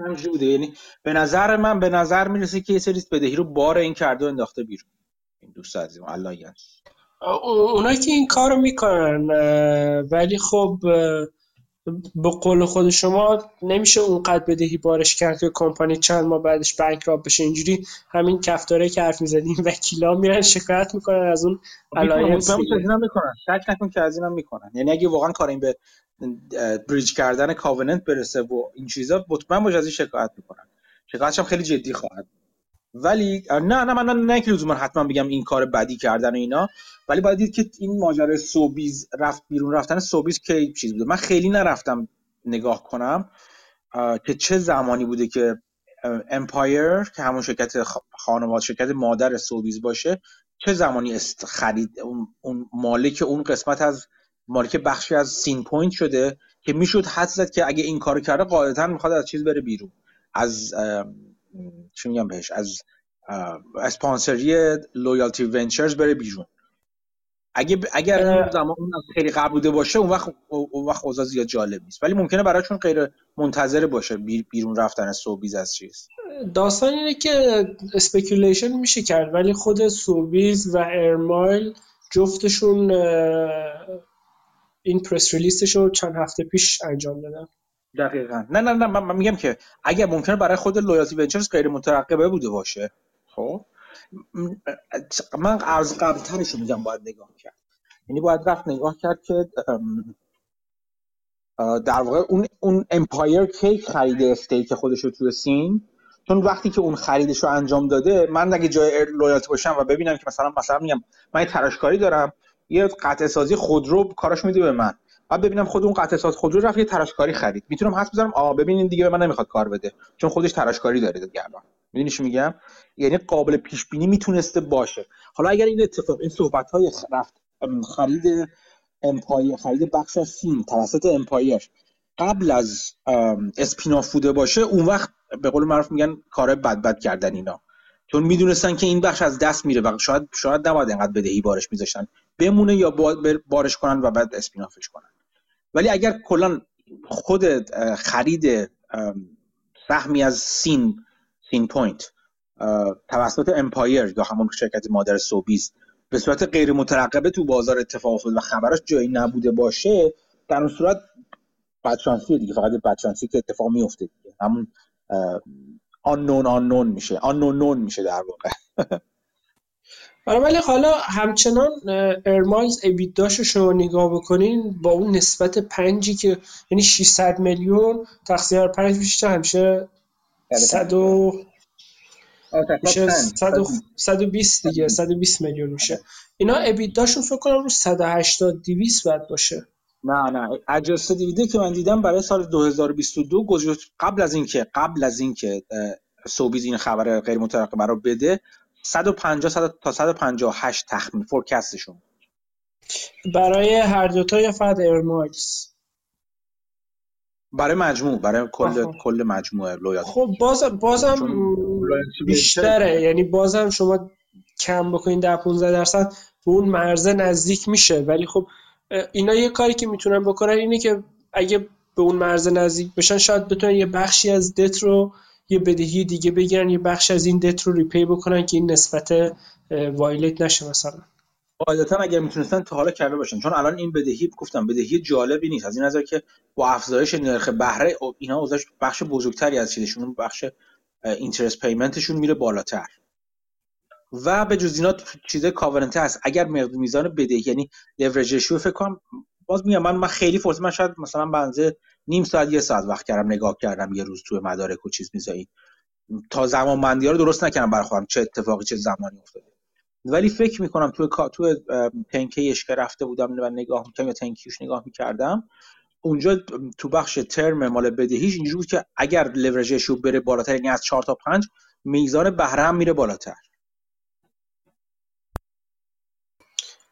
Speaker 1: همینجوری بوده. یعنی به نظر من به نظر می‌رسه که یه سری بدهی رو بار این کرده انداخته بیرون. این دوست عزیزم الله
Speaker 2: اونا که این کارو می‌کنن ولی خب به قول خود شما نمیشه اونقدر بدهی بارش کرد که کمپانی چند ماه بعدش بانک را بشه. اینجوری همین کفتاره که حرف می‌زدیم وکیلا میرن شکایت می‌کنن از اون
Speaker 1: Alliance می‌کنن شک نکن که از اینم می‌کنن. یعنی اگه واقعا کار این به breach کردن covenant برسه و این چیزا مطمئن باش از این شکایت می‌کنن. شکایتش هم خیلی جدی خواهد ولی نه نه من نه, که لزوما حتما بگم این کار بدی کردن و اینا ولی باید دید که این ماجرای Sobeys رفت بیرون رفتن Sobeys که چیز بوده. من خیلی نرفتم نگاه کنم که چه زمانی بوده که Empire که همون شرکت خانواده شرکت مادر Sobeys باشه چه زمانی خرید اون مالک اون قسمت از مالک بخشی از Scene Point شده که می‌شد حدس زد که اگه این کارو کرده قاعدتا می‌خواد از چیز بره بیرون. از چی میگم بهش از اسپانسری Loyalty Ventures بره بیرون. اگه اگر اون زمان خیلی قبل بوده باشه اون وقت اون وقت اوضاع زیاد جالب نیست. ولی ممکنه براشون غیر منتظره باشه بیرون رفتن Sobeys از چیز.
Speaker 2: داستان اینه که speculation میشه کرد ولی خود Sobeys و Air Miles جفتشون این press release ش رو چند هفته پیش انجام دادن.
Speaker 1: دقیقا. نه نه نه من میگم که اگر ممکنه برای خود Loyalty Ventures غیر مترقبه بوده باشه. خب؟ من از قبلترش رو میگم باید نگاه کرد. یعنی باید رفت نگاه کرد که در واقع اون اون Empire کی خریده stake خودش رو توی Scene چون وقتی که اون خریدش رو انجام داده من اگه جای Loyalty باشم و ببینم که مثلا مثلا میگم من یه تراشکاری دارم یه قطعه سازی خودرو کاراش میده به من. بعد ببینم خود اون قطعه ساز خودرو رفت یه تراشکاری خرید. می‌تونم حدس بزنم آ ببینین دیگه به من نمی‌خواد کار بده. چون خودش تراشکاری داره دیگه الان. می‌دونی میگم؟ یعنی قابل پیش بینی می‌تونسته باشه. حالا اگر این اتفاق این صحبت های رفت خرید Empire خرید بخش از Scene توسط Empire قبل از spin-off بوده باشه اون وقت به قول معروف میگن کار بد بد کردن اینا. چون می‌دونستن که این بخش از دست میره و شاید شاید نباید انقدر بدهی بارش میذاشتن. بمونه یا بارش کنن و بعد spin-off ش کنن. ولی اگر کلا خود خرید سهمی از Scene Scene point توسط Empire یا همون شرکت مادر Sobeys به صورت غیر مترقبه تو بازار اتفاق افتاد و خبرش جایی نبوده باشه در اون صورت بدشانسی دیگه فقط بدشانسی که اتفاق میفته دیگه. همون آنون آنون میشه آنونون میشه در واقع.
Speaker 2: ولی حالا همچنان Air Miles EBITDA ش شما نگاه بکنین با اون نسبت پنجی که یعنی 600 میلیون تقسیم پنج میشه همیشه 100 و 120 دیگه 120 میلیون میشه. اینا ابیداشون فکر کنم رو 180 200 بعد باشه.
Speaker 1: نه نه اجاسته دیویده که من دیدم برای سال 2022 گذشت قبل از اینکه قبل از اینکه سوبیز این خبر غیر مترقبه رو بده 150 تا 158 تخمین فورکستشون
Speaker 2: برای هر دوتا یا فقط ایرمایلز
Speaker 1: برای مجموع برای کل کل مجموعه loyalty.
Speaker 2: خب باز بازم بیشتره. یعنی بازم شما کم بکنین در 15 درصد به اون مرزه نزدیک میشه. ولی خب اینا یه کاری که می‌تونن بکنن اینه که اگه به اون مرزه نزدیک بشن شاید بتونن یه بخشی از دت رو یه بدهی دیگه بگیرن یه بخش از این دت رو repay بکنن که این نسبت violate نشه مثلا.
Speaker 1: قاعدتا اگر می‌تونستن تا حالا کرده باشن چون الان این بدهی گفتم بدهی جالبی نیست. از این نظر که با افزایش نرخ بهره اینا اوضاعش بخش بزرگتری از چیزشون بخش اینترست پیمنتشون میره بالاتر. و به جز اینا چیز کاورنته هست اگر میزان بدهی یعنی لورج فکر کنم باز میگم من من خیلی فرصت من شاید مثلا بنزه نیم ساعت یه ساعت وقت کردم نگاه کردم یه روز توی مدارک و چیز می‌ذاری تا زمان بندی ها رو درست نکردم برای چه اتفاقی چه زمانی افتاده. ولی فکر می‌کنم توی تو تنکیش که رفته بودم و نگاه می‌کردم یا تنکیش نگاه می‌کردم اونجا تو بخش ترم مال بدهیش اینجوری که اگر لورجش رو بره بالاتر یعنی از 4 تا 5 میزان بهره میره بالاتر.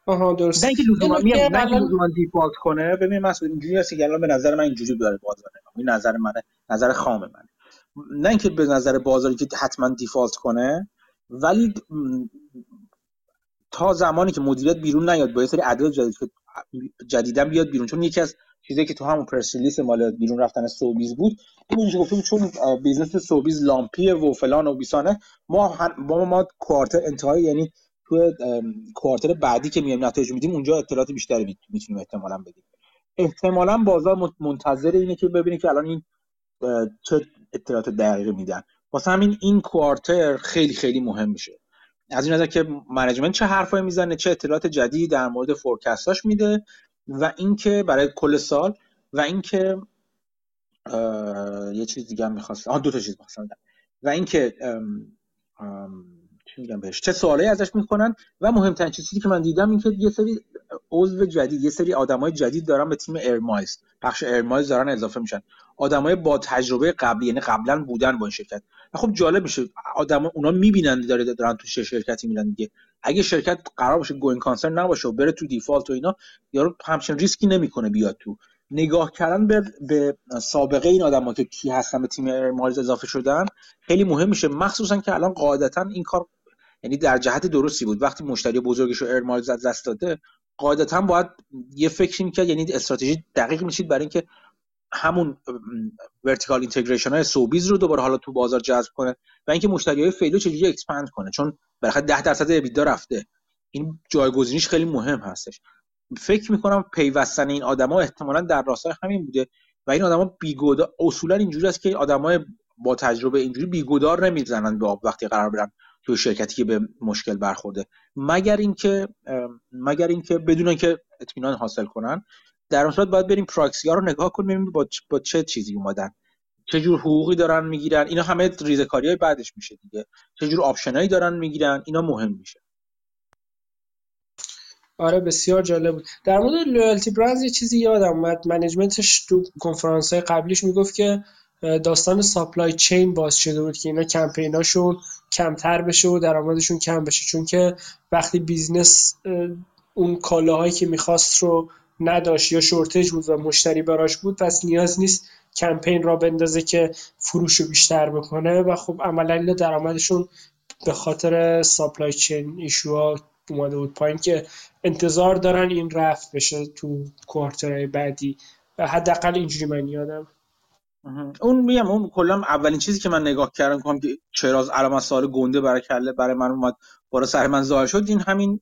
Speaker 2: آها درست.
Speaker 1: نه اینکه لزوما میگم نه لزوما دیفالت کنه. ببین مسعود اینجوری هست که الان به نظر من اینجوری داره بازار این نظر منه. نظر خام منه. نه اینکه به نظر بازاری که حتما دیفالت کنه ولی تا زمانی که مدیریت بیرون نیاد با یه سری عدد جدید که جدیدا بیاد بیرون چون یکی از چیزی که تو همون press release مال بیرون رفتن Sobeys بود این گفتم چون business Sobeys lumpy ه و فلان و بیسانه ما ما ما quarter انتهای یعنی تو quarter بعدی که میایم نتایج میدیم اونجا اطلاعات بیشتری می‌تونیم احتمالا بدیم. احتمالا بازار منتظر اینه که ببینه که الان این چه اطلاعات دقیقی میدن. واسه همین این quarter خیلی خیلی مهم میشه. از این نظر که management چه حرفایی می‌زنه چه اطلاعات جدیدی در مورد forecast اش میده و اینکه برای کل سال و اینکه یه چیز دیگه هم می‌خواست آها دو تا چیز می‌خواستم و اینکه چی بهش. چه سوالی ازش می‌کنن و مهمترین چیزی که من دیدم این که یه سری عضو جدید یه سری آدمای جدید دارن به تیم Air Miles بخش Air Miles دارن اضافه میشن. آدمای با تجربه قبلی یعنی قبلا بودن با این شرکت. خب جالب میشه آدم اونا می‌بینن داره دارن تو شرکتی میرن دیگه. اگه شرکت قرار باشه going concern نباشه و بره تو default و اینا یارو همچین ریسکی نمی‌کنه بیاد تو. نگاه کردن به, به سابقه این آدما که کی هستن به تیم Air Miles اضافه شدن خیلی مهم میشه. مخصوصا که الان قاعدتا این کار یعنی در جهت درستی بود. وقتی مشتری بزرگش رو Air Miles از دست داده قاعدتا باید یه فکری می‌کرد یعنی استراتژی دقیق می‌چید برای اینکه همون vertical integration های Sobeys رو دوباره حالا تو بازار جذب کنه و اینکه مشتری های فعلی رو چجوری expand کنه. چون بالاخره 10 درصد EBITDA رفته. این جایگزینیش خیلی مهم هستش. فکر می‌کنم پیوستن این آدما احتمالا در راستای همین بوده و این آدما بی‌گدار اصولا اینجوری است که آدمای با تجربه اینجوری بی‌گدار نمی‌زنن به وقتی قرار برن تو شرکتی که به مشکل برخورده. مگر اینکه مگر اینکه بدون که اطمینان حاصل کنن در صورت باید بریم پراکسی ها رو نگاه کنیم با, با چه چیزی اومدن. چه جور حقوقی دارن می‌گیرن. اینا همه ریزکاری های بعدش میشه دیگه. چه جور option ایی دارن می‌گیرن. اینا مهم میشه.
Speaker 2: آره بسیار جالب بود. در مورد loyalty brands یه چیزی یادم اومد. management ش تو کنفرانس های قبلیش می‌گفت که داستان supply chain باز شده بود که اینا کمپیناشون کمتر بشه و درآمدشون کم بشه. چون که وقتی business اون کالاهایی که می‌خواست رو نداشت یا shortage بود و مشتری براش بود پس نیاز نیست کمپین را بندازه که فروش رو بیشتر بکنه و خب عملا درآمدشون به خاطر supply chain issue ها اومده بود پایین که انتظار دارن این رفع بشه تو quarter های بعدی. و حداقل اینجوری من یادم.
Speaker 1: اون میگم اون کلا اولین چیزی که من نگاه کردم کنم که چرا از علامت سوال گنده برای کله برای من اومد بالا سر من ظاهر شد این همین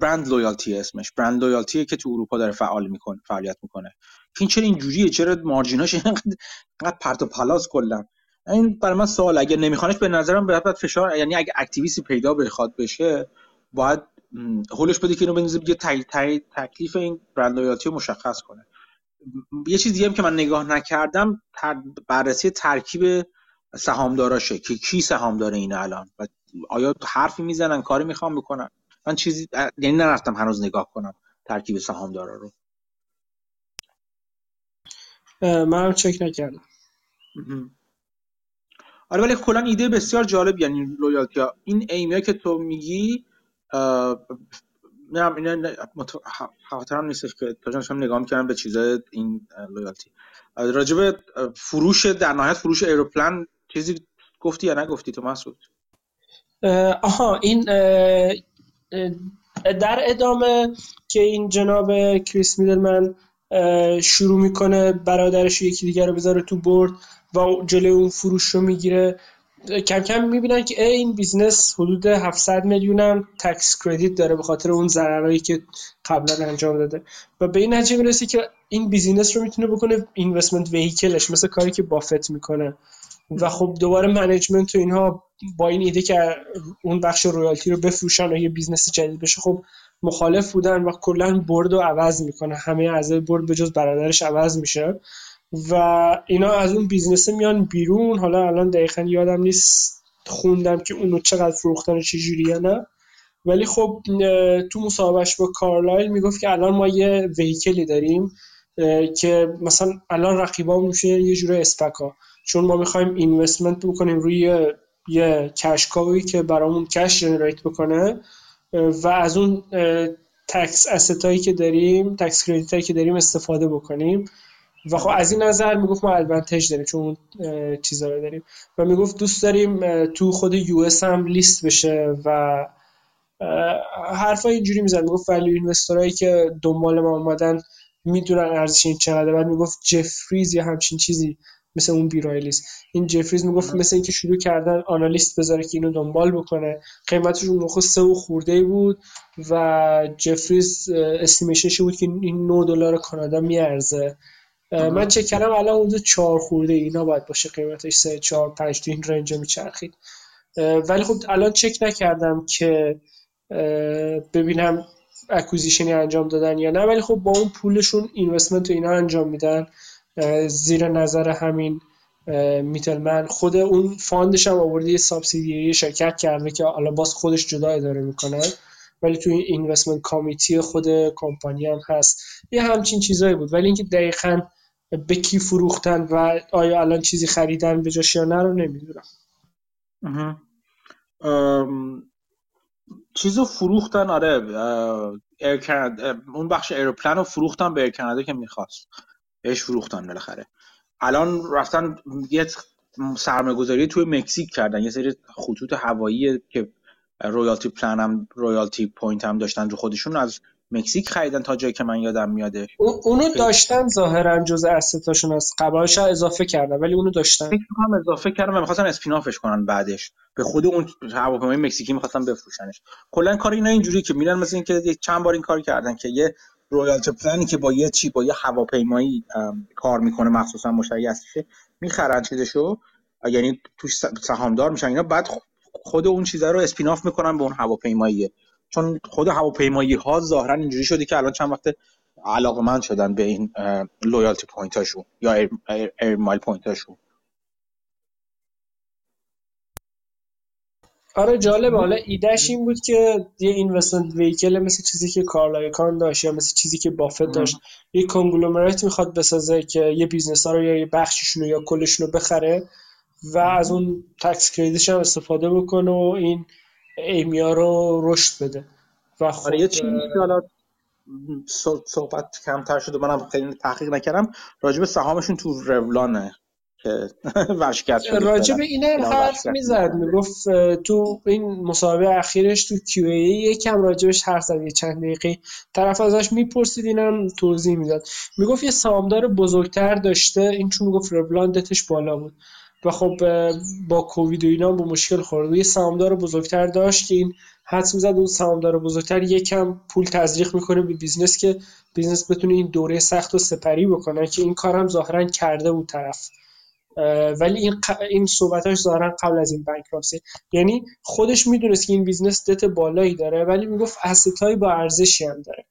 Speaker 1: BrandLoyalty اسمش. BrandLoyalty که تو اروپا داره فعال می‌کنه فعالیت می‌کنه. این چرا اینجوریه؟ چرا margin اش اینقدر پرت و پلاست کلا؟ این برای من سوال اگه نمیخوانش به نظرم باید فشار یعنی اگه activist ی پیدا بخواد بشه باید هولش بده که اینو بنزه بگه تکلیف این برند لویالتی رو مشخص کنه. یه چیز دیگه هم که من نگاه نکردم بررسی ترکیب سهامداراشه که کی سهامدار اینه الان و آیا حرفی می‌زنن کاری می‌خوام بکنن؟ من چیزی یعنی نرفتم هنوز نگاه کنم ترکیب سهامدارا رو.
Speaker 2: من چک نکردم.
Speaker 1: آره ولی کلا ایده بسیار جالب یعنی لویالتی ها. این ایمی که تو میگی نه این خاطرم نیستش که تا هم نگاه می‌کردم به چیزای این loyalty راجب فروش در نهایت فروش Aeroplan چیزی گفتی یا نگفتی تو مسعود
Speaker 2: آها این در ادامه که این جناب کریس میدلمن شروع می‌کنه برادرش یکی دیگر رو بذاره تو board و جلوی اون فروش رو می‌گیره. کم کم می‌بینن که این business حدود 700 میلیون هم tax credit داره به خاطر اون ضررهایی که قبلا انجام داده. و به این نتیجه می‌رسی که این business رو می‌تونه بکنه investment vehicle ش مثل کاری که بافت می‌کنه. و خب دوباره management و اینها با این ایده که اون بخش loyalty رو بفروشن و یه business جدید بشه خب مخالف بودن و کلا board رو عوض می‌کنه. همه اعضای board به جز برادرش عوض میشه. و اینا از اون business میان بیرون. حالا الان دقیقا یادم نیست خوندم که اونو چقدر فروختن و چجوریه نه. ولی خب تو مصاحبهش با کارلایل می‌گفت که الان ما یه ویکلی داریم که مثلا الان رقیبا میشه یه جوره اسپکا چون ما می‌خوایم اینوستمنت بکنیم روی یه کشکاوی که برامون کش جنریت بکنه. و از اون تکس استایی که داریم تکس کردیت که داریم استفاده بکنیم. و خب از این نظر می‌گفت ما ادوانتج داریم چون چیزا رو داریم. و می‌گفت دوست داریم تو خود US هم لیست بشه و حرفا اینجوری می‌زد. می‌گفت ولی investor ایی که دنبال ما اومدن می‌دونن ارزش این چقدر بعد می‌گفت جفریز یا همچین چیزی مثل اون بیرایلیست این جفریز می‌گفت مثل اینکه شروع کردن analyst بذاره که اینو دنبال بکنه. قیمتش اون موقع سه و خورده بود و جفریز estimation ش بود که این 9 دلار کانادا میارزه. من چک کردم الان حدود چهار خورده اینا باید باشه قیمتش سه چهار پنج تو این range میچرخید. ولی خب الان چک نکردم که ببینم acquisition ی انجام دادن یا نه ولی خب با اون پولشون investment و اینا انجام میدن. زیر نظر همین Mittleman خود اون fund ش هم آورده یه subsidiary شرکت کرده که حالا باز خودش جدا اداره می‌کنه. ولی توی این investment committee خود کمپانی هم هست. یه همچین چیزایی بود. ولی اینکه دقیقا به کی فروختن و آیا الان چیزی خریدن به جاش یا نه رو نمی‌دونم.
Speaker 1: چیزو فروختن آره اون بخش ایروپلان رو فروختن به ایر که می‌خواست. بهش فروختن بالاخره. الان رفتن یه سرمایه‌گذاری توی مکزیک کردن یه سری خطوط هوایی که loyalty plan هم loyalty point هم داشتن رو خودشون از مکزیک خریدن تا جایی که من یادم میاده.
Speaker 2: اونو داشتن ظاهرا جز asset اشون از قبلش اضافه کردن ولی اونو داشتن.
Speaker 1: هم اضافه کردن و می‌خواستن spin-off ش کنن بعدش. به خود اون هواپیمای مکزیکی می‌خواستن بفروشنش. کلا کار اینا اینجوری که میرن مثل اینکه چند بار این کار کردن که یه loyalty plan ی که با یه چی با یه هواپیمایی کار می‌کنه مخصوصا مشتری اصلیشه می‌خرن چیزشو. یعنی توش سهامدار میشن اینا. بعد خود اون چیزا رو spin-off می‌کنن به اون هواپیماییه. چون خود هواپیمایی ها ظاهرا اینجوری شده که الان چند وقت علاقمند شدن به این loyalty point هاشون یا air, air mile point هاشون
Speaker 2: آره جالب حالا ایدهش این بود که یه investment vehicle مثل چیزی که Carl Icahn داشت یا مثل چیزی که Buffett داشت یه conglomerate می‌خواد بسازه که یه business ها رو یا یه بخششون یا کلشون رو بخره و از اون تکس کریدیش هم استفاده بکنه و این ایمیا رو رشد بده. و
Speaker 1: خب آره یه چیزی حالا صحبت کمتر شده منم خیلی تحقیق نکردم راجب سهامشون تو رولانه ورشکست
Speaker 2: راجب این هم حرف می‌زد می‌گفت تو این مسابقه اخیرش تو کیو ای یکم راجبش حرف زد یه چند دقیقه طرف ازش می‌پرسید اینم توضیح می‌داد. می‌گفت یه سهامدار بزرگتر داشته این چون می‌گفت Revlon دتش بالا بود. و خب با کووید و اینا با مشکل خورد. یه سهامدار بزرگتر داشت که این حدس می‌زد اون سهامدار بزرگتر یکم پول تزریق می‌کنه به business که business بتونه این دوره سخت و سپری بکنه که این کارم ظاهرا کرده بود طرف. ولی این ق... این صحبتاش ظاهرا قبل از این bankruptcy یعنی خودش می‌دونست که این business debt بالایی داره ولی می‌گفت asset با ارزشی هم داره.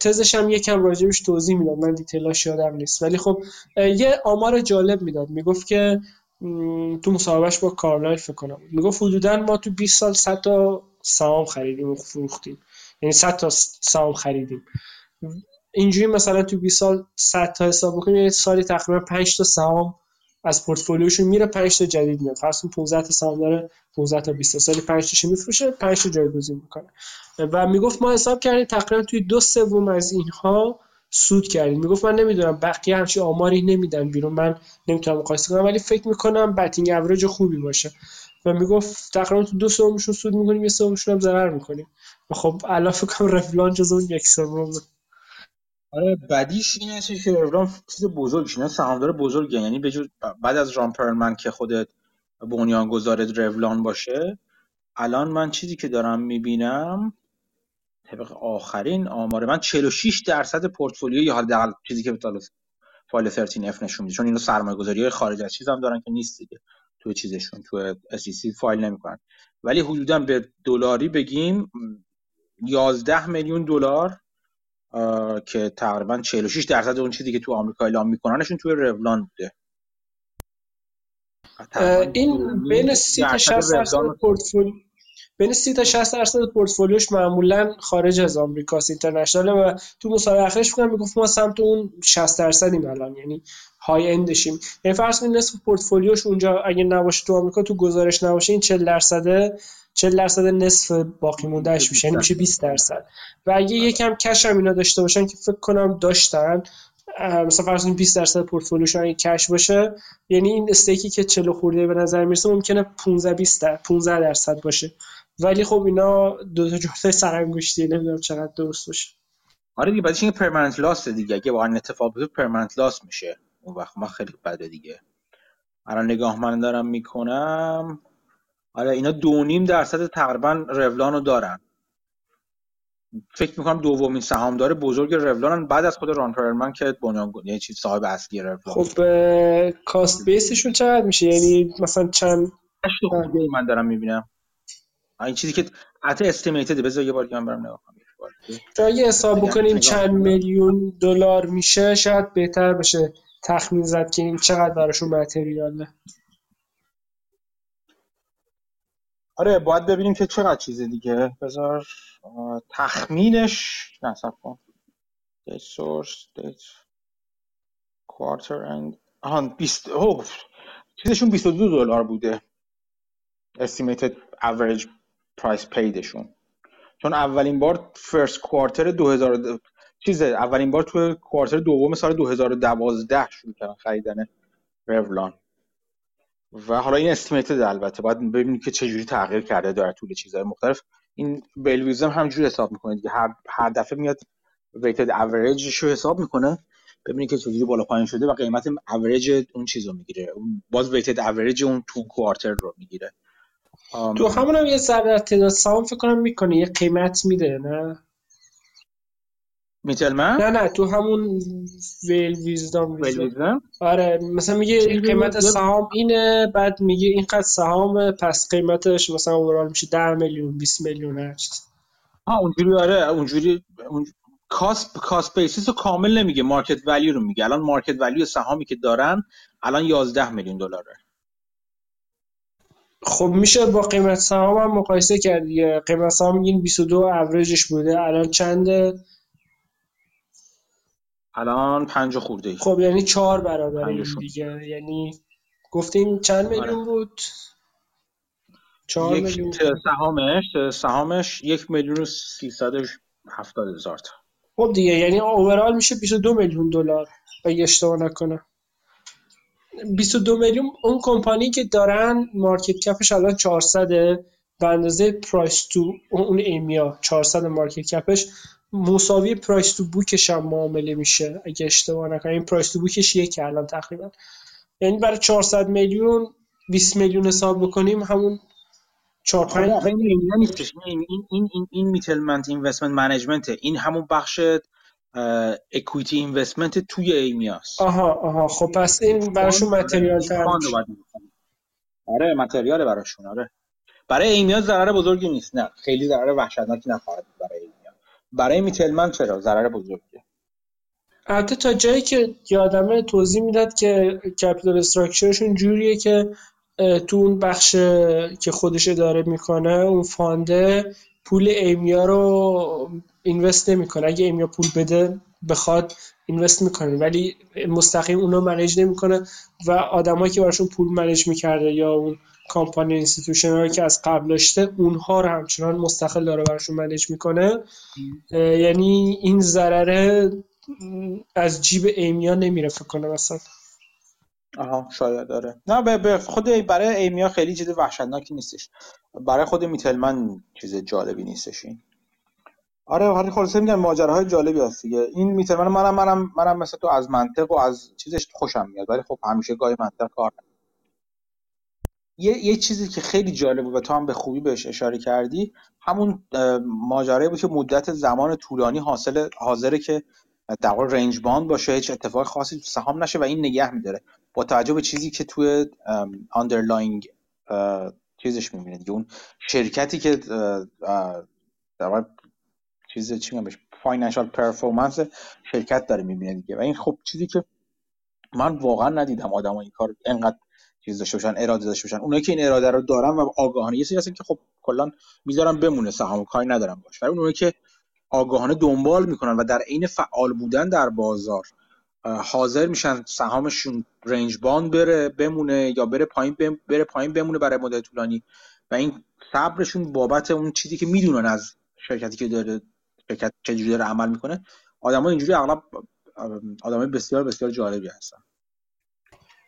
Speaker 2: تزش هم یکم راجبش توضیح می‌داد. من دیتیلاش یادم نیست. ولی خب یه آمار جالب می‌داد. می‌گفت که تو مصاحبهش با کارلایل فکر کنم می‌گفت حدودا ما تو 20 سال 100 تا سهام خریدیم و فروختیم. یعنی 100 تا سهام خریدیم. اینجوری مثلا تو 20 سال 100 تا حساب بکنیم یعنی سالی تقریبا 5 تا سهام از پورتفولیوشون میره 5 تا جدید میاد. فرض کن 15 تا سهام داره 15 تا 20 تا سالی 5 تاشو میفروشه 5 تا جایگزین می‌کنه. و می‌گفت ما حساب کردیم تقریبا توی دو سوم از اینها سود کردیم. می‌گفت من نمی‌دونم بقیه همچی آماری نمیدن بیرون. من نمی‌تونم مقایسه کنم ولی فکر می‌کنم بتینگ اوریج خوبی باشه. و می‌گفت تقریبا تو دو سومشون سود می‌کنیم یه سومشون هم ضرر می‌کنیم. خب الان فکر کنم رفلان جز اون یک سوم
Speaker 1: آره بدیش این هست که رفلان چیز بزرگش اینا سهامدار بزرگه یعنی به بعد از رام پرلمن که خودت بنیانگذار رولان باشه الان من چیزی که دارم می‌بینم طبق آخرین آمار من 46 درصد پورتفولیو یا حداقل چیزی که فایل 13 اف نشون میده. چون اینو سرمایه گذاری خارج از چیز هم دارن که نیست دیگه. توی چیزشون توی SEC فایل نمی‌کنن. ولی حدودا به دلاری بگیم 11 میلیون دلار که تقریبا 46 درصد اون چیزی که تو آمریکا اعلام میکننشون توی رولان بوده.
Speaker 2: این بین 30 تا 60 درصد پورتفولیو بین 30 تا 60 درصد پورتفولیوش معمولا خارج از آمریکاست اینترنشنال. و تو مسابقه آخرش میگم می‌گفت ما سمت اون 60 درصدیم الان یعنی های اندشیم. یعنی فرض کنید نصف پورتفولیوش اونجا اگه نباشه تو آمریکا تو گزارش نباشه این 40 درصده 40 درصد نصف باقی موندهش میشه یعنی میشه 20 درصد. و اگه یکم کش هم اینا داشته باشن که فکر کنم داشتن مثلا فرض کنید 20 درصد پورتفولیوشون اگه کش باشه یعنی این استیکی که 40 خورده به نظر می‌رسه ممکنه 15 20 15 درصد باشه. ولی خب اینا دو تا جفت سرانگشتی نمی‌دونم چقدر درست باشه.
Speaker 1: آره دیگه بعدش این پرمننت لاس دیگه اگه واقعا اتفاق بیفته پرمننت لاس میشه. اون وقت ما خیلی بده دیگه. الان نگاه من دارم می‌کنم. آره اینا دو نیم درصد تقریبا رولان رو دارن. فکر می‌کنم دومین سهامدار بزرگ رولان بعد از خود ران پرلمن که بنیان یعنی چیز صاحب اصلی رولان.
Speaker 2: خب کاست بیسشون چقدر میشه؟ یعنی مثلا چند
Speaker 1: من دارم می‌بینم. این چیزی که حتی استیمیتد بذار یه بار من برم نگاه کنم.
Speaker 2: اگه حساب بکنیم چند میلیون دلار میشه شاید بهتر بشه تخمین زد که این چقدر براشون متریاله
Speaker 1: آره باید ببینیم که چقدر چیز دیگه. بذار تخمینش نصب کن. date source date quarter end آهان 20 اوه چیزشون 22 دلار بوده. Estimated average price paid شون چون اولین بار first quarter 2000 چیز اولین بار تو quarter دوم سال 2012 شروع کردن خریدن Revlon و حالا این estimated البته باید ببینید که چه جوری تغییر کرده در طول چیزهای مختلف. این WhaleWisdom همجوری حساب می‌کنه دیگه. هر هر دفعه میاد weighted average ش رو حساب می‌کنه. ببینید که چجوری بالا پایین شده و قیمت اوریج اون چیز رو می‌گیره باز weighted average اون تو quarter رو می‌گیره.
Speaker 2: تو همون هم یه ذره تعداد سهام فکر کنم می‌کنه. یه قیمت میده نه؟
Speaker 1: Mittleman
Speaker 2: نه نه تو همون WhaleWisdom
Speaker 1: Wisdom؟
Speaker 2: آره مثلا میگه قیمت سهام اینه بعد میگه اینقدر سهام پس قیمتش مثلا overall میشه 10 میلیون 20 میلیون هر
Speaker 1: ها اونجوری آره اونجوری اون... cost cost basis رو کامل نمیگه market value رو میگه. الان market value سهامی که دارن الان 11 میلیون دلاره.
Speaker 2: خب میشه با قیمت سهام هم مقایسه کرد دیگه. قیمت سهام میگین 22 اوریجش بوده الان چنده؟
Speaker 1: الان پنج خورده ای.
Speaker 2: خب یعنی چهار برابر این دیگه. یعنی گفتیم چند میلیون آره. بود؟
Speaker 1: چهار میلیون. سهامش سهامش یک میلیون و سیصد هفتاد هزار تا.
Speaker 2: خب دیگه یعنی overall میشه 22 میلیون دلار اگه اشتباه نکنم. 22 میلیون اون کمپانی که دارن market cap ش الان 400 به اندازه price تو اون Aimia 400 market cap ش. مساوی price to book ش هم معامله میشه اگه اشتباه نکنم. این price to book ش یک الان تقریبا. یعنی برای 400 میلیون 20 میلیون حساب بکنیم همون 4 5
Speaker 1: این این این این این Mittleman Investment Management این همون بخش equity investment توی Aimia ست
Speaker 2: آها آها خب پس این براشون material تر
Speaker 1: آره material براشون آره. برای ایمیا ضرر بزرگی نیست. نه خیلی ضرر وحشتناکی نخواهد برای برای میتلمن چرا؟ ضرر بزرگیه.
Speaker 2: البته تا جایی که یادمه توضیح می‌داد که کپیتال استراکچرشون جوریه که تو اون بخش که خودش اداره می‌کنه اون فانده پول ایمیا رو اینوست نمی‌کنه. اگه ایمیا پول بده بخواد اینوست می‌کنه. ولی مستقیم اونو منیج نمی‌کنه و آدمایی که براشون پول manage می‌کرده یا اون company institution که از قبل داشته اونها رو همچنان مستقل داره براشون manage می‌کنه. یعنی این ضرره از جیب Aimia نمیره فکر کنم مثلا
Speaker 1: آها شاید داره نه به خود برای Aimia خیلی چیز وحشتناکی نیستش. برای خود Mittleman چیز جالبی نیستش این. آره ولی خلاصه میگم ماجراهای جالبی هست دیگه. این Mittleman منم منم منم مثل تو از منطق و از چیزش خوشم میاد. ولی خب همیشه گاهی منطق کار یه, یه چیزی که خیلی جالب بود و تو هم به خوبی بهش اشاره کردی همون ماجرایی بود که مدت زمان طولانی حاصل حاضره که در واقع range bound باشه هیچ اتفاق خاصی تو سهام نشه و این نگه میداره. با توجه به چیزی که توی underlying چیزش می‌بینه دیگه. اون شرکتی که در واقع چیز چی میگم financial performance شرکت داره می‌بینه دیگه. و این خب چیزی که من واقعا ندیدم آدم این کار انقدر چیز داشته باشن اراده داشته باشن. اونایی که این اراده رو دارن و آگاهانه یه سری هستن که خب کلا می‌ذارن بمونه سهام کاری ندارن باش. ولی اونایی که آگاهانه دنبال می‌کنن و در عین فعال بودن در بازار حاضر میشن سهامشون رنج باند بره بمونه یا بره پایین بره پایین بمونه برای مدت طولانی و این صبرشون بابت اون چیزی که می‌دونن از شرکتی که داره شرکت چجوری داره عمل می‌کنه آدمای اینجوری اغلب آدمای بسیار بسیار جالبی هستن.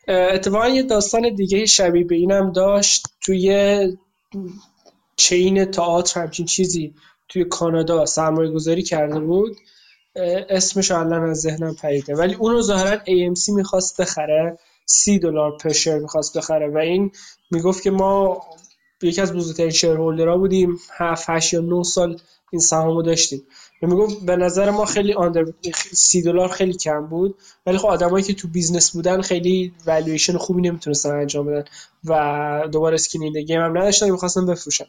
Speaker 2: اتفاقا یه داستان دیگه شبیه به اینم داشت توی چین تئاتر همچین چیزی توی کانادا سرمایه گذاری کرده بود. اسمش الان از ذهنم پریده. ولی اون رو ظاهرا AMC می‌خواست بخره سی دلار پرشر می‌خواست بخره و این می‌گفت که ما یکی از بزرگترین شیرهولدرها بودیم 7 8 یا 9 سال این سهامو داشتیم. و می‌گفت به نظر ما خیلی under سی دلار خیلی کم بود. ولی خب آدمایی که تو business بودن خیلی والویشن خوبی نمی‌تونستن انجام بدن و دوباره skin in the game هم نداشتن می‌خواستن بفروشن.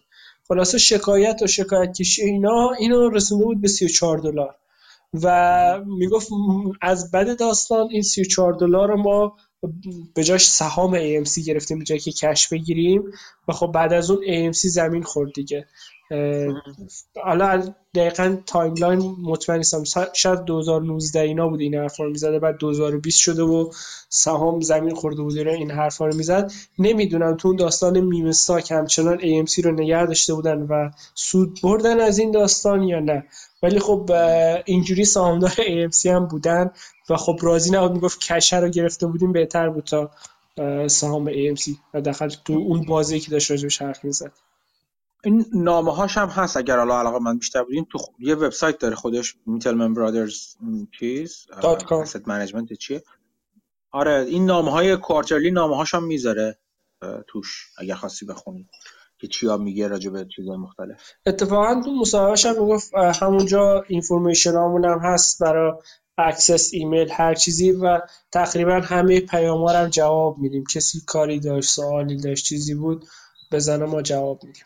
Speaker 2: خلاصه شکایت و شکایت کشی اینا اینو رسونده بود به 34 دلار. و می‌گفت از بد داستان این 34 دلار رو ما به جاش سهام AMC گرفتیم به جایی که cash بگیریم. و خب بعد از اون AMC زمین خورد دیگه. حالا دقیقا timeline مطمئن نیستم. شاید 2019 اینا بود این حرفا رو می‌زده بعد 2020 شده و سهام زمین خورده بود این حرفا رو می‌زد. نمی‌دونم تو اون داستان میم که همچنان AMC رو نگه داشته بودن و سود بردن از این داستان یا نه. ولی خب اینجوری سهامدار AMC هم بودن و خب راضی نبود می‌گفت cash ه رو گرفته بودیم بهتر بود تا سهام AMC و دخل تو اون بازی که داشت راجبش حرف می‌زد.
Speaker 1: این نامه هاش هم هست اگر حالا علاقه من بیشتر بودین. تو یه وبسایت داره خودش Mittleman Brothers چیز asset management چیه. آره این نامه های quarterly نامه هاش هم می‌ذاره توش اگر خاصی بخونید که چیا میگه راجع به چیزهای مختلف.
Speaker 2: اتفاقا تو مصاحبهش هم می‌گفت همونجا information همون هم هست برای access ایمیل هر چیزی و تقریبا همه پیام هم جواب میدیم. کسی کاری داشت سوالی داشت چیزی بود بزنه ما جواب میدیم.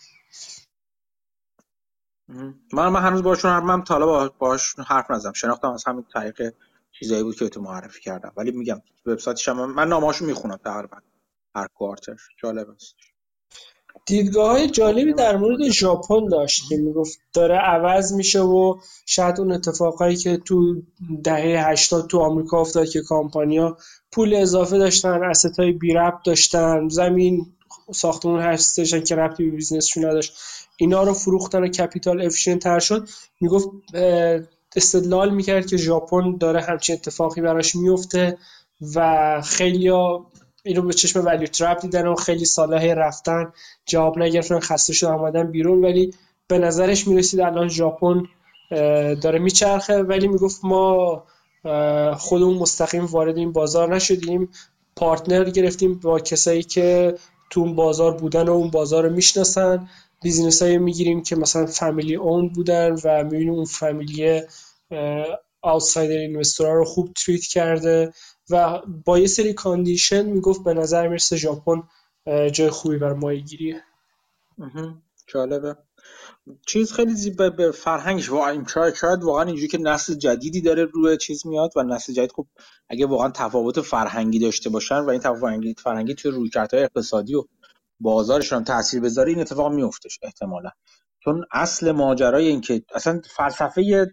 Speaker 1: من من هنوز باشون حرف من طالب باش حرف نزدم. شناختم از همین طریق چیزایی بود که تو معرفی کردم. ولی میگم وبسایتش هم من نامه‌هاشو می‌خونم تقریبا. هر quarter جالب است.
Speaker 2: دیدگاه های جالبی در مورد ژاپن داشت که می‌گفت داره عوض میشه و شاید اون اتفاقایی که تو دهه 80 تو آمریکا افتاد که کامپانیا پول اضافه داشتن asset های بی ربط داشتن زمین ساختمون هست که ربطی به business شون نداشت اینا رو فروختن و capital efficient تر شد. می‌گفت استدلال می‌کرد که ژاپن داره همچین اتفاقی براش میفته و خیلی اینو به چشم value trap دیدن و خیلی ساله رفتن جواب نگرفتن خسته شد آمدن بیرون. ولی به نظرش می‌رسید الان ژاپن داره میچرخه. ولی می‌گفت ما خودمون مستقیم وارد این بازار نشدیم. partner گرفتیم با کسایی که تو اون بازار بودن و اون بازار رو می‌شناسن. business هایی می‌گیریم که مثلا family owned بودن و می‌بینیم اون family outsider investor ها رو خوب treat کرده و با یه سری condition می‌گفت به نظر می‌رسه ژاپن جای خوبی بر مایه گیریه
Speaker 1: جالبه. چیز خیلی زیبا به فرهنگش واقعا شاید شاید واقعا اینجوری که نسل جدیدی داره روی چیز میاد و نسل جدید خب اگه واقعا تفاوت فرهنگی داشته باشن و این تفاوت فرهنگی توی رویکردهای اقتصادی و بازارشون تاثیر بذاره این اتفاق میفتش احتمالا. چون اصل ماجرای این که اصلا فلسفه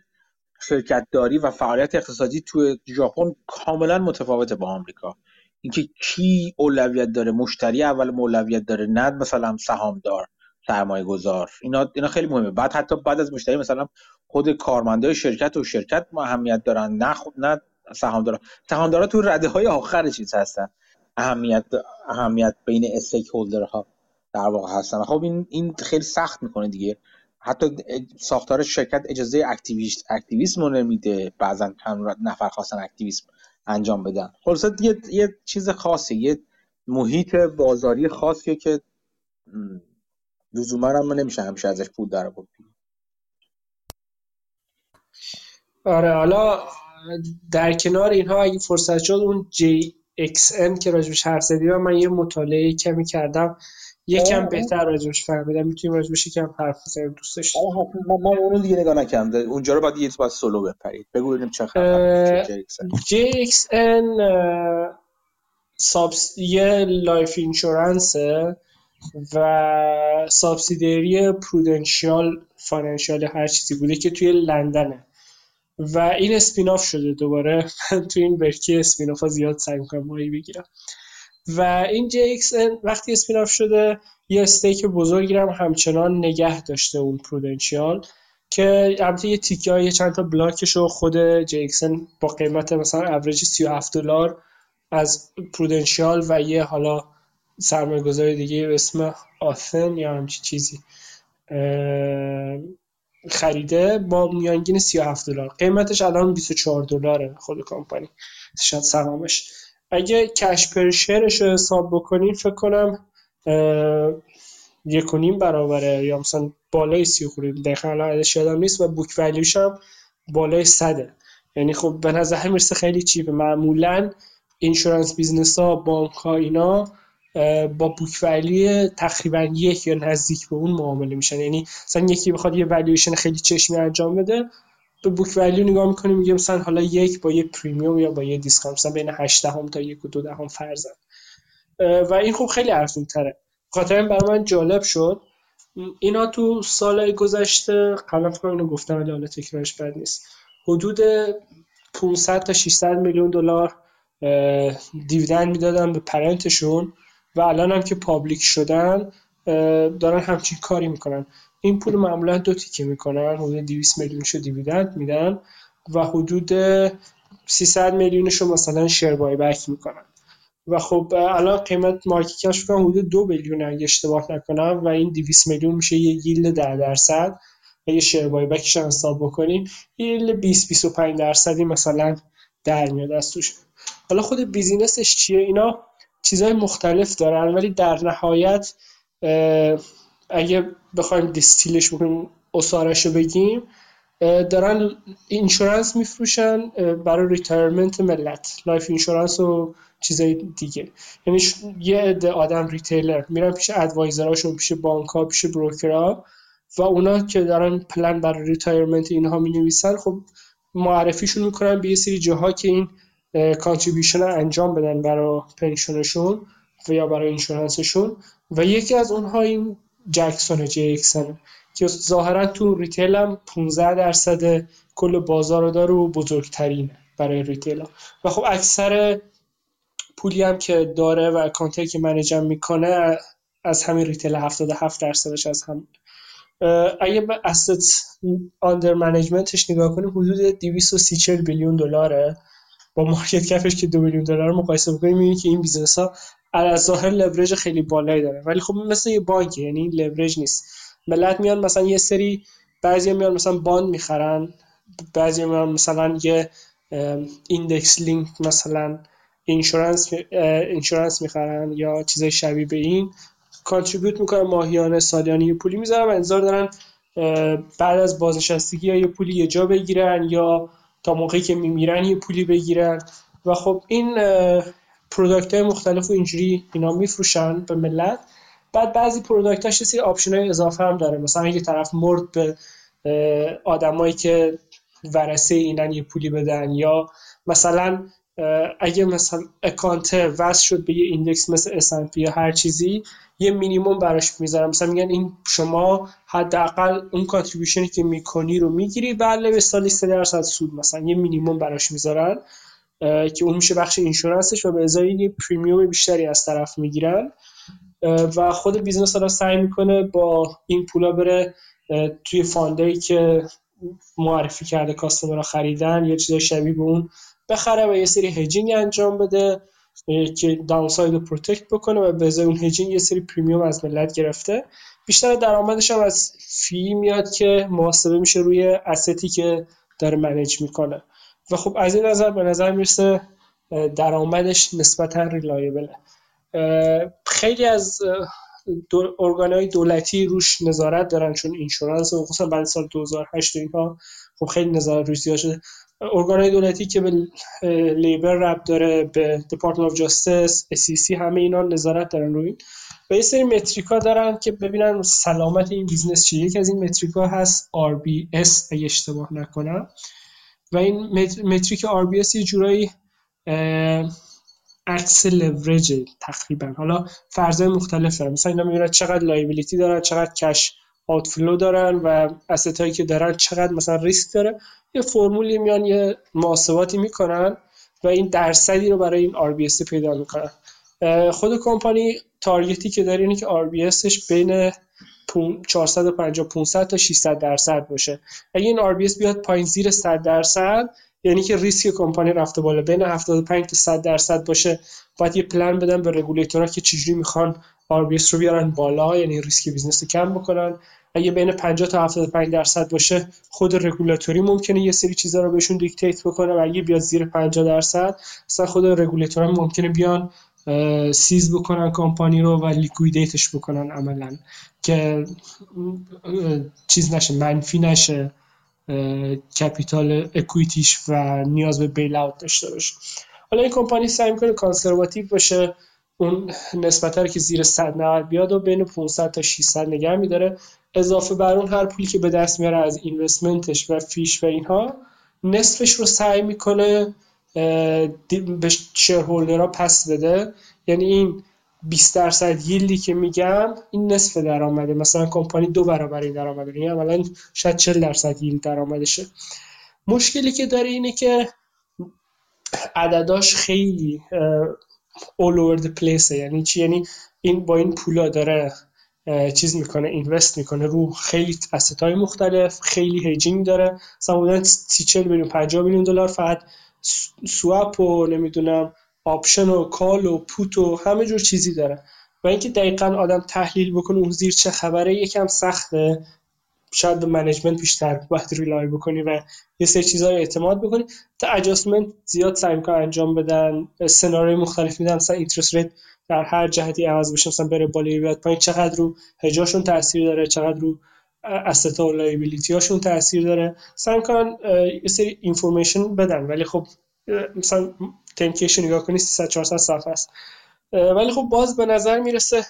Speaker 1: شرکت داری و فعالیت اقتصادی توی ژاپن کاملا متفاوته با آمریکا. اینکه کی اولویت داره مشتری اول اولویت داره نه مثلا سهامدار. سرمایه گذار اینا اینا خیلی مهمه. بعد حتی بعد از مشتری مثلا خود کارمندای شرکت و شرکت اهمیت دارن. نه خود نه سهامدارا. سهامدارا تو رده های آخر چیز هستن. اهمیت اهمیت بین استیک هولدرها در واقع هستن. خب این این خیلی سخت می‌کنه دیگه. حتی ساختار شرکت اجازه اکتیویست اکتیویسم رو نمیده. بعضا چند نفر خواستن اکتیویسم انجام بدن. خلاصه یه،, یه چیز خاصه یه محیط بازاری خاصیه که لزوما هم نمیشه همیشه ازش پول در بود
Speaker 2: آره حالا در کنار اینها اگه فرصت شد اون JXN که راجبش حرف زدیم من یه مطالعه کمی کردم. یکم بهتر راجبش فهمیدم. می‌تونیم راجبش یکم حرف بزنیم دوستش
Speaker 1: من اونو دیگه نگاه نکردم. اونجا رو باید یه باید سولو بپرید. بگو ببینیم چه خبر
Speaker 2: JXN subs... یه life insurance ه. و subsidiary Prudential Financial هر چیزی بوده که توی لندنه. و این spin-off شده دوباره. من تو این برکه spin-off ها زیاد سعی می‌کنم مایی بگیرم. و این JXN وقتی spin-off شده یه stake بزرگی هم همچنان نگه داشته اون Prudential که البته یه تیکه های چند تا بلاکش رو خود JXN با قیمت مثلا اوریج 37 دلار از پرودنشیال و یه حالا سرمایه گذاری دیگه به اسم آثن یا همچی چیزی خریده با میانگین 37 دلار. قیمتش الان 24 دلاره خود کمپانی. شاید سهامش. اگه کش پرشرش رو حساب بکنیم فکر کنم یک برابره. یا مثلا بالای سی خورده‌ای دقیقا الان ازش یادم نیست و book value ش هم بالای صده. یعنی خب به نظر می‌رسه خیلی cheap ه معمولا insurance business ها بانک ها اینا با book value تقریبا یک یا نزدیک به اون معامله میشن. یعنی مثلا یکی بخواد یه ولیوشن خیلی چشمی انجام بده به book value نگاه می‌کنیم میگه مثلا حالا یک با یه premium یا با یه discount مثلا بین 8 دهم تا یک و دو دهم فرضاً و این خب خیلی ارزون تره خاطر این برای جالب شد. اینا تو سال گذشته قبلا فکر اینو گفتم ولی حالا تکرارش بد نیست. حدود 500 تا 600 میلیون دلار دیویدند می‌دادن به پرنتشون. و الان هم که پابلیک شدن دارن همچین کاری می‌کنن. این پول معمولا دو تیکه می‌کنن حدود 200 میلیونشو دیویدند میدن و حدود 300 میلیونشو مثلا share buyback می‌کنن. و خب الان قیمت market cap ش فکر کنم حدود دو billion اگه اشتباه نکنم و این 200 میلیون میشه یه yield ده درصد. اگه share buyback ش حساب بکنیم یه 20 25 درصدی مثلا در میاد از توش. حالا خود business ش چیه اینا؟ چیزهای مختلف دارن ولی در نهایت اگه بخوایم distill ش بکنیم عصاره‌ش رو بگیم دارن insurance میفروشن برای retirement ملت life insurance و چیزای دیگه. یعنی یه عده آدم retailer میرن پیش advisor اشون پیش بانک ها پیش broker ها و اونا که دارن پلن برای retirement اینها می نویسن خب معرفیشون می‌کنن به یه سری جاها که این contribution انجام بدن برای pension شون و یا برای insurance شون و یکی از اونها این جکسون جکسون که ظاهرا تو retail هم 15 درصد کل بازار رو داره و بزرگترین برای retail و خب اکثر پولی هم که داره و account ی که manage هم می‌کنه از همین retail 77 درصدش از هم. اگه به asset under management ش نگاه کنیم حدود 230 billion دلاره. با market cap ش که دو billion دلار مقایسه بکنیم می‌بینید که این business ها از ظاهر لورج خیلی بالایی داره. ولی خب مثل یه بانک یعنی لورج نیست. ملت میان مثلا یه سری بعضی میان مثلا bond می‌خرن بعضی میان مثلا یه index link مثلا insurance insurance می‌خرن یا چیزای شبیه به این. contribute می‌کنن ماهیانه سالیانه یه پولی می‌ذارن و انتظار دارن بعد از بازنشستگی یا یه پولی یه جا بگیرن یا تا موقعی که میمیرن یه پولی بگیرن. و خب این product های مختلف و اینجوری اینا میفروشن به ملت. بعد بعضی product هاش سری option های اضافه هم داره. مثلا اگه طرف مرد به آدمایی که ورثه اینن یه پولی بدن یا مثلا اگه مثلا account وصل شد به یه index مثل S&P یا هر چیزی یه مینیموم براش می‌ذارم. مثلا میگن این شما حداقل اون contribution ی که می‌کنی رو می‌گیری بله به سالی 3 درصد سود مثلا یه مینیموم براش می‌ذارن که اون میشه بخش insurance ش و به ازای یه premium بیشتری از طرف می‌گیرن. و خود business حالا سعی می‌کنه با این پولا بره توی fund ایی که معرفی کرده customer خریدن یا چیزای شبیه به اون بخره و یه سری hedging انجام بده که downside رو protect بکنه و به اون hedging یه سری premium از ملت گرفته. بیشتر درآمدش هم از fee میاد که محاسبه میشه روی asset ی که داره manage می‌کنه. و خب از این نظر به نظر می‌رسه درآمدش نسبتا reliable ه خیلی از دو ارگانهای دولتی روش نظارت دارن چون insurance و خصوصا بعد سال 2008 اینها خب خیلی نظارت روش زیاد شده ارگانهای دولتی که به labor ربط داره به Department of Justice SEC همه اینا نظارت دارن روی و یه سری metric ا دارن که ببینن سلامت این business چیه. یکی از این metric ا هست RBC اگه اشتباه نکنم. و این metric RBC یه جورایی عکس لورج تقریبا. حالا فرضای مختلف دارن مثلا اینا می‌بینن چقدر liability دارن چقدر cash outflow دارن و asset هایی که دارن چقدر مثلا ریسک داره. یه فرمولی میان یه محاسباتی می‌کنن و این درصدی رو برای این RBC پیدا می‌کنن. خود کمپانی target ی که داره اینه که RBC ش بین 450 500 تا 600 درصد باشه. اگه این RBC بیاد پایین زیر 100 درصد یعنی که ریسک کمپانی رفته بالا. بین 75 تا 100 درصد باشه. باید یه پلن بدن به رگولیتورها که چجوری می‌خوان RBC رو بیارن بالا یعنی ریسک business رو کم بکنن. اگه بین 50 تا 75 درصد باشه خود رگولاتوری ممکنه یه سری چیزا رو بهشون dictate بکنه و اگه بیاد زیر 50 درصد اصلا خود رگولاتورها ممکنه بیان seize بکنن کمپانی رو و liquidate ش بکنن عملا. که چیز نشه منفی نشه. کپیتال اکویتیش و نیاز به بیل اوت داشته باشه. حالا این کمپانی سعی می‌کنه کانسرواتیو باشه اون نسبت رو که زیر 190 بیاد و بین 500 تا 600 نگه میداره. اضافه بر اون هر پولی که به دست میاره از اینوستمنتش و فیش و اینها نصفش رو سعی می‌کنه به شیرهولدرها پس بده. یعنی این 20 درصد ییلدی که میگم این نصف درآمده. مثلا کمپانی دو برابر این درآمده یعنی عملا شاید 40 درصد ییلد درآمدشه. مشکلی که داره اینه که عدداش خیلی all over the place یعنی چی؟ یعنی این با این پولا داره چیز می‌کنه اینوست می‌کنه. رو خیلی اسست های مختلف خیلی هیجینگ داره. مثلا بودن 30 40 میلیون 50 میلیون دلار فقط swap و نمی‌دونم option و call و put و همه جور چیزی داره. و اینکه دقیقا آدم تحلیل بکنه اون زیر چه خبره یکم سخته. شاید به management بیشتر باید rely بکنی و یه سری چیزها رو اعتماد بکنی. تا adjustment زیاد سعی می‌کنن انجام بدن. سناریوی مختلف میدن. مثلا interest rate در هر جهتی عوض بشه. مثلا بره بالا بیاد پایین. چقدر رو هجاشون تاثیر داره؟ چقدر رو asset ا و liability هاشون تاثیر داره؟ سعی می‌کنن یه سری information بدن. ولی خب مثلا 10-K ایش نگاه کنی 300 400 صفحه است. ولی خب باز به نظر می‌رسه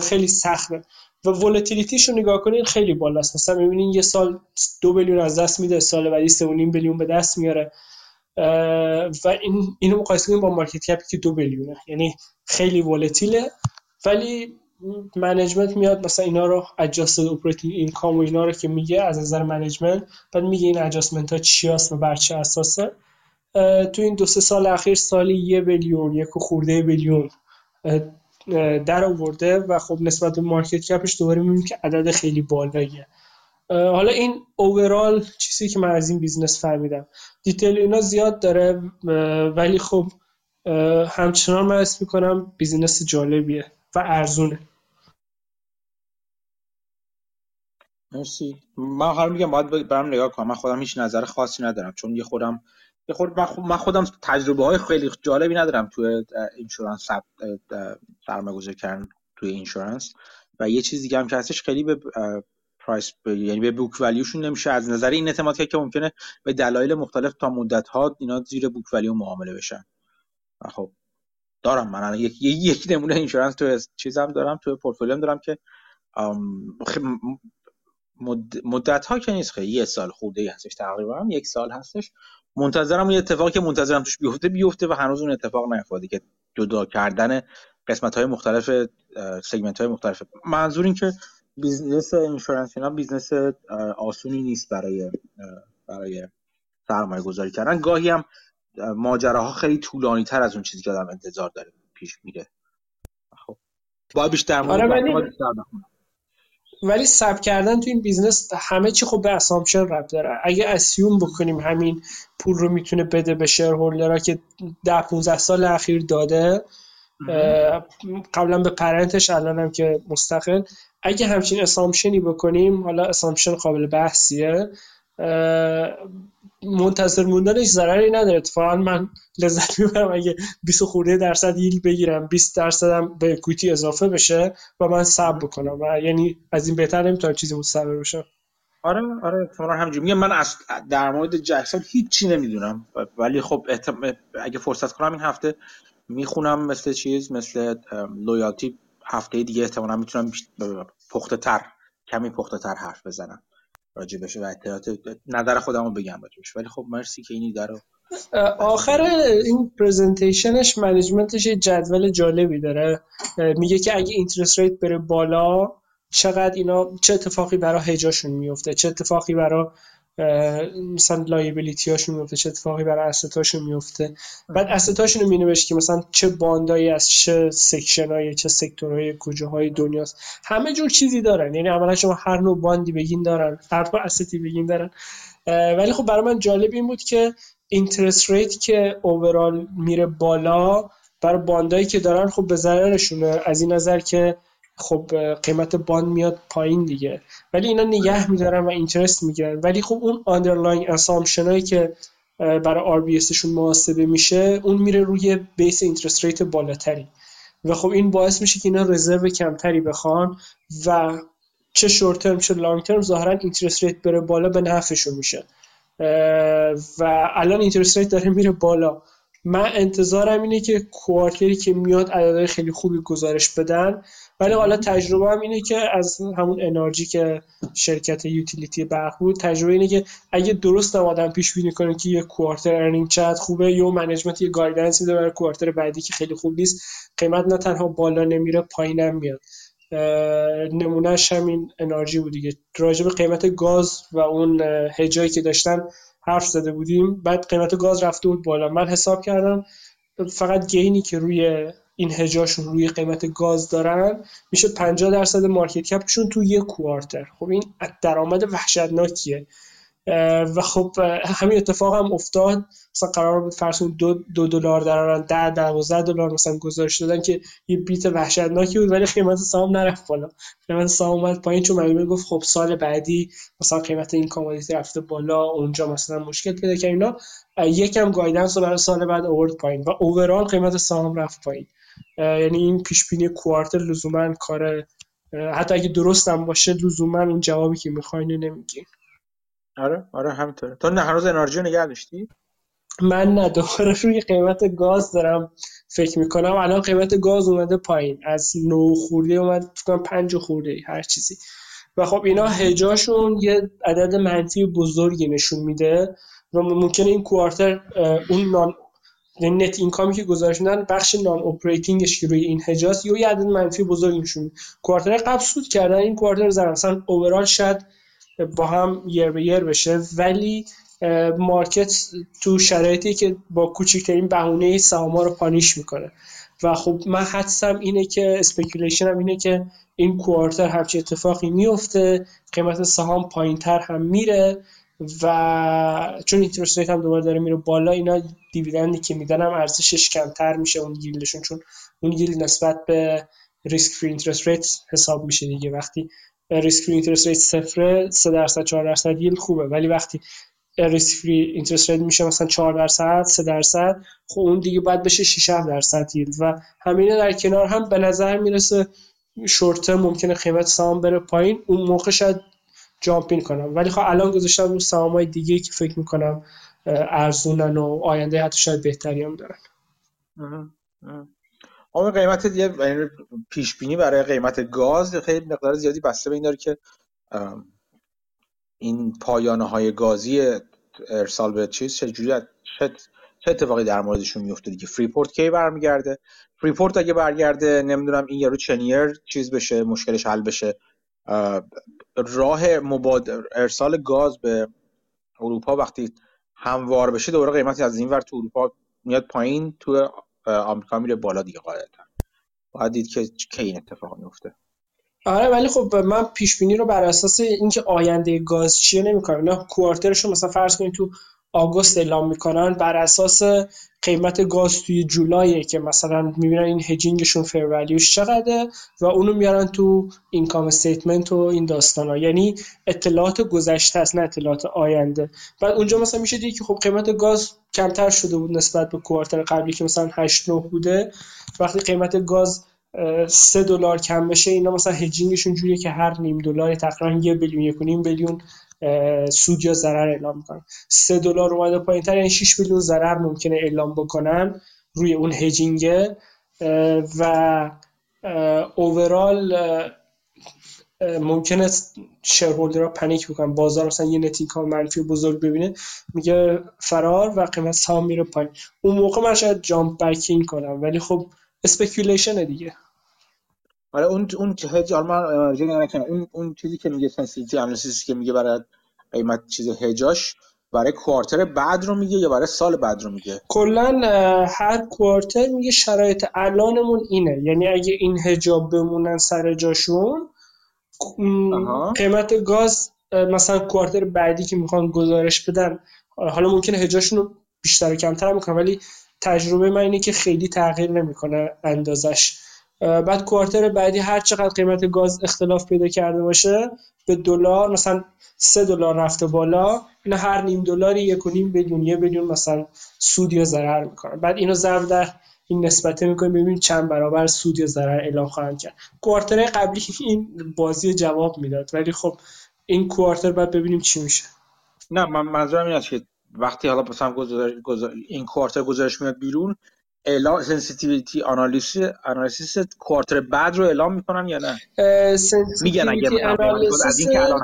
Speaker 2: خیلی سخته. و volatility ش رو نگاه کنین خیلی بالاست. مثلا می‌بینین یه سال دو billion از دست میده سال بعدی سه billion به دست میاره. و این اینو مقایسه کنیم با market cap ی که دو billion ه یعنی خیلی volatile ه ولی management میاد مثلا اینا رو adjusted operating income و اینا رو که میگه از نظر management بعد میگه این adjustment ها چی هست و بر چه اساسه. تو این دو سه سال اخیر سالی یه billion یک خورده billion در آورده و خب نسبت به market cap ش دوباره می‌بینیم که عدد خیلی بالاییه. حالا این overall چیزی که من از این business فهمیدم. detail اینا زیاد داره ولی خب همچنان من assume می‌کنم business جالبیه و ارزونه.
Speaker 1: مرسی. من حالا میگم باید برم نگاه کنم. من خودم هیچ نظر خاصی ندارم چون یه خودم من خودم تجربه های خیلی جالبی ندارم توی insurance سرمایه گذاری کردن توی insurance و یه چیز دیگه هم که هستش خیلی به price یعنی به book value شون نمیشه. از نظر این اعتماد که ممکنه به دلایل مختلف تا مدت ها اینا زیر book value معامله بشن. خب دارم. من یک یک نمونه insurance تو چیزم دارم تو پورتفولیوم دارم که مدت ها که نیست. خیلی یه سال خورده هستش تقریبا. یک سال هستش. منتظرم یه اتفاقی که منتظرم توش بیفته بیفته و هنوز اون اتفاق نیفتاده که جدا کردن قسمت های مختلف segment های مختلف. منظور این که business insurance اینا business آسونی نیست برای برای سرمایه گذاری کردن. گاهی هم ماجراها خیلی طولانی تر از اون چیزی که آدم انتظار داره پیش میره. خب. باید بیشتر
Speaker 2: آره ولی صبر کردن تو این business همه چی خب به assumption ربط داره. اگه assume بکنیم همین پول رو می‌تونه بده به shareholder ها که ده 15 سال اخیر داده قبلا به parent ش الانم که مستقل. اگه همچین assumption ی بکنیم حالا assumption قابل بحثیه منتظر موندنش ضرری نداره. اتفاقا من لذت می‌برم اگه 20 خورده درصد ییل بگیرم 20 درصدم به کویتی اضافه بشه و من صبر بکنم و یعنی از این بهتر نمی‌تونم چیزی متصور بشم
Speaker 1: آره آره اتفاقا همینجوری. میگم من از در مورد جکسون هیچی نمی‌دونم. ولی خب اگه فرصت کنم این هفته می‌خونم مثل چیز مثل لویالتی هفته دیگه احتمالا می‌تونم پخته تر کمی پخته تر حرف بزنم. راجع بشه و اطلاعات نظر خودم رو بگم راجع ولی خب مرسی که این ایده
Speaker 2: آخر این presentation ش management ش یه جدول جالبی داره. میگه که اگه interest rate بره بالا چقدر اینا چه اتفاقی برای هجاشون میفته؟ چه اتفاقی برای مثلا liability هاشون میفته چه اتفاقی برای asset اشون میفته بعد asset اشون رو مینوشت که مثلا چه bond ایی از چه section های چه sector های کجاهای دنیاست. همه جور چیزی دارن. یعنی اولا شما هر نوع bond ی بگین دارن هر نوع asset ی بگین دارن. ولی خب برای من جالب این بود که interest rate که overall میره بالا برای bond ایی که دارن خب به ضررشونه. از این نظر که خب قیمت bond میاد پایین دیگه. ولی اینا نگه میدارن و interest می‌گیرن. ولی خب اون underlying assumption هایی که برای RBC شون محاسبه میشه اون میره روی base interest rate بالاتری. و خب این باعث میشه که اینا reserve کمتری بخوان و چه short term چه long term ظاهرا interest rate بره بالا به نفعشون میشه. و الان interest rate داره میره بالا. من انتظارم اینه که quarter ی که میاد عددهای خیلی خوبی گزارش بدن. ولی حالا تجربه هم اینه که از همون انرژی که شرکت utility برق بود تجربه اینه که اگه درست هم آدم پیش بینی کنه که یه quarter earning چقدر خوبه یا management یه guidance میده برای quarter بعدی که خیلی خوب نیست قیمت نه تنها بالا نمیره پایینم میاد. نمونهش همین انرژی بود دیگه. راجب قیمت گاز و اون هجایی که داشتن حرف زده بودیم. بعد قیمت گاز رفته بود بالا. من حساب کردم فقط گینی که روی این هجاشون روی قیمت گاز دارن میشه 50 درصد مارکت کپشون تو یک کوارتر. خب این درآمد وحشتناکیه. و خب همین اتفاق هم افتاد. مثلا قرار بود فرض دو, دو دلار درارن ده دوازده دلار مثلا گذاشت دادن که یه بیت وحشتناکی بود ولی قیمت سهام نرفت بالا. قیمت سهام اومد پایین چون معلومه گفت خب سال بعدی مثلا قیمت این کامودیتی رفته بالا اونجا مثلا مشکل پیدا کرد اینا. یکم گایدنس رو برای سال بعد آورد پایین و اوورال قیمت سهام رفت پایین. یعنی این پیش بینی کوارتر لزوما کار حتی اگه درست هم باشه لزوما اون جوابی که می‌خواین نمیگین.
Speaker 1: آره آره همینطوره. تو نه هنوز انرژی رو نگه داشتی؟
Speaker 2: من نه دوباره روی قیمت گاز دارم فکر می‌کنم. الان قیمت گاز اومده پایین. از نه خورده اومد فکر پنج خورده هر چیزی. و خب اینا هجاشون یه عدد منفی بزرگی نشون میده. و ممکنه این quarter اون non یعنی net income ی که میدن بخش non-operating ش که روی این هجاس یه عدد منفی بزرگی نشون quarter قبل سود کردن این quarter زدن. مثلا overall شاید با هم یر به یر بشه. ولی market تو شرایطی که با کوچکترین بهونه سهام رو punish می‌کنه. و خب من حدسم اینه که speculation هم اینه که این quarter همچی اتفاقی میفته قیمت سهام پایین تر هم میره و چون interest rate هم دوباره داره میره بالا اینا dividend ی که میدن هم ارزشش کمتر میشه اون yield شون چون اون yield نسبت به risk free interest rate حساب میشه دیگه. وقتی risk free interest rate صفره 3 درصد 4 درصد yield خوبه. ولی وقتی risk free interest rate میشه مثلا 4 درصد 3 درصد خب اون دیگه باید بشه 6 درصد yield. و همینه در کنار هم به نظر می‌رسه شورت ممکنه قیمت سهام بره پایین. اون موقع شاید jump in کنم. ولی خب الان گذاشتم رو سهام های دیگه که فکر می‌کنم ارزونن و آینده حتی شاید بهتری هم دارن.
Speaker 1: اما قیمت یه یعنی پیش بینی برای قیمت گاز خیلی مقدار زیادی بسته به این داره که این پایانه های گازی ارسال به چیز چه جوری چه اتفاقی در موردشون میفته دیگه؟ Freeport کی برمیگرده؟ Freeport اگه برگرده نمی‌دونم این یارو Cheniere چیز بشه مشکلش حل بشه. راه مباد... ارسال گاز به اروپا وقتی هموار بشه دوباره قیمتی از این ور تو اروپا میاد پایین تو آمریکا میره بالا دیگه قاعدتا. باید دید که کی این اتفاق میفته.
Speaker 2: آره ولی خب من پیش بینی رو بر اساس اینکه آینده گاز چیه نمی‌کنم. نه quarter شو مثلا فرض کنید تو آگوست اعلام می‌کنن بر اساس قیمت گاز توی جولایه که مثلا می‌بینن این hedging شون fair چقدره و اونو میارن تو income statement و این داستان ها یعنی اطلاعات گذشته است نه اطلاعات آینده. بعد اونجا مثلا میشه دید که خب قیمت گاز کمتر شده بود نسبت به کوارتر قبلی که مثلا 8 9 بوده. وقتی قیمت گاز سه دلار کم بشه اینا مثلا هجینگشون جوریه که هر نیم دلار تقریبا یه بیلیون یک نیم بیلیون سود یا ضرر اعلام می‌کنن. سه دلار اومده پایین تر یعنی 6 میلیون ضرر ممکنه اعلام بکنن روی اون هجینگ و اوورال ممکنه shareholder ها panic بکنن. بازار مثلا یه net income منفی بزرگ ببینه. میگه فرار و قیمت سهام میره پایین. اون موقع من شاید jump back in کنم ولی خب speculation دیگه.
Speaker 1: آره اون اون هج اون اون چیزی که میگه sensitivity analysis که میگه برای قیمت چیز هجاش برای quarter بعد رو میگه یا برای سال بعد رو میگه؟
Speaker 2: کلا هر quarter میگه شرایط الانمون اینه. یعنی اگه این هجاب بمونن سر جاشون قیمت گاز مثلا کوارتر بعدی که می‌خوان گزارش بدن حالا ممکنه هجاشون رو بیشتر و کمتر می‌کنن ولی تجربه من اینه که خیلی تغییر نمی‌کنه اندازش. بعد کوارتر بعدی هر چقدر قیمت گاز اختلاف پیدا کرده باشه به دلار مثلا سه دلار رفته بالا اینا هر نیم دلاری یک و نیم بدون یه بدون مثلا سود یا ضرر می‌کنن بعد اینو ضرب در این نسبته می‌کنیم ببینیم چند برابر سود یا ضرر اعلام خواهند کرد. quarter قبلی این بازی جواب می‌داد ولی خب این quarter بعد ببینیم چی میشه.
Speaker 1: نه من منظورم این است که وقتی حالا مثلا این quarter گزارش میاد بیرون اعلام sensitivity آنالیز analysis quarter بعد رو اعلام می‌کنن یا نه؟
Speaker 2: میگن اگه از این که الان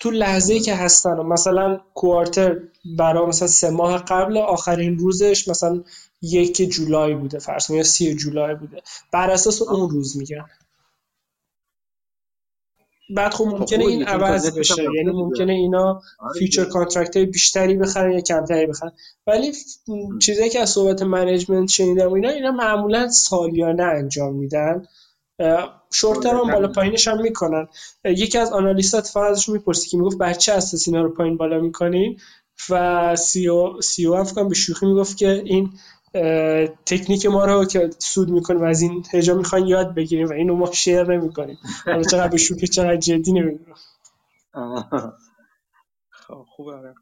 Speaker 2: تو لحظه که هستن مثلا quarter برای مثلا سه ماه قبل آخرین روزش مثلا یک جولای بوده فرض یا سی جولای بوده. بر اساس اون روز میگن. بعد خب, خب ممکنه این عوض بشه. یعنی ممکنه اینا future contract های بیشتری بخرن یا کمتری بخرن. ولی چیزایی که از صحبت management شنیدم اینا اینا معمولا سالیانه انجام میدن. شورت هم بالا پایینش هم می‌کنن. یکی از analyst ا فقط ازش می‌پرسید که می‌گفت بر چه اساس اینا رو پایین بالا می‌کنین. و سی او سی او هم به شوخی می‌گفت که این تکنیک ما رو که سود می‌کنیم و از این هجا می‌خواین یاد بگیریم و اینو ما شیر نمی‌کنیم. حالا چقدر به شوخی چقدر جدی نمی‌دونم.
Speaker 1: خب خوبه آره.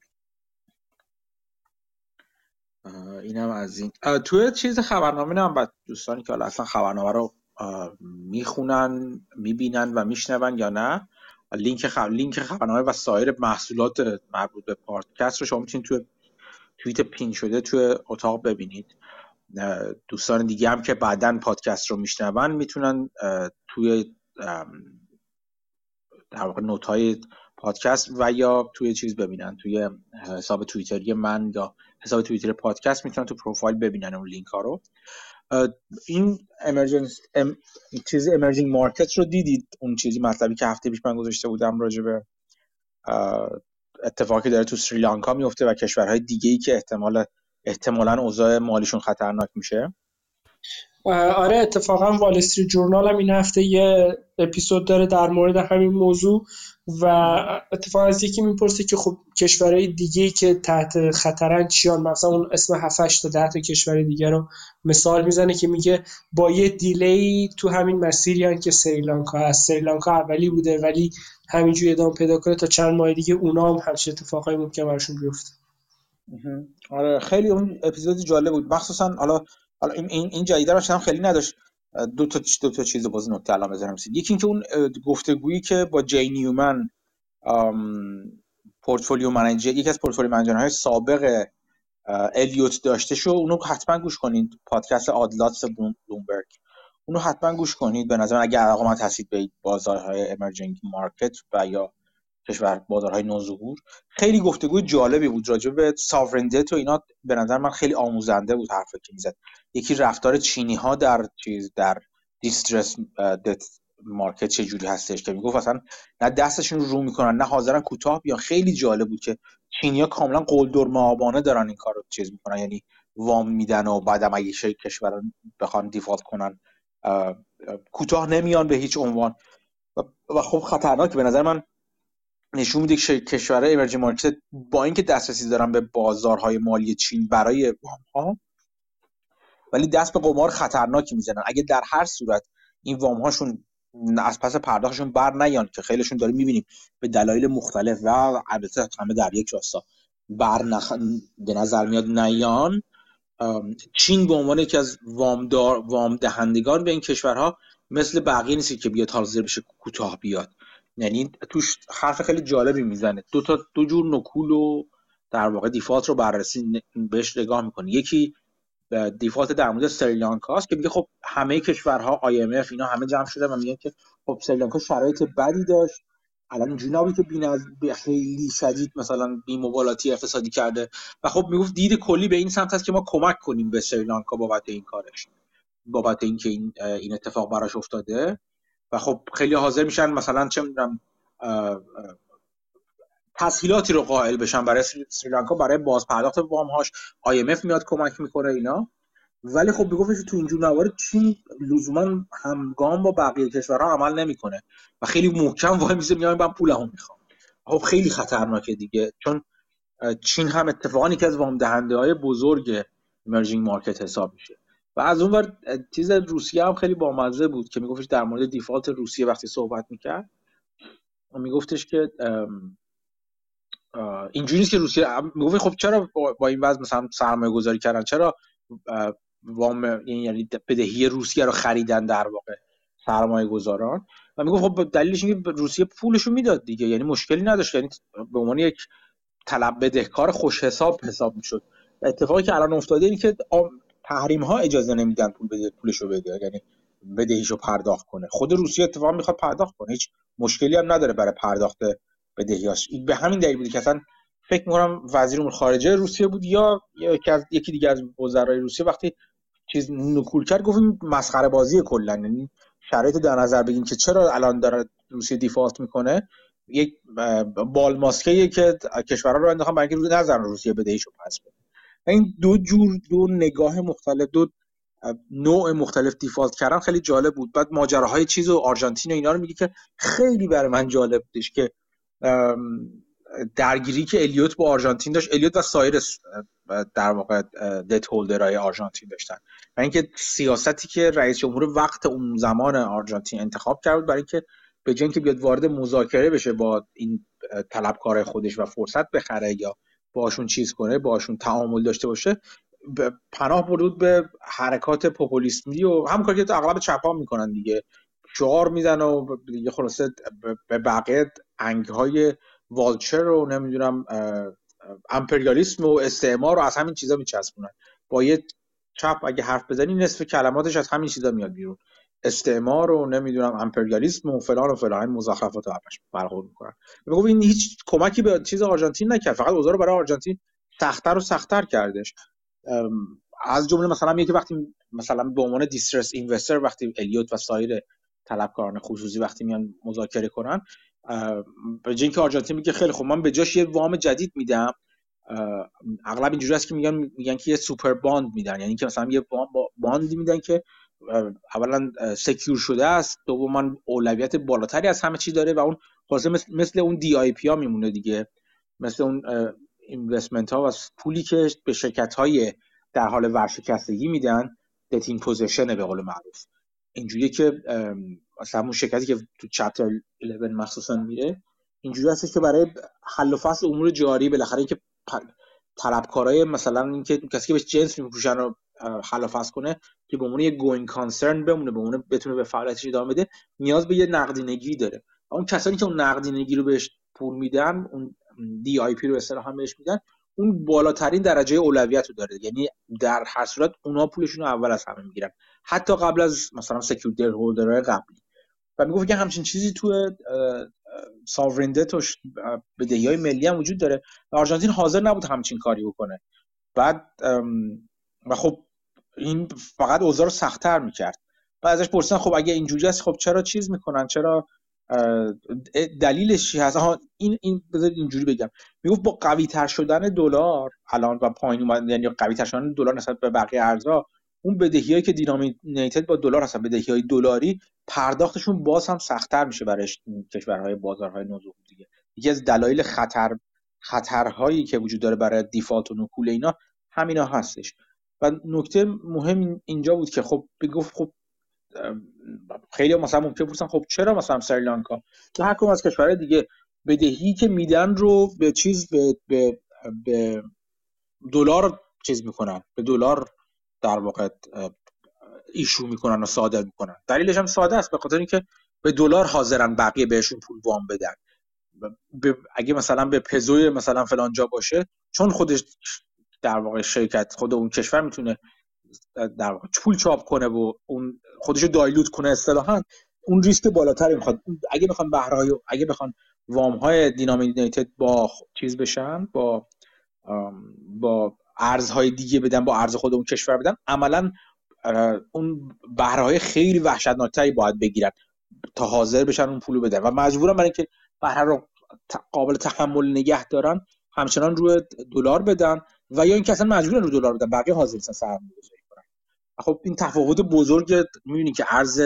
Speaker 1: اینم از این. توی چیز خبرنامه نه بعد دوستانی که اصلا خبرنامه رو می‌خونن می‌بینن و میشنون یا نه لینک خب... لینک خبرنامه و سایر محصولات مربوط به پادکست رو شما می‌تونید توی توییت pin شده توی اتاق ببینید. دوستان دیگه هم که بعدا پادکست رو میشنون می‌تونن توی در واقع note های پادکست و یا توی چیز ببینن توی حساب توییتری من یا حساب توییتر پادکست می‌تونن تو پروفایل ببینن اون لینک ها رو. این emerging m... چیز امرجینگ مارکت رو دیدید؟ اون چیزی مطلبی که هفته پیش من گذاشته بودم راجع به اتفاقی داره تو سریلانکا میفته و کشورهای دیگه ای که احتمال احتمالا اوضاع مالیشون خطرناک میشه.
Speaker 2: آره اتفاقا وال جورنال هم این هفته یه اپیزود داره در مورد همین موضوع. و اتفاقا از یکی می‌پرسه که خب کشورهای دیگه که تحت خطرن چیان؟ مثلا اون اسم 7 تا 10 تا کشور دیگه رو مثال می‌زنه که میگه با یه delay تو همین مسیری که سریلانکا هست. سریلانکا اولی بوده ولی همینجوری ادامه پیدا کنه تا چند ماه دیگه اونا هم همچین اتفاقای ممکن براشون بیفته.
Speaker 1: آره خیلی اون اپیزودی جالب بود. مخصوصا حالا حالا این این جدیده رو خیلی نداشت. دو تا دو تا چیز باز نکته الان بزنم یکی اینکه اون گفتگویی که با Jay Newman portfolio manager یکی از portfolio manager های سابق الیوت داشته شو اونو حتما گوش کنید. پادکست Odd Lots بلومبرگ. اونو حتما گوش کنید. به نظر اگر علاقه هستید به بازارهای emerging market و یا کشور بازارهای نوظهور. خیلی گفتگوی جالبی بود راجع به sovereign debt و اینا. به نظر من خیلی آموزنده بود حرفی که می‌زد. یکی رفتار چینی ها در چیز در distressed debt market چه جوری هستش که می‌گفت اصلا نه دستشون رو می‌کنن نه حاضرن کوتاه بیان. خیلی جالب بود که چینیا کاملا قلدرمآبانه دارن این کارو چیز می‌کنن. یعنی وام میدن و بعدم اگه کشور بخوان default کنن کوتاه نمیان به هیچ عنوان. و خب خطرناک به نظر من نشون میده که کشورهای emerging market با اینکه دسترسی دارن به بازارهای مالی چین برای وام ها ولی دست به قمار خطرناکی می‌زنن. اگه در هر صورت این وام هاشون از پس پرداختشون بر نیان که خیلیشون داریم می‌بینیم به دلایل مختلف و البته همه در یک راستا بر نخ... به نظر میاد نیان. چین به عنوان یکی از وامدار وام دهندگان به این کشورها مثل بقیه نیست که بیاد حاضر بشه کوتاه بیاد. یعنی توش حرف خیلی جالبی می‌زنه. دو تا دو جور نکول و در واقع دیفالت رو بررسی بهش نگاه می‌کنه یکی دیفالت در مورد سریلانکا است که میگه خب همه کشورها IMF اینا همه جمع شده و میگن که خب سریلانکا شرایط بدی داشت. الان نبود که بین به خیلی شدید مثلا بی مبالاتی اقتصادی کرده و خب می‌گفت دید کلی به این سمت هست که ما کمک کنیم به سریلانکا بابت این کارش بابت اینکه این این اتفاق براش افتاده. و خب خیلی حاضر میشن مثلا چه می‌دونم تسهیلاتی رو قائل بشن برای سریلانکا برای باز پرداخت وام هاش IMF میاد کمک می‌کنه اینا. ولی خب بگفتش تو اینجور موارد چین لزوما همگام با بقیه کشورها عمل نمی‌کنه. و خیلی محکم وای میزه میگم من پولمو می‌خوام. خب خیلی خطرناکه دیگه. چون چین هم اتفاقا که از وام دهنده های بزرگ امرجینگ مارکت حساب میشه. و از اون ور چیز روسیه هم خیلی بامزه بود که میگفتش در مورد دیفالت روسیه وقتی صحبت می‌کرد میگفتش که اینجوری نیست که روسیه می‌گفت خب چرا با این وضع مثلا سرمایه گذاری کردن؟ چرا وام یعنی بدهی روسیه رو خریدن در واقع سرمایه گذاران و می‌گفت خب دلیلش اینه که روسیه پولشو می‌داد دیگه یعنی مشکلی نداشت یعنی به عنوان یک طلب بدهکار خوش حساب حساب می‌شد. اتفاقی که الان افتاده اینه که تحریم ها اجازه نمیدن پول بده پولشو بده یعنی بدهیشو پرداخت کنه. خود روسیه اتفاقا می‌خواد پرداخت کنه. هیچ مشکلی هم نداره برای پرداخت بدهیاش. به همین دلیل بود که اصلا فکر می‌کنم وزیر امور خارجه روسیه بود یا یکی از یکی دیگه از وزرای روسیه وقتی چیز نکول کرد گفتیم مسخره بازی کلا. یعنی شرایط در نظر بگیریم که چرا الان داره روسیه دیفالت می‌کنه؟ یک بال ماسکه که کشورها رو انداختن برای اینکه نظر روسیه بدهیشو پس بده. این دو جور دو نگاه مختلف دو نوع مختلف دیفالت کردن خیلی جالب بود. بعد ماجراهای چیز و آرژانتین و اینا رو میگه که خیلی برای من جالب بودش که درگیری که الیوت با آرژانتین داشت الیوت و سایر در واقع دت هولدرهای آرژانتین داشتن. و اینکه سیاستی که رئیس جمهور وقت اون زمان آرژانتین انتخاب کرد برای اینکه به که بیاد وارد مذاکره بشه با این طلبکار خودش و فرصت بخره یا باشون چیز کنه باشون تعامل داشته باشه پناه برود به حرکات پوپولیسمی و هم کاری که اغلب چپا می‌کنن دیگه. شعار میزن و دیگه خلاصه به بقیه انگ های والچر رو نمی‌دونم امپریالیسم و استعمار رو از همین چیزا میچسبونن. با یه چپ اگه حرف بزنی نصف کلماتش از همین چیزا میاد بیرون. استعمار و نمی‌دونم امپریالیسم و فلان و فلان این مزخرفات رو برخورد می‌کنن. میگم این هیچ کمکی به چیز آرژانتین نکرد فقط اوضاع رو برای آرژانتین سختتر و سختتر کردش. از جمله مثلا یکی وقتی مثلا به عنوان distressed investor وقتی الیوت و سایر طلبکاران خصوصی وقتی میان مذاکره کنن به جای اینکه آرژانتین میگه خیلی خب من به جاش یه وام جدید میدم اغلب اینجوری است که میگن میگن که یه super bond میدن. یعنی که مثلا یه bond ی میدن که اولا secure شده است. دوما اولویت بالاتری از همه چی داره و اون خلاصه مثل, اون DIP ها میمونه دیگه. مثل اون investment ها و پولی که به شرکت های در حال ورشکستگی میدن debt in possession به قول معروف. اینجوریه که مثلا اون شرکتی که تو chapter 11 مخصوصا میره اینجوری هستش که برای حل و فصل امور جاری بالاخره اینکه طلبکارای مثلا اینکه کسی که بهش جنس میفروشن رو حل و فصل کنه که به عنوان یه going concern بمونه به عنوان بتونه به فعالیتش ادامه بده نیاز به یه نقدینگی داره. اون کسانی که اون نقدینگی رو بهش پول میدن اون DIP رو اصطلاحا بهش میدن اون بالاترین درجه اولویت رو داره. یعنی در هر صورت اونا پولشون رو اول از همه می‌گیرن. حتی قبل از مثلا secure holder های قبلی. و می‌گفت که همچین چیزی تو sovereign debt و بدهی های ملی هم وجود داره و آرژانتین حاضر نبود همچین کاری بکنه. بعد و خب این فقط اوضاع رو سختتر می‌کرد. و ازش پرسیدن خب اگه اینجوری است خب چرا چیز می‌کنن؟ چرا دلیلش چی هست؟ این این بذارید اینجوری بگم. می‌گفت با قوی تر شدن دلار الان و پایین اومدن یعنی قوی تر شدن دلار نسبت به بقیه ارزها اون بدهیایی که دینامینیتد با دلار هستن بدهی های دلاری پرداختشون باز هم سختتر میشه برای کشورهای بازارهای نوظهور دیگه. یکی از دلایل خطر خطرهایی که وجود داره برای دیفالت و نکول اینا همینا هستش. و نکته مهم اینجا بود که خب بگفت خب خیلی مثلا ممکن بپرسن خب چرا مثلا سریلانکا؟ تو هر از کشورهای دیگه بدهی که میدن رو به چیز به به, به دلار چیز می‌کنن به دلار در واقع ایشو می‌کنن و صادر می‌کنن. دلیلش هم ساده است به خاطر اینکه به دلار حاضرن بقیه بهشون پول وام بدن. اگه مثلا به پزوی مثلا فلان جا باشه چون خودش در واقع شرکت خود اون کشور می‌تونه در واقع پول چاپ کنه و اون خودشو دایلوت کنه اصطلاحا اون ریسک بالاتری می‌خواد. اگه بخوان بهره اگه بخوان وام های دینامینیتد با چیز بشن با با ارزهای دیگه بدن با ارز خود اون کشور بدن عملا اون بهره های خیلی وحشتناکتری باید بگیرن تا حاضر بشن اون پولو بدن. و مجبورن برای اینکه بهره رو قابل تحمل نگه دارن همچنان روی دلار بدن. و یا اینکه اصلا مجبورن رو دلار بدن بقیه حاضر نیستن سرمایه گذاری کنن. خب این تفاوت بزرگ می‌بینید که ارز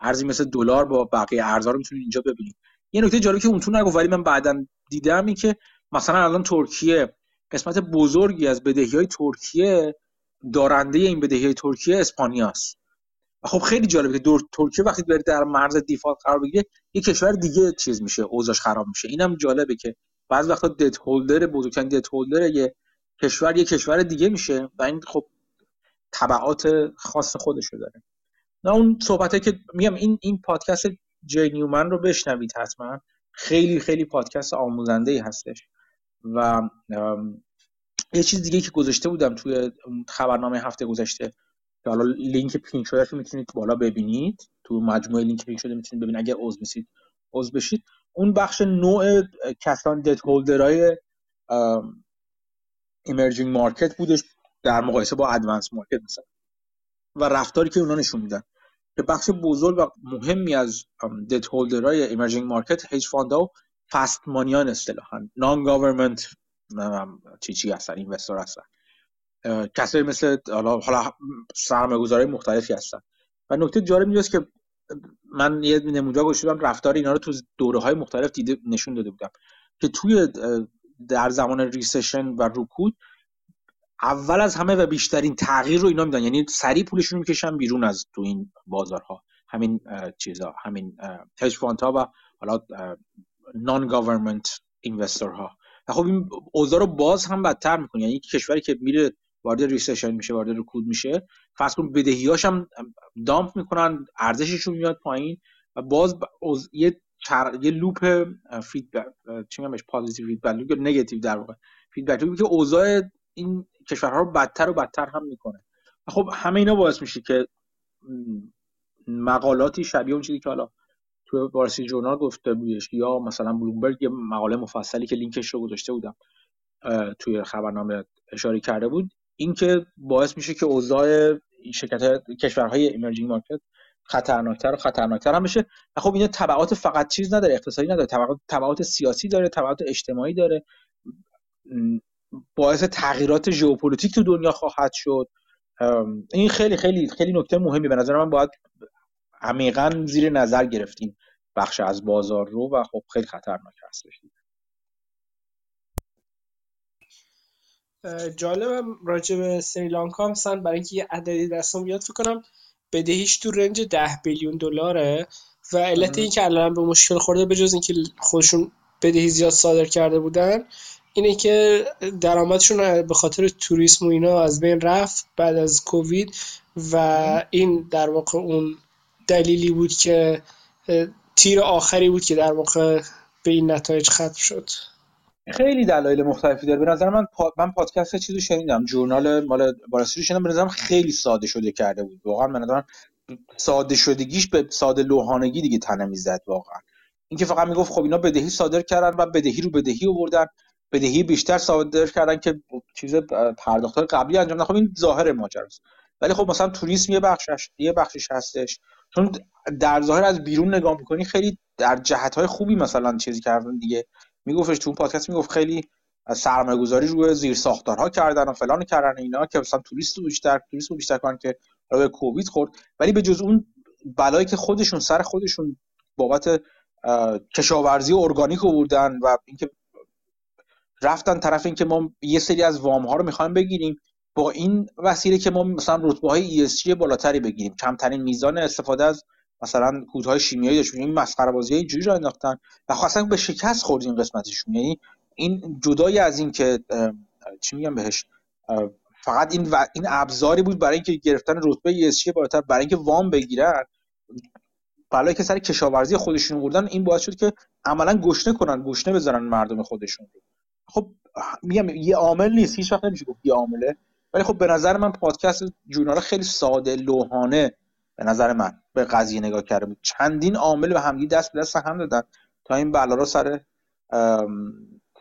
Speaker 1: ارزی مثل دلار با بقیه ارزها رو می‌تونید اینجا ببینید یه نکته جالبی که اونتون نگفت ولی من بعدا دیدم این که مثلا الان ترکیه قسمت بزرگی از بدهی های ترکیه دارنده این بدهی های ترکیه اسپانیاست. و خب خیلی جالبه که ترکیه وقتی بره در مرز دیفالت قرار بگیره یه کشور دیگه چیز میشه اوضاعش خراب میشه. اینم جالبه که بعض وقتا دت هولدر بزرگترین دت هولدر یه کشور یه کشور دیگه میشه و این خب تبعات خاص خودشو داره. نه اون صحبته که میگم این این پادکست جی نیومن رو بشنوید حتما. خیلی خیلی پادکست آموزنده ای هستش. و یه چیز دیگه که گذاشته بودم توی خبرنامه هفته گذشته که حالا لینک پین شده رو می‌تونید بالا ببینید. تو مجموعه لینک پین شده می‌تونید ببینید. اگر عضو بشید عضو بشید. اون بخش نوع کسان debt holder ای emerging market بودش در مقایسه با advanced market مثلا. و رفتاری که اونا نشون میدن. که بخش بزرگ و مهمی از debt holder ای emerging market hedge fund ا و fast money ان اصطلاحا. non-government چی چی هستن اینوستر هستن. کسایی مثل حالا سرمایه‌گذاری مختلفی هستن. و نکته جالب اینجاست که من یه نمودار گذاشتم رفتار اینا رو تو دوره های مختلف دیده نشون داده بودم. که توی در زمان ریسشن و رکود اول از همه و بیشترین تغییر رو اینا میدن. یعنی سریع پولشون رو می‌کشن بیرون از تو این بازارها. همین چیزا همین هج ها و حالا non-government investor ها و خب این اوضاع رو باز هم بدتر می‌کنه. یعنی کشوری که میره وارد recession میشه وارد رکود میشه فرض کن بدهیاش هم dump می‌کنن ارزششون میاد پایین و باز یه یه loop feedback چی میگم positive feedback loop negative در واقع feedback loop ی که اوضاع این کشورها رو بدتر و بدتر هم می‌کنه. خب همه اینا باعث میشه که مقالاتی شبیه اون چیزی که حالا تو وال استریت ژورنال گفته بودش یا مثلا بلومبرگ یه مقاله مفصلی که لینکش رو گذاشته بودم توی خبرنامه اشاره کرده بود. این که باعث میشه که اوضاع شرکت کشورهای emerging market خطرناکتر و خطرناکتر هم بشه. و خب این تبعات فقط چیز نداره اقتصادی نداره تبعات, تبعات سیاسی داره تبعات اجتماعی داره. باعث تغییرات ژئوپلیتیک تو دنیا خواهد شد. این خیلی خیلی خیلی نکته مهمی به نظر من باید عمیقا زیر نظر گرفتیم بخش از بازار رو و خب خیلی خطرناک هستش.
Speaker 2: جالب راجع به سریلانکا هم برای اینکه یه عددی دستم بیاد فکر کنم بدهیش تو رنج ده بیلیون دلاره و علت این که الان به مشکل خورده به جز اینکه خودشون بدهی زیاد صادر کرده بودن اینه که درآمدشون به خاطر توریسم و اینا از بین رفت بعد از کووید و این در واقع اون دلیلی بود که تیر آخری بود که در واقع به این نتایج ختم شد.
Speaker 1: خیلی دلایل مختلفی داره. به نظر من من پادکست چیزی شنیدم. جورنال مال باراسی رو شنیدم. به نظرم خیلی ساده شده کرده بود. واقعا به نظرم ساده شدگیش به ساده لوحانگی دیگه تنه می‌زد واقعا. اینکه فقط می‌گفت خب اینا بدهی صادر کردن و بدهی رو بدهی آوردن. بدهی بیشتر صادر کردن که چیز پرداختهای قبلی انجام خب این ظاهر ماجراست. ولی خب مثلا توریسم یه بخشش یه بخشش هستش. چون در ظاهر از بیرون نگاه می‌کنی خیلی در جهت های خوبی مثلا چیزی کردن دیگه. میگفتش تو اون پادکست می‌گفت خیلی سرمایه گذاری روی زیر ساختارها کردن و فلان کردن اینا که مثلا توریست رو بیشتر توریست رو بیشتر کنن که به کووید خورد. ولی به جز اون بلایی که خودشون سر خودشون بابت کشاورزی ارگانیک آوردن و اینکه رفتن طرف اینکه ما یه سری از وام ها رو می‌خوایم بگیریم با این وسیله که ما مثلا رتبه های ESG بالاتری بگیریم. کمترین میزان استفاده از مثلا کودهای شیمیایی داشتیم این مسخره بازی اینجوری رو انداختن و خاصا به شکست خورد این قسمتشون. یعنی این جدای از این که چی میگم بهش؟ فقط این و این ابزاری بود برای اینکه گرفتن رتبه ESG بالاتر برای اینکه وام بگیرن. بلایی که سر کشاورزی خودشون بردن این باعث شد که عملا گشنه کنن گشنه بذارن مردم خودشون خب میگم یه عامل نیست هیچ وقت نمیشه گفت یه عامله. ولی خب به نظر من پادکست جورنال خیلی ساده لوحانه به نظر من به قضیه نگاه بود چندین عامل به همدی دست به دست هم دادن تا این بلا رو سر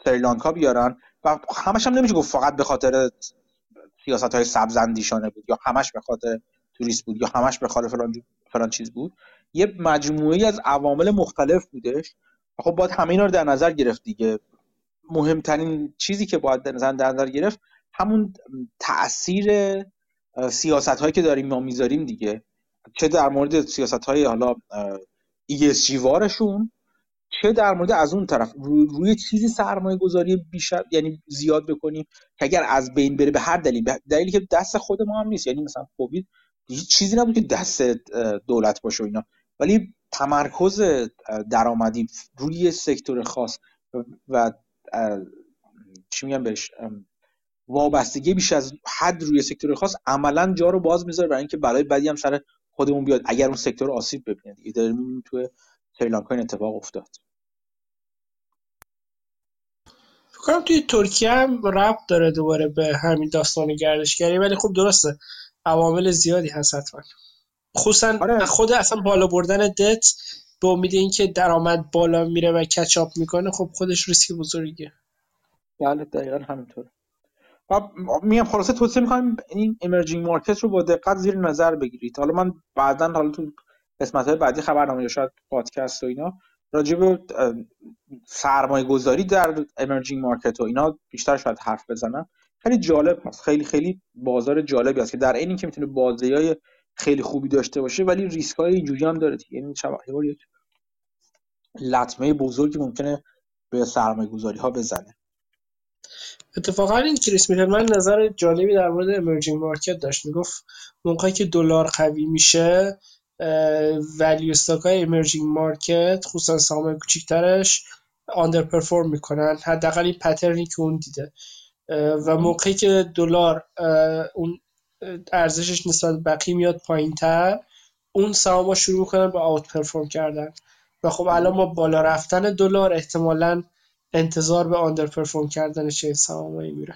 Speaker 1: سریلانکا بیارن. و همش هم نمیشه گفت فقط به خاطر سیاست های سبزندیشانه بود یا همش به خاطر توریست بود یا همش به خاطر فلان, فلان چیز بود. یه مجموعی از عوامل مختلف بودش. خب باید همه اینا رو در نظر گرفت دیگه. مهمترین چیزی که باید در نظر گرفت همون تاثیر سیاست هایی که داریم ما می‌ذاریم دیگه. چه در مورد سیاست های حالا ESG وارشون چه در مورد از اون طرف روی, چیزی سرمایه گذاری بیشتر یعنی زیاد بکنیم که اگر از بین بره به هر دلیل دلیلی که دست خود ما هم نیست. یعنی مثلا کووید هیچ چیزی نبود که دست دولت باشه و اینا. ولی تمرکز درآمدی روی سکتور خاص و چی میگم بهش وابستگی بیش از حد روی سکتور خاص عملا جا رو باز می‌ذاره برای اینکه برای بعدی هم سر خودمون بیاد اگر اون سکتور آسیب ببینه دیگه. داریم توی سریلانکا این اتفاق افتاد.
Speaker 2: فکر توی ترکیه هم ربط داره دوباره به همین داستان گردشگری ولی خب درسته عوامل زیادی هست حتما. خصوصا آره. خود اصلا بالا بردن دت به امید اینکه درآمد بالا میره و کچاپ می‌کنه خب خودش ریسک بزرگیه.
Speaker 1: بله دقیقا همینطوره. میگم خلاصه توصیه می‌کنم این emerging market رو با دقت زیر نظر بگیرید. حالا من بعدا حالا تو قسمت های بعدی خبرنامه یا شاید پادکست و اینا راجع به سرمایه گذاری در emerging market و اینا بیشتر شاید حرف بزنم. خیلی جالب هست. خیلی خیلی بازار جالبی هست که در این که می‌تونه بازی های خیلی خوبی داشته باشه ولی ریسک های اینجوری هم داره یعنی یک لطمه بزرگی ممکنه به سرمایه گذاری ها بزنه.
Speaker 2: اتفاقا این کریس میتر من نظر جالبی در مورد emerging market داشت. می‌گفت موقعی که دلار قوی میشه value stock های emerging market خصوصا سهام کوچیکترش underperform می‌کنن. حداقل این pattern ی که اون دیده. و موقعی که دلار اون ارزشش نسبت بقیه میاد پایین تر اون سهام شروع می‌کنن به outperform کردن. و خب الان ما بالا رفتن دلار احتمالا انتظار به آندر پرفورم کردن چه سهامایی میره.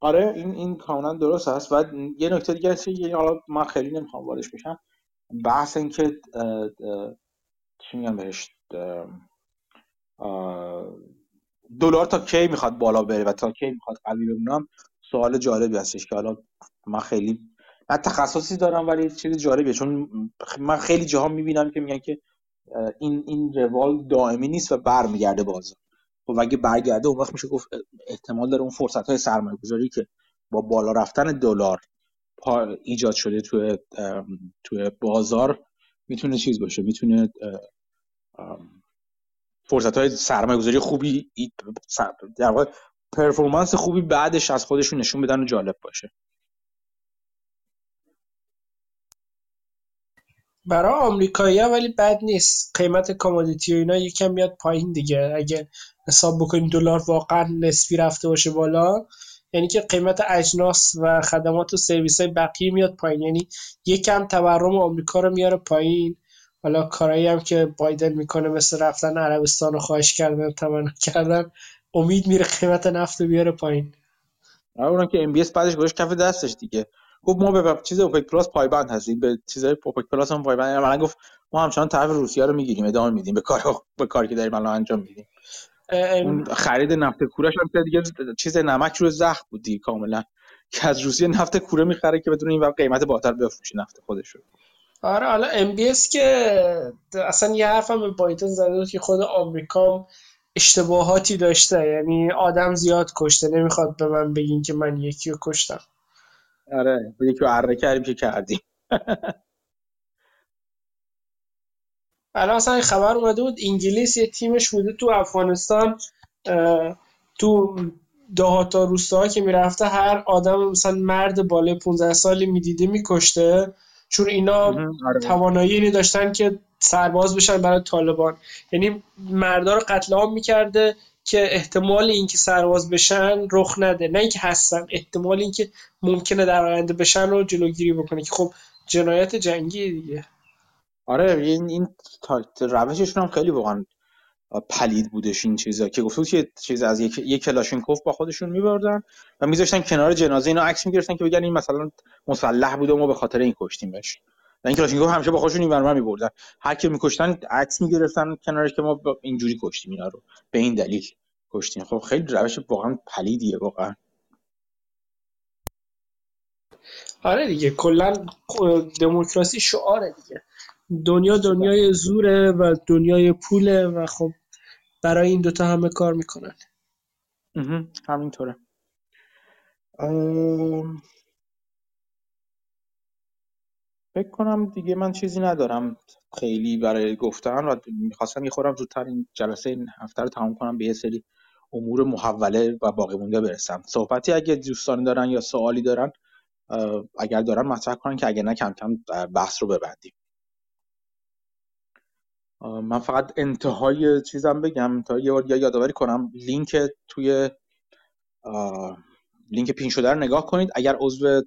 Speaker 1: آره این این کاملا درست هست و یه نکته دیگه هست که حالا من خیلی نمی‌خوام واردش بشم. بحث این که چی میگم بهش دلار تا کی می‌خواد بالا بره و تا کی می‌خواد قوی بمونم؟ سوال جالبی هستش که حالا من خیلی من تخصصی دارم ولی چیز جالبیه. چون من خیلی جاها می‌بینم که میگن که این این روال دائمی نیست و برمیگرده بازار. خب اگه برگرده اون وقت میشه گفت احتمال داره اون فرصت های سرمایه گذاری که با بالا رفتن دلار ایجاد شده توی توی بازار می‌تونه چیز باشه می‌تونه فرصت های سرمایه گذاری خوبی در واقع پرفورمنس خوبی بعدش از خودشون نشون بدن و جالب باشه.
Speaker 2: برای آمریکایی ولی بد نیست. قیمت کامودیتی و اینا یکم میاد پایین دیگه. اگه حساب بکنیم دلار واقعا نسبی رفته باشه بالا. یعنی که قیمت اجناس و خدمات و سرویس های بقیه میاد پایین. یعنی یکم تورم آمریکا رو میاره پایین. حالا کارایی هم که بایدن می‌کنه مثل رفتن عربستان رو خواهش کردن تمنا کردن امید میره قیمت نفت رو بیاره پایین.
Speaker 1: اونم که ام بی بعدش گذاشت کف دستش دیگه. گفت ما به چیز اوپک پلاس پایبند هستیم. به چیزای اوپک پلاس هم پایبند. من گفت ما همچنان طرف روسیه رو می‌گیریم ادامه میدیم. به کار به کاری که داریم الان انجام میدیم. خرید نفت کوره‌ش هم دیگه چیز نمک رو زخم بود کاملا. که از روسیه نفت کوره می‌خره که بتونه این ور قیمت بالاتر بفروشی نفت خودش رو
Speaker 2: آره حالا ام بی اس که اصلا یه حرفم به بایدن زده بود که خود آمریکا اشتباهاتی داشته. یعنی آدم زیاد کشته نمی‌خواد به من بگین که من یکی رو کشتم.
Speaker 1: آره یکی رو عره کردیم که کردیم.
Speaker 2: الان اصلا خبر اومده بود انگلیس یه تیمش بوده تو افغانستان تو دهاتا روستاها که می‌رفته هر آدم مثلا مرد بالای 15 سالی می‌دیده میکشته. چون اینا آره. توانایی داشتن که سرباز بشن برای طالبان. یعنی مردا رو قتل عام می‌کرده که احتمال اینکه سرباز بشن رخ نده. نه اینکه هستن احتمال اینکه ممکنه در آینده بشن رو جلوگیری بکنه که خب جنایت جنگی دیگه.
Speaker 1: آره این این روششون هم خیلی واقعا پلید بودش این چیزا که گفت که چیز از یک یک کلاشینکوف با خودشون میبردن و میذاشتن کنار جنازه اینا عکس می‌گرفتن که بگن این مثلا مسلح بوده و ما به خاطر این کشتیمش و این کلاشینکوف همیشه با خودشون این ورما میبردن. هر کی میکشتن عکس می‌گرفتن کنارش که ما اینجوری کشتیم اینا رو. به این دلیل کشتیم. خب خیلی روش واقعا پلیدیه واقعا.
Speaker 2: آره دیگه کلا دموکراسی شعاره دیگه. دنیا دنیای زوره و دنیای پوله و خب برای این دوتا همه کار می‌کنن.
Speaker 1: همینطوره. فکر کنم دیگه من چیزی ندارم خیلی برای گفتن و می‌خواستم یه خورم زودتر این جلسه این هفته رو تمام کنم به یه سری امور محوله و باقی مونده برسم. صحبتی اگه دوستانی دارن یا سوالی دارن اگر دارن مطرح کنن که اگه نه کم کم بحث رو ببندیم. من فقط انتهای چیزم بگم تا یه یادآوری کنم لینک توی لینک پین شده رو نگاه کنید. اگر عضو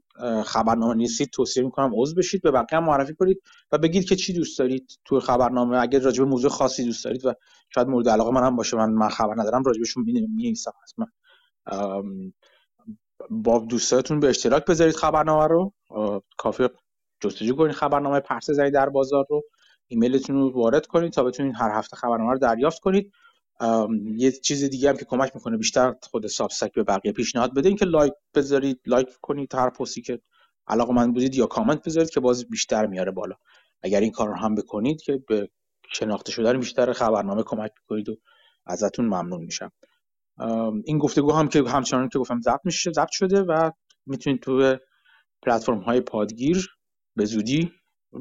Speaker 1: خبرنامه نیستید توصیه می‌کنم عضو بشید به بقیه هم معرفی کنید و بگید که چی دوست دارید توی خبرنامه. اگر راجع موضوع خاصی دوست دارید و شاید مورد علاقه‌تون هم باشه من من خبر ندارم راجبشون می‌نویسم حتما. با دوستاتون به اشتراک بذارید خبرنامه رو. کافیه جستجو کنید خبرنامه پرسه زنی در بازار رو. ایمیلتون رو وارد کنید تا بتونید هر هفته خبرنامه رو دریافت کنید. یه چیز دیگه هم که کمک می‌کنه بیشتر خود Substack به بقیه پیشنهاد بده که لایک بذارید لایک کنید هر پستی که علاقه‌مند بودید یا کامنت بذارید که باز بیشتر میاره بالا. اگر این کار رو هم بکنید که به شناخته شدن بیشتر خبرنامه کمک کنید و ازتون ممنون میشم. این گفتگو هم که همچنان که گفتم ضبط میشه ضبط شده و می‌تونید تو پلتفرم های پادگیر به زودی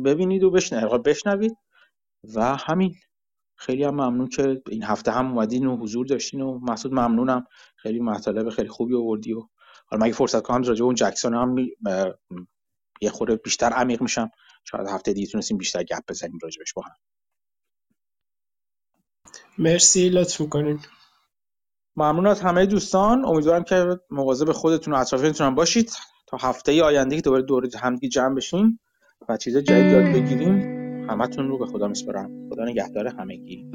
Speaker 1: ببینید و بشنوید. و همین. خیلی هم ممنون که این هفته هم اومدین و حضور داشتین و مسعود ممنونم. خیلی مطالب خیلی خوبی آوردی و حالا مگه فرصت کنم راجع اون جکسون هم یه خورده بیشتر عمیق میشم. شاید هفته دیگه تونستیم بیشتر گپ بزنیم راجبش با هم.
Speaker 2: مرسی. لطف می‌کنین.
Speaker 1: ممنون از همه دوستان. امیدوارم که مواظب خودتون و اطرافیانتون باشید. تا هفته آینده که دوباره دور همدیگه جمع بشیم. و چیز جدید یاد بگیریم همتون رو به خدا میسپارم. خدا نگهدار همگی.